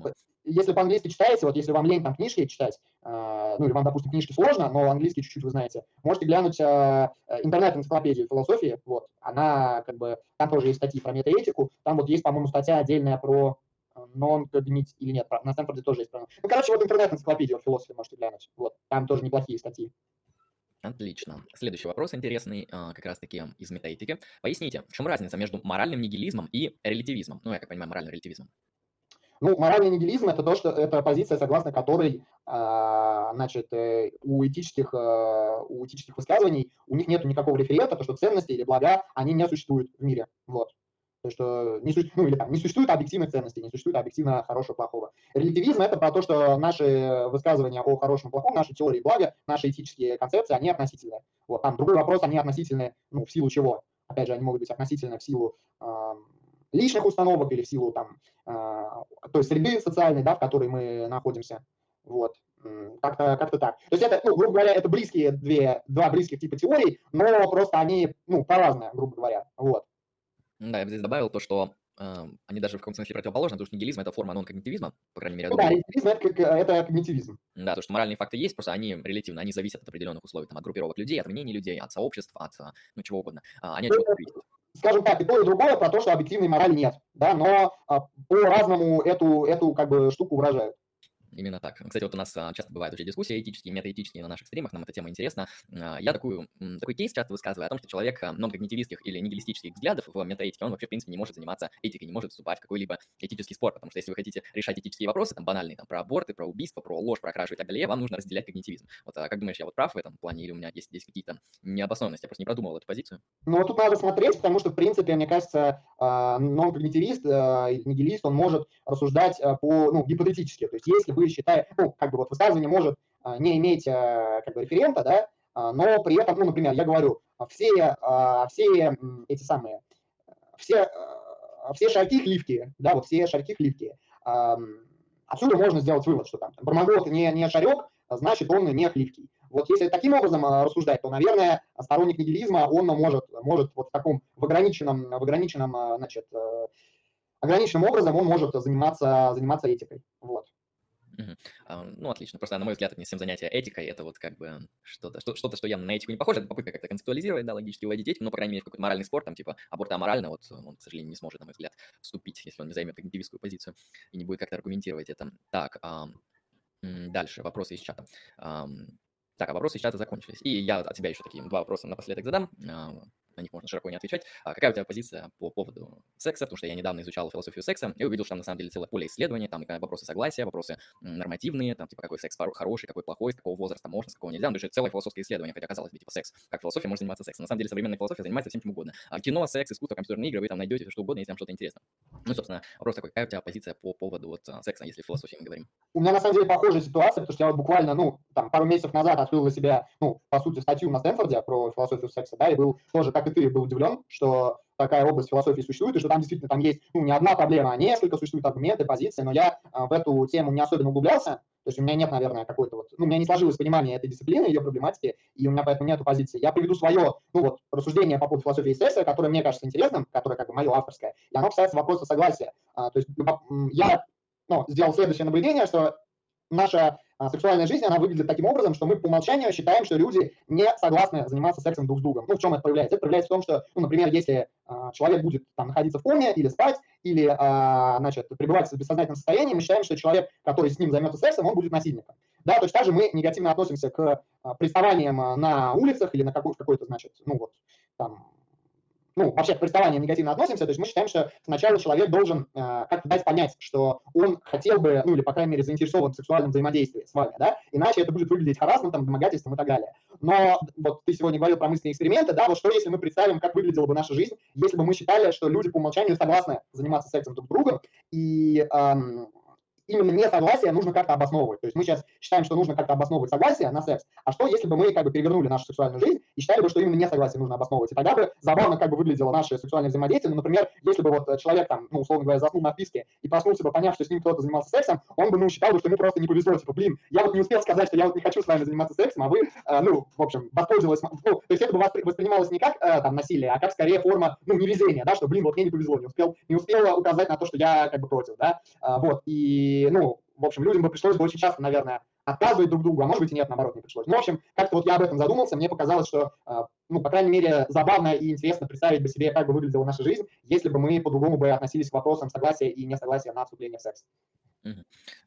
вот, если по-английски читаете, вот если вам лень там книжки читать, э, ну или вам, допустим, книжки сложно, но английский чуть-чуть вы знаете, можете глянуть э, интернет-энциклопедию философии, вот, она как бы, там тоже есть статьи про метаэтику, там вот есть, по-моему, статья отдельная про non-cognitive или нет, на Стэнфорде тоже есть. Ну, короче, вот интернет-энциклопедия философии можете глянуть. Вот, там тоже неплохие статьи. Отлично. Следующий вопрос интересный, а, как раз-таки из метаэтики. Поясните, в чем разница между моральным нигилизмом и релятивизмом? Ну, я как понимаю, моральным релятивизмом. Ну, моральный нигилизм – это то, что это позиция, согласно которой, а, значит, э, у этических, э, у этических высказываний у них нет никакого референта, то, что ценности или блага, они не существуют в мире. Вот. То, что не, ну, или, там, не существует объективной ценности, не существует объективно хорошего плохого. Релятивизм – это про то, что наши высказывания о хорошем плохом, наши теории блага, наши этические концепции, они относительны. Вот, там другой вопрос, они относительны, ну, в силу чего? Опять же, они могут быть относительны в силу э, личных установок или в силу там, э, той среды социальной, да, в которой мы находимся. Вот как-то как так. То есть это, ну, грубо говоря, это близкие две, два близких типа теорий, но просто они, ну, по-разному, грубо говоря, вот. Да, я бы здесь добавил то, что э, они даже в каком-то смысле противоположны, потому что нигилизм – это форма нон-когнитивизма, по крайней мере. Ну, да, релятивизм это, как, это когнитивизм. Да, то, что моральные факты есть, просто они релятивны, они зависят от определенных условий, там, от группировок людей, от мнений людей, от сообществ, от ну, чего угодно. А, они от чего зависят. Скажем так, и то, и другое про то, что объективной морали нет, да, но а, по-разному эту, эту как бы штуку выражают. Именно так. Кстати, вот у нас а, часто бывают уже дискуссии этические, метаэтические на наших стримах, нам эта тема интересна. А, я такую, такой кейс часто высказываю о том, что человек а, нон-когнитивистских или нигилистических взглядов в метаэтике, он вообще, в принципе, не может заниматься этикой, не может вступать в какой-либо этический спор, потому что если вы хотите решать этические вопросы, там, банальные, там, про аборты, про убийство, про ложь, про кражу и так далее, вам нужно разделять когнитивизм. Вот, как думаешь, я вот прав в этом плане или у меня есть здесь какие-то необоснованности? Я просто не продумывал эту позицию. Ну, тут надо смотреть, потому что, в принципе, мне кажется, нон-когнитивист, нигилист, он может рассуждать по, ну, гипотетически. То есть, если вы считаете, ну, как бы вот высказывание может а, не иметь а, как бы референта, да, а, но при этом, ну, например, я говорю, все, все эти самые, все, все шарки хливкие, да, вот все шарки хливкие. Отсюда можно сделать вывод, что там Бармагот не, не шарек, значит, он не хливкий. Вот если таким образом рассуждать, то, наверное, сторонник нигилизма, он может, может вот в таком, в ограниченном, в ограниченном, значит, э, ограниченным образом он может заниматься, заниматься этикой. Вот. Мгм. Ну, отлично. Просто, на мой взгляд, это не всем занятие этикой. Это вот как бы что-то, что- что-то, что явно на этику не похоже. Это попытка как-то концептуализировать, да, логически уводить этику, но, по крайней мере, какой-то моральный спор, там, типа, аборт аморально, вот он, к сожалению, не сможет, на мой взгляд, вступить, если он не займет когнитивистскую позицию и не будет как-то аргументировать это. Так, ам, дальше, вопросы из чата. Так, а вопросы из чата закончились. И я от тебя еще такие два вопроса напоследок задам на них можно широко не отвечать. А какая у тебя позиция по поводу секса? Потому что я недавно изучал философию секса и увидел, что там на самом деле целое поле исследований, там вопросы согласия, вопросы нормативные, там типа какой секс хороший, какой плохой, с какого возраста можно, с какого нельзя. Ну, то есть целое философское исследование, хотя казалось бы, типа секс. Как философия может заниматься сексом? На самом деле современная философия занимается всем чем угодно. А кино, секс, искусство, компьютерные игры, вы там найдете что угодно, если вам что-то интересно. Ну, собственно, вопрос такой, какая у тебя позиция по поводу вот а, секса, если философии мы говорим? У меня на самом деле похожая ситуация, потому что я вот буквально, ну, там, пару месяцев назад открыл для себя, ну, по сути, статью на Стэнфорде про философию секса, да, и был тоже, как и ты, был удивлен, что такая область философии существует, и что там действительно там есть ну, не одна проблема, а несколько существуют аргументы, позиции, но я а, в эту тему не особенно углублялся, то есть у меня нет, наверное, какой-то вот, ну, у меня не сложилось понимание этой дисциплины, ее проблематики, и у меня поэтому нет позиции. Я приведу свое, ну, вот, рассуждение по поводу философии естества, которое мне кажется интересным, которое как бы мое авторское, и оно касается вопроса согласия. А, то есть я ну, сделал следующее наблюдение, что наша сексуальная жизнь, она выглядит таким образом, что мы по умолчанию считаем, что люди не согласны заниматься сексом друг с другом. Ну, в чем это проявляется? Это проявляется в том, что, ну, например, если а, человек будет там находиться в коме или спать, или, а, значит, пребывать в бессознательном состоянии, мы считаем, что человек, который с ним займется сексом, он будет насильником. Да, точно так же мы негативно относимся к а, приставаниям а, на улицах или на какой- какой-то, значит, ну вот, там, ну, вообще к приставанию негативно относимся, то есть мы считаем, что сначала человек должен э, как-то дать понять, что он хотел бы, ну, или, по крайней мере, заинтересован в сексуальном взаимодействии с вами, да, иначе это будет выглядеть харассментом, домогательством и так далее. Но вот ты сегодня говорил про мысленные эксперименты, да, вот что если мы представим, как выглядела бы наша жизнь, если бы мы считали, что люди по умолчанию согласны заниматься сексом друг с другом, и эм, именно несогласие нужно как-то обосновывать. То есть мы сейчас считаем, что нужно как-то обосновывать согласие на секс. А что, если бы мы как бы перевернули нашу сексуальную жизнь и считали бы, что именно несогласие нужно обосновывать? И тогда бы забавно как бы выглядело наше сексуальное взаимодействие. Ну, например, если бы вот человек там, ну, условно говоря, заснул на вписке и проснулся бы, поняв, что с ним кто-то занимался сексом, он бы, ну, считал бы, что ему просто не повезло. Типа, блин, я вот не успел сказать, что я вот не хочу с вами заниматься сексом, а вы, э, ну, в общем, воспользовалась, ну, то есть это бы воспринималось не как э, там насилие, а как скорее форма, ну, невезения, да, что, блин, вот мне не повезло, не успел, не успел указать на то, что я как бы против, да, э, вот, и, ну, в общем, людям бы пришлось бы очень часто, наверное, отказывать друг другу, а может быть и нет, наоборот, не пришлось. Ну, в общем, как-то вот я об этом задумался, мне показалось, что, а, ну, по крайней мере, забавно и интересно представить бы себе, как бы выглядела наша жизнь, если бы мы по-другому бы относились к вопросам согласия и несогласия на вступление в секс.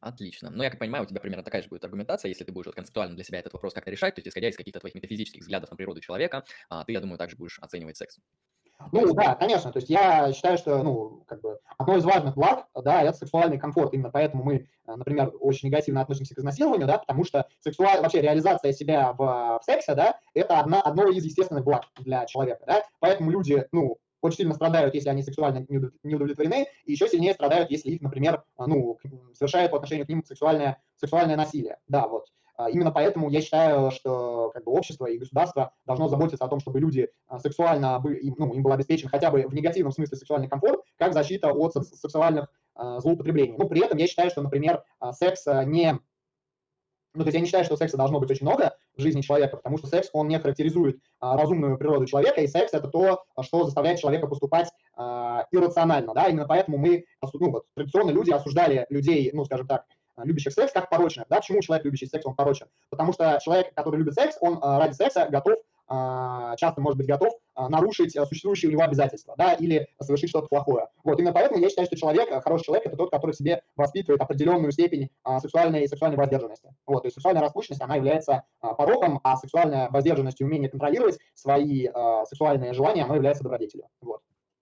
Отлично. Ну, я как понимаю, у тебя примерно такая же будет аргументация, если ты будешь вот концептуально для себя этот вопрос как-то решать, то есть исходя из каких-то твоих метафизических взглядов на природу человека, а, ты, я думаю, также будешь оценивать секс. Ну да, конечно. То есть я считаю, что ну, как бы одно из важных благ, да, это сексуальный комфорт. Именно поэтому мы, э, например, очень негативно относимся к изнасилованию, да, потому что сексуаль... вообще реализация себя в, в сексе, да, это одна, одно из естественных благ для человека, да. Поэтому люди, ну, очень сильно страдают, если они сексуально не удовлетворены, и еще сильнее страдают, если их, например, ну, совершают по отношению к ним сексуальное, сексуальное насилие. Да, вот. А, именно поэтому я считаю, что как бы, общество и государство должно заботиться о том, чтобы люди а, сексуально, ну, им был обеспечен хотя бы в негативном смысле сексуальный комфорт, как защита от сексуальных а, злоупотреблений. Но при этом я считаю, что, например, секс не ну, то есть я не считаю, что секса должно быть очень много в жизни человека, потому что секс, он не характеризует а, разумную природу человека, и секс – это то, что заставляет человека поступать а, иррационально, да, именно поэтому мы, ну, вот, традиционно люди осуждали людей, ну, скажем так, любящих секс как порочных. Да? Почему человек, любящий секс, он порочен? Потому что человек, который любит секс, он а, ради секса готов а, часто может быть готов нарушить существующие у него обязательства, да, или совершить что-то плохое. Вот, именно поэтому я считаю, что человек, хороший человек, это тот, который в себе воспитывает определенную степень сексуальной и сексуальной воздержанности. Вот, то есть сексуальная распущенность, она является пороком, а сексуальная воздержанность и умение контролировать свои сексуальные желания, оно является добродетелью. Вот.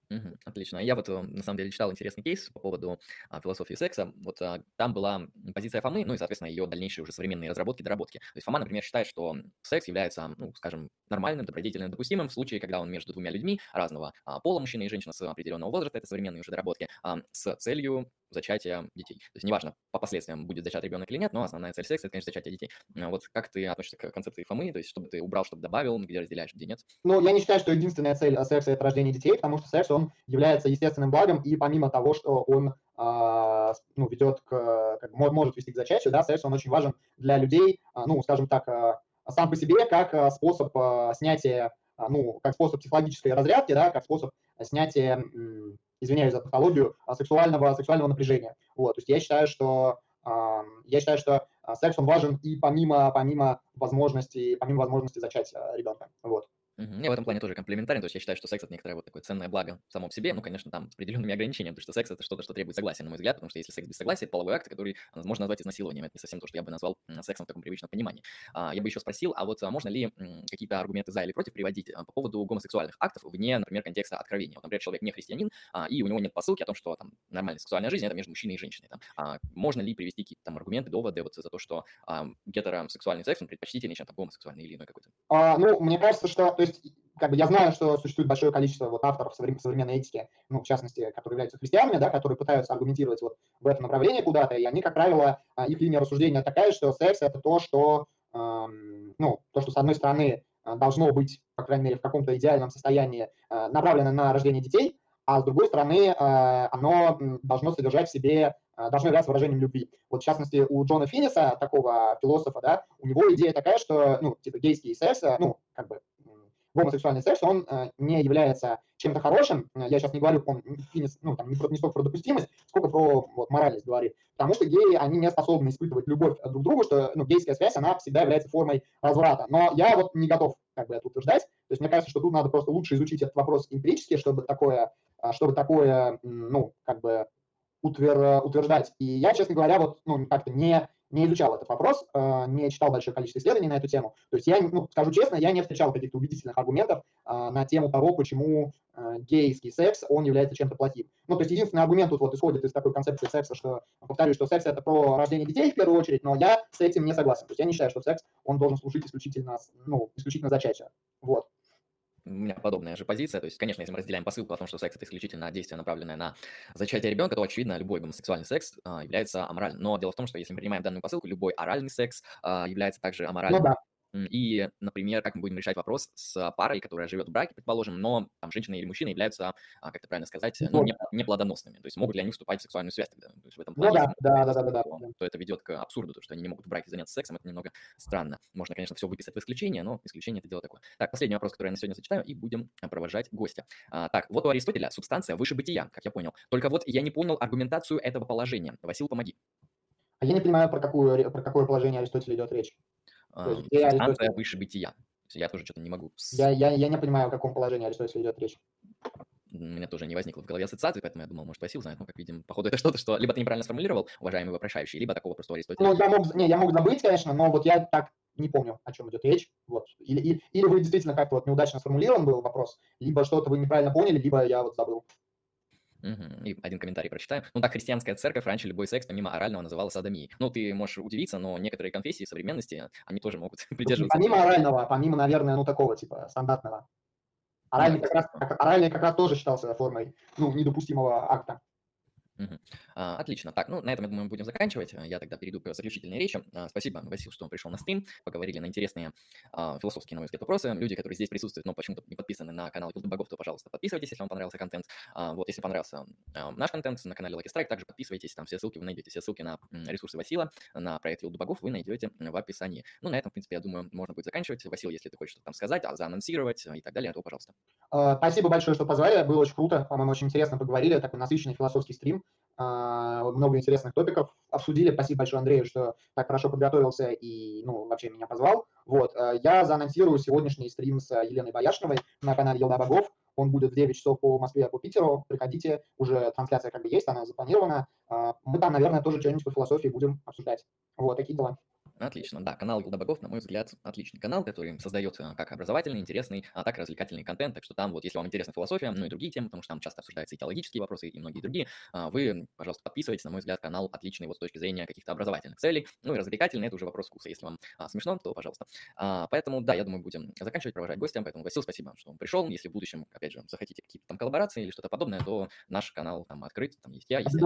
Мгм. Отлично. Я вот, э, на самом деле, читал интересный кейс по поводу а, философии секса. Вот а, там была позиция Фомы, ну и, соответственно, ее дальнейшие уже современные разработки, доработки. То есть Фома, например, считает, что секс является, ну, скажем, нормальным, добродетельным, допустимым в случае, когда он между двумя людьми разного а, пола, мужчина и женщина с определенного возраста, это современные уже доработки, а, с целью зачатия детей. То есть неважно, по последствиям будет зачат ребенок или нет, но основная цель секса – это, конечно, зачатие детей. А вот как ты относишься к концепции Фомы, то есть чтобы ты убрал, чтобы добавил, где разделяешь, где нет? Ну, я не считаю, что единственная цель секса – это рождение детей, потому что секс, он является естественным благом, и помимо того, что он а, ну, ведет к, как, может вести к зачатию, да, секс, он очень важен для людей, а, ну, скажем так, а, сам по себе, как способ снятия, ну, как способ психологической разрядки, да, как способ снятия извиняюсь за патологию, сексуального, сексуального напряжения. Вот, то есть я считаю, что я считаю, что секс он важен и помимо, помимо возможности, помимо возможности зачать ребенка. Вот. Мгм. Я в этом плане тоже комплементарен, то есть я считаю, что секс это некоторое вот такое ценное благо само по себе, ну, конечно, там с определенными ограничениями, потому что секс это что-то, что требует согласия, на мой взгляд, потому что если секс без согласия, это половой акт, который а, можно назвать изнасилованием, это не совсем то, что я бы назвал сексом в таком привычном понимании. А, я бы еще спросил, а вот а, можно ли какие-то аргументы за или против приводить по поводу гомосексуальных актов вне, например, контекста откровения? Вот, например, человек не христианин, и у него нет посылки о том, что там нормальная сексуальная жизнь это между мужчиной и женщиной. Там. можно ли привести какие-то там аргументы, доводы вот за то, что гетеросексуальный секс он предпочтительнее, чем там гомосексуальный или иной какой-то? А, ну, мне кажется, что, то есть как бы я знаю, что существует большое количество вот авторов современной этики, ну, в частности, которые являются христианами, да, которые пытаются аргументировать вот в этом направлении куда-то, и они, как правило, а, их линия рассуждения такая, что секс – это то, что, эм, ну, то, что, с одной стороны, а, должно быть, по крайней мере, в каком-то идеальном состоянии э, направлено на рождение детей, а с другой стороны, э, оно должно содержать в себе, должно являться выражением любви. Вот, в частности, у Джона Финниса, такого философа, да, у него идея такая, что, ну, типа, гейский секс, ну, как бы, гомосексуальный секс, он э, не является чем-то хорошим. Э, я сейчас не говорю, он, ну, там, не, про, не столько про допустимость, сколько про вот, моральность говорит. Потому что геи, они не способны испытывать любовь друг к другу, что ну, гейская связь, она всегда является формой разврата. Но я вот не готов как бы это утверждать. То есть мне кажется, что тут надо просто лучше изучить этот вопрос эмпирически, чтобы такое, чтобы такое ну, как бы утвер, утверждать. И я, честно говоря, вот, ну, как-то не не изучал этот вопрос, э, не читал большое количество исследований на эту тему. То есть я, ну, скажу честно, я не встречал каких-то убедительных аргументов э, на тему того, почему э, гейский секс, он является чем-то плохим. Ну, то есть единственный аргумент тут вот исходит из такой концепции секса, что, повторюсь, что секс – это про рождение детей в первую очередь, но я с этим не согласен. То есть я не считаю, что секс, он должен служить исключительно, ну, исключительно зачатию. Вот у меня подобная же позиция. То есть, конечно, если мы разделяем посылку о том, что секс это исключительно действие, направленное на зачатие ребенка, то, очевидно, любой гомосексуальный секс а, является аморальным. Но дело в том, что если мы принимаем данную посылку, любой оральный секс а, является также аморальным. Ну, да. И, например, как мы будем решать вопрос с парой, которая живет в браке, предположим, но там женщина или мужчина являются, а, как это правильно сказать, ну, не, неплодоносными. То есть могут ли они вступать в сексуальную связь тогда? То есть в этом ну плане, ну, да, да, да, да, да, то, то это ведет к абсурду, то, что они не могут в браке заняться сексом, это немного странно. Можно, конечно, все выписать в исключение, но исключение это дело такое. Так, последний вопрос, который я на сегодня зачитаю, и будем провожать гостя. А, так, вот у Аристотеля субстанция выше бытия, как я понял. Только вот я не понял аргументацию этого положения. Васил, помоги. А я не понимаю, про, какую, про какое положение Аристотеля идет речь. Станция выше бытия. Я тоже что-то не могу. Я, я, я не понимаю, о каком положении Аристотеля идет речь. У меня тоже не возникло в голове ассоциации, поэтому я думал, может, Васил знает, но, как видим, походу, это что-то, что либо ты неправильно сформулировал, уважаемый вопрошающий, либо такого просто Аристотеля. Ну, я мог, не, я мог забыть, конечно, но вот я так не помню, о чем идет речь. Вот. Или, или, или вы действительно как-то вот неудачно сформулирован был вопрос, либо что-то вы неправильно поняли, либо я вот забыл. Угу. И один комментарий прочитаю. Ну так, христианская церковь раньше любой секс, помимо орального, называла садомией. Ну, ты можешь удивиться, но некоторые конфессии современности, они тоже могут придерживаться. Помимо орального, помимо, наверное, ну такого типа стандартного. Оральный, как раз, оральный как раз тоже считался формой ну, недопустимого акта. Угу. А, отлично. Так, ну, на этом, я думаю, мы будем заканчивать. Я тогда перейду к заключительной речи. А, спасибо, Васил, что он пришел на стрим. Поговорили на интересные а, философские, на мой взгляд, вопросы. Люди, которые здесь присутствуют, но почему-то не подписаны на канал YouTube Богов, то, пожалуйста, подписывайтесь, если вам понравился контент. А, вот, если понравился а, наш контент на канале Lucky Strike, также подписывайтесь. Там все ссылки вы найдете. Все ссылки на ресурсы Васила, на проект YouTube Богов вы найдете в описании. Ну, на этом, в принципе, я думаю, можно будет заканчивать. Васил, если ты хочешь что-то там сказать, а заанонсировать и так далее, то, пожалуйста. Спасибо большое, что позвали. Было очень круто. По-моему, очень интересно поговорили. Такой насыщенный философский стрим. А, много интересных топиков обсудили. Спасибо большое Андрею, что так хорошо подготовился и, ну, вообще меня позвал. Вот, э, я заанонсирую сегодняшний стрим с Еленой Бояшиновой на канале Елда Богов. Он будет в 9 часов по Москве, по Питеру. Приходите, уже трансляция как бы есть, она запланирована. А, мы там, наверное, тоже что-нибудь по философии будем обсуждать. Вот, такие дела. Отлично, да, канал Гилда Богов, на мой взгляд, отличный канал, который создает как образовательный, интересный, а так и развлекательный контент, так что там вот, если вам интересна философия, ну и другие темы, потому что там часто обсуждаются и теологические вопросы, и многие другие, а, вы, пожалуйста, подписывайтесь, на мой взгляд, канал отличный вот с точки зрения каких-то образовательных целей, ну и развлекательный, это уже вопрос вкуса, если вам а, смешно, то пожалуйста. А, поэтому, да, я думаю, будем заканчивать, провожать гостям, поэтому, Васил, спасибо, что он пришел, если в будущем, опять же, захотите какие-то там коллаборации или что-то подобное, то наш канал там открыт, там есть я, есть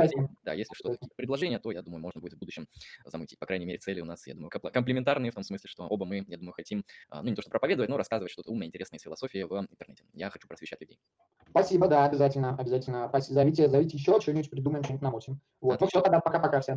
да, если что-то, предложения, то, я думаю, можно будет в будущем замутить, по крайней мере, цели у нас, я думаю, комплементарные в том смысле, что оба мы, я думаю, хотим, а, ну, не то что проповедовать, но рассказывать что-то умное, интересное из философии в интернете. Я хочу просвещать людей. Спасибо, да, обязательно, обязательно. Зовите, зовите еще, что-нибудь придумаем, что-нибудь намутим. Вот, Отлично. ну все, тогда пока-пока всем.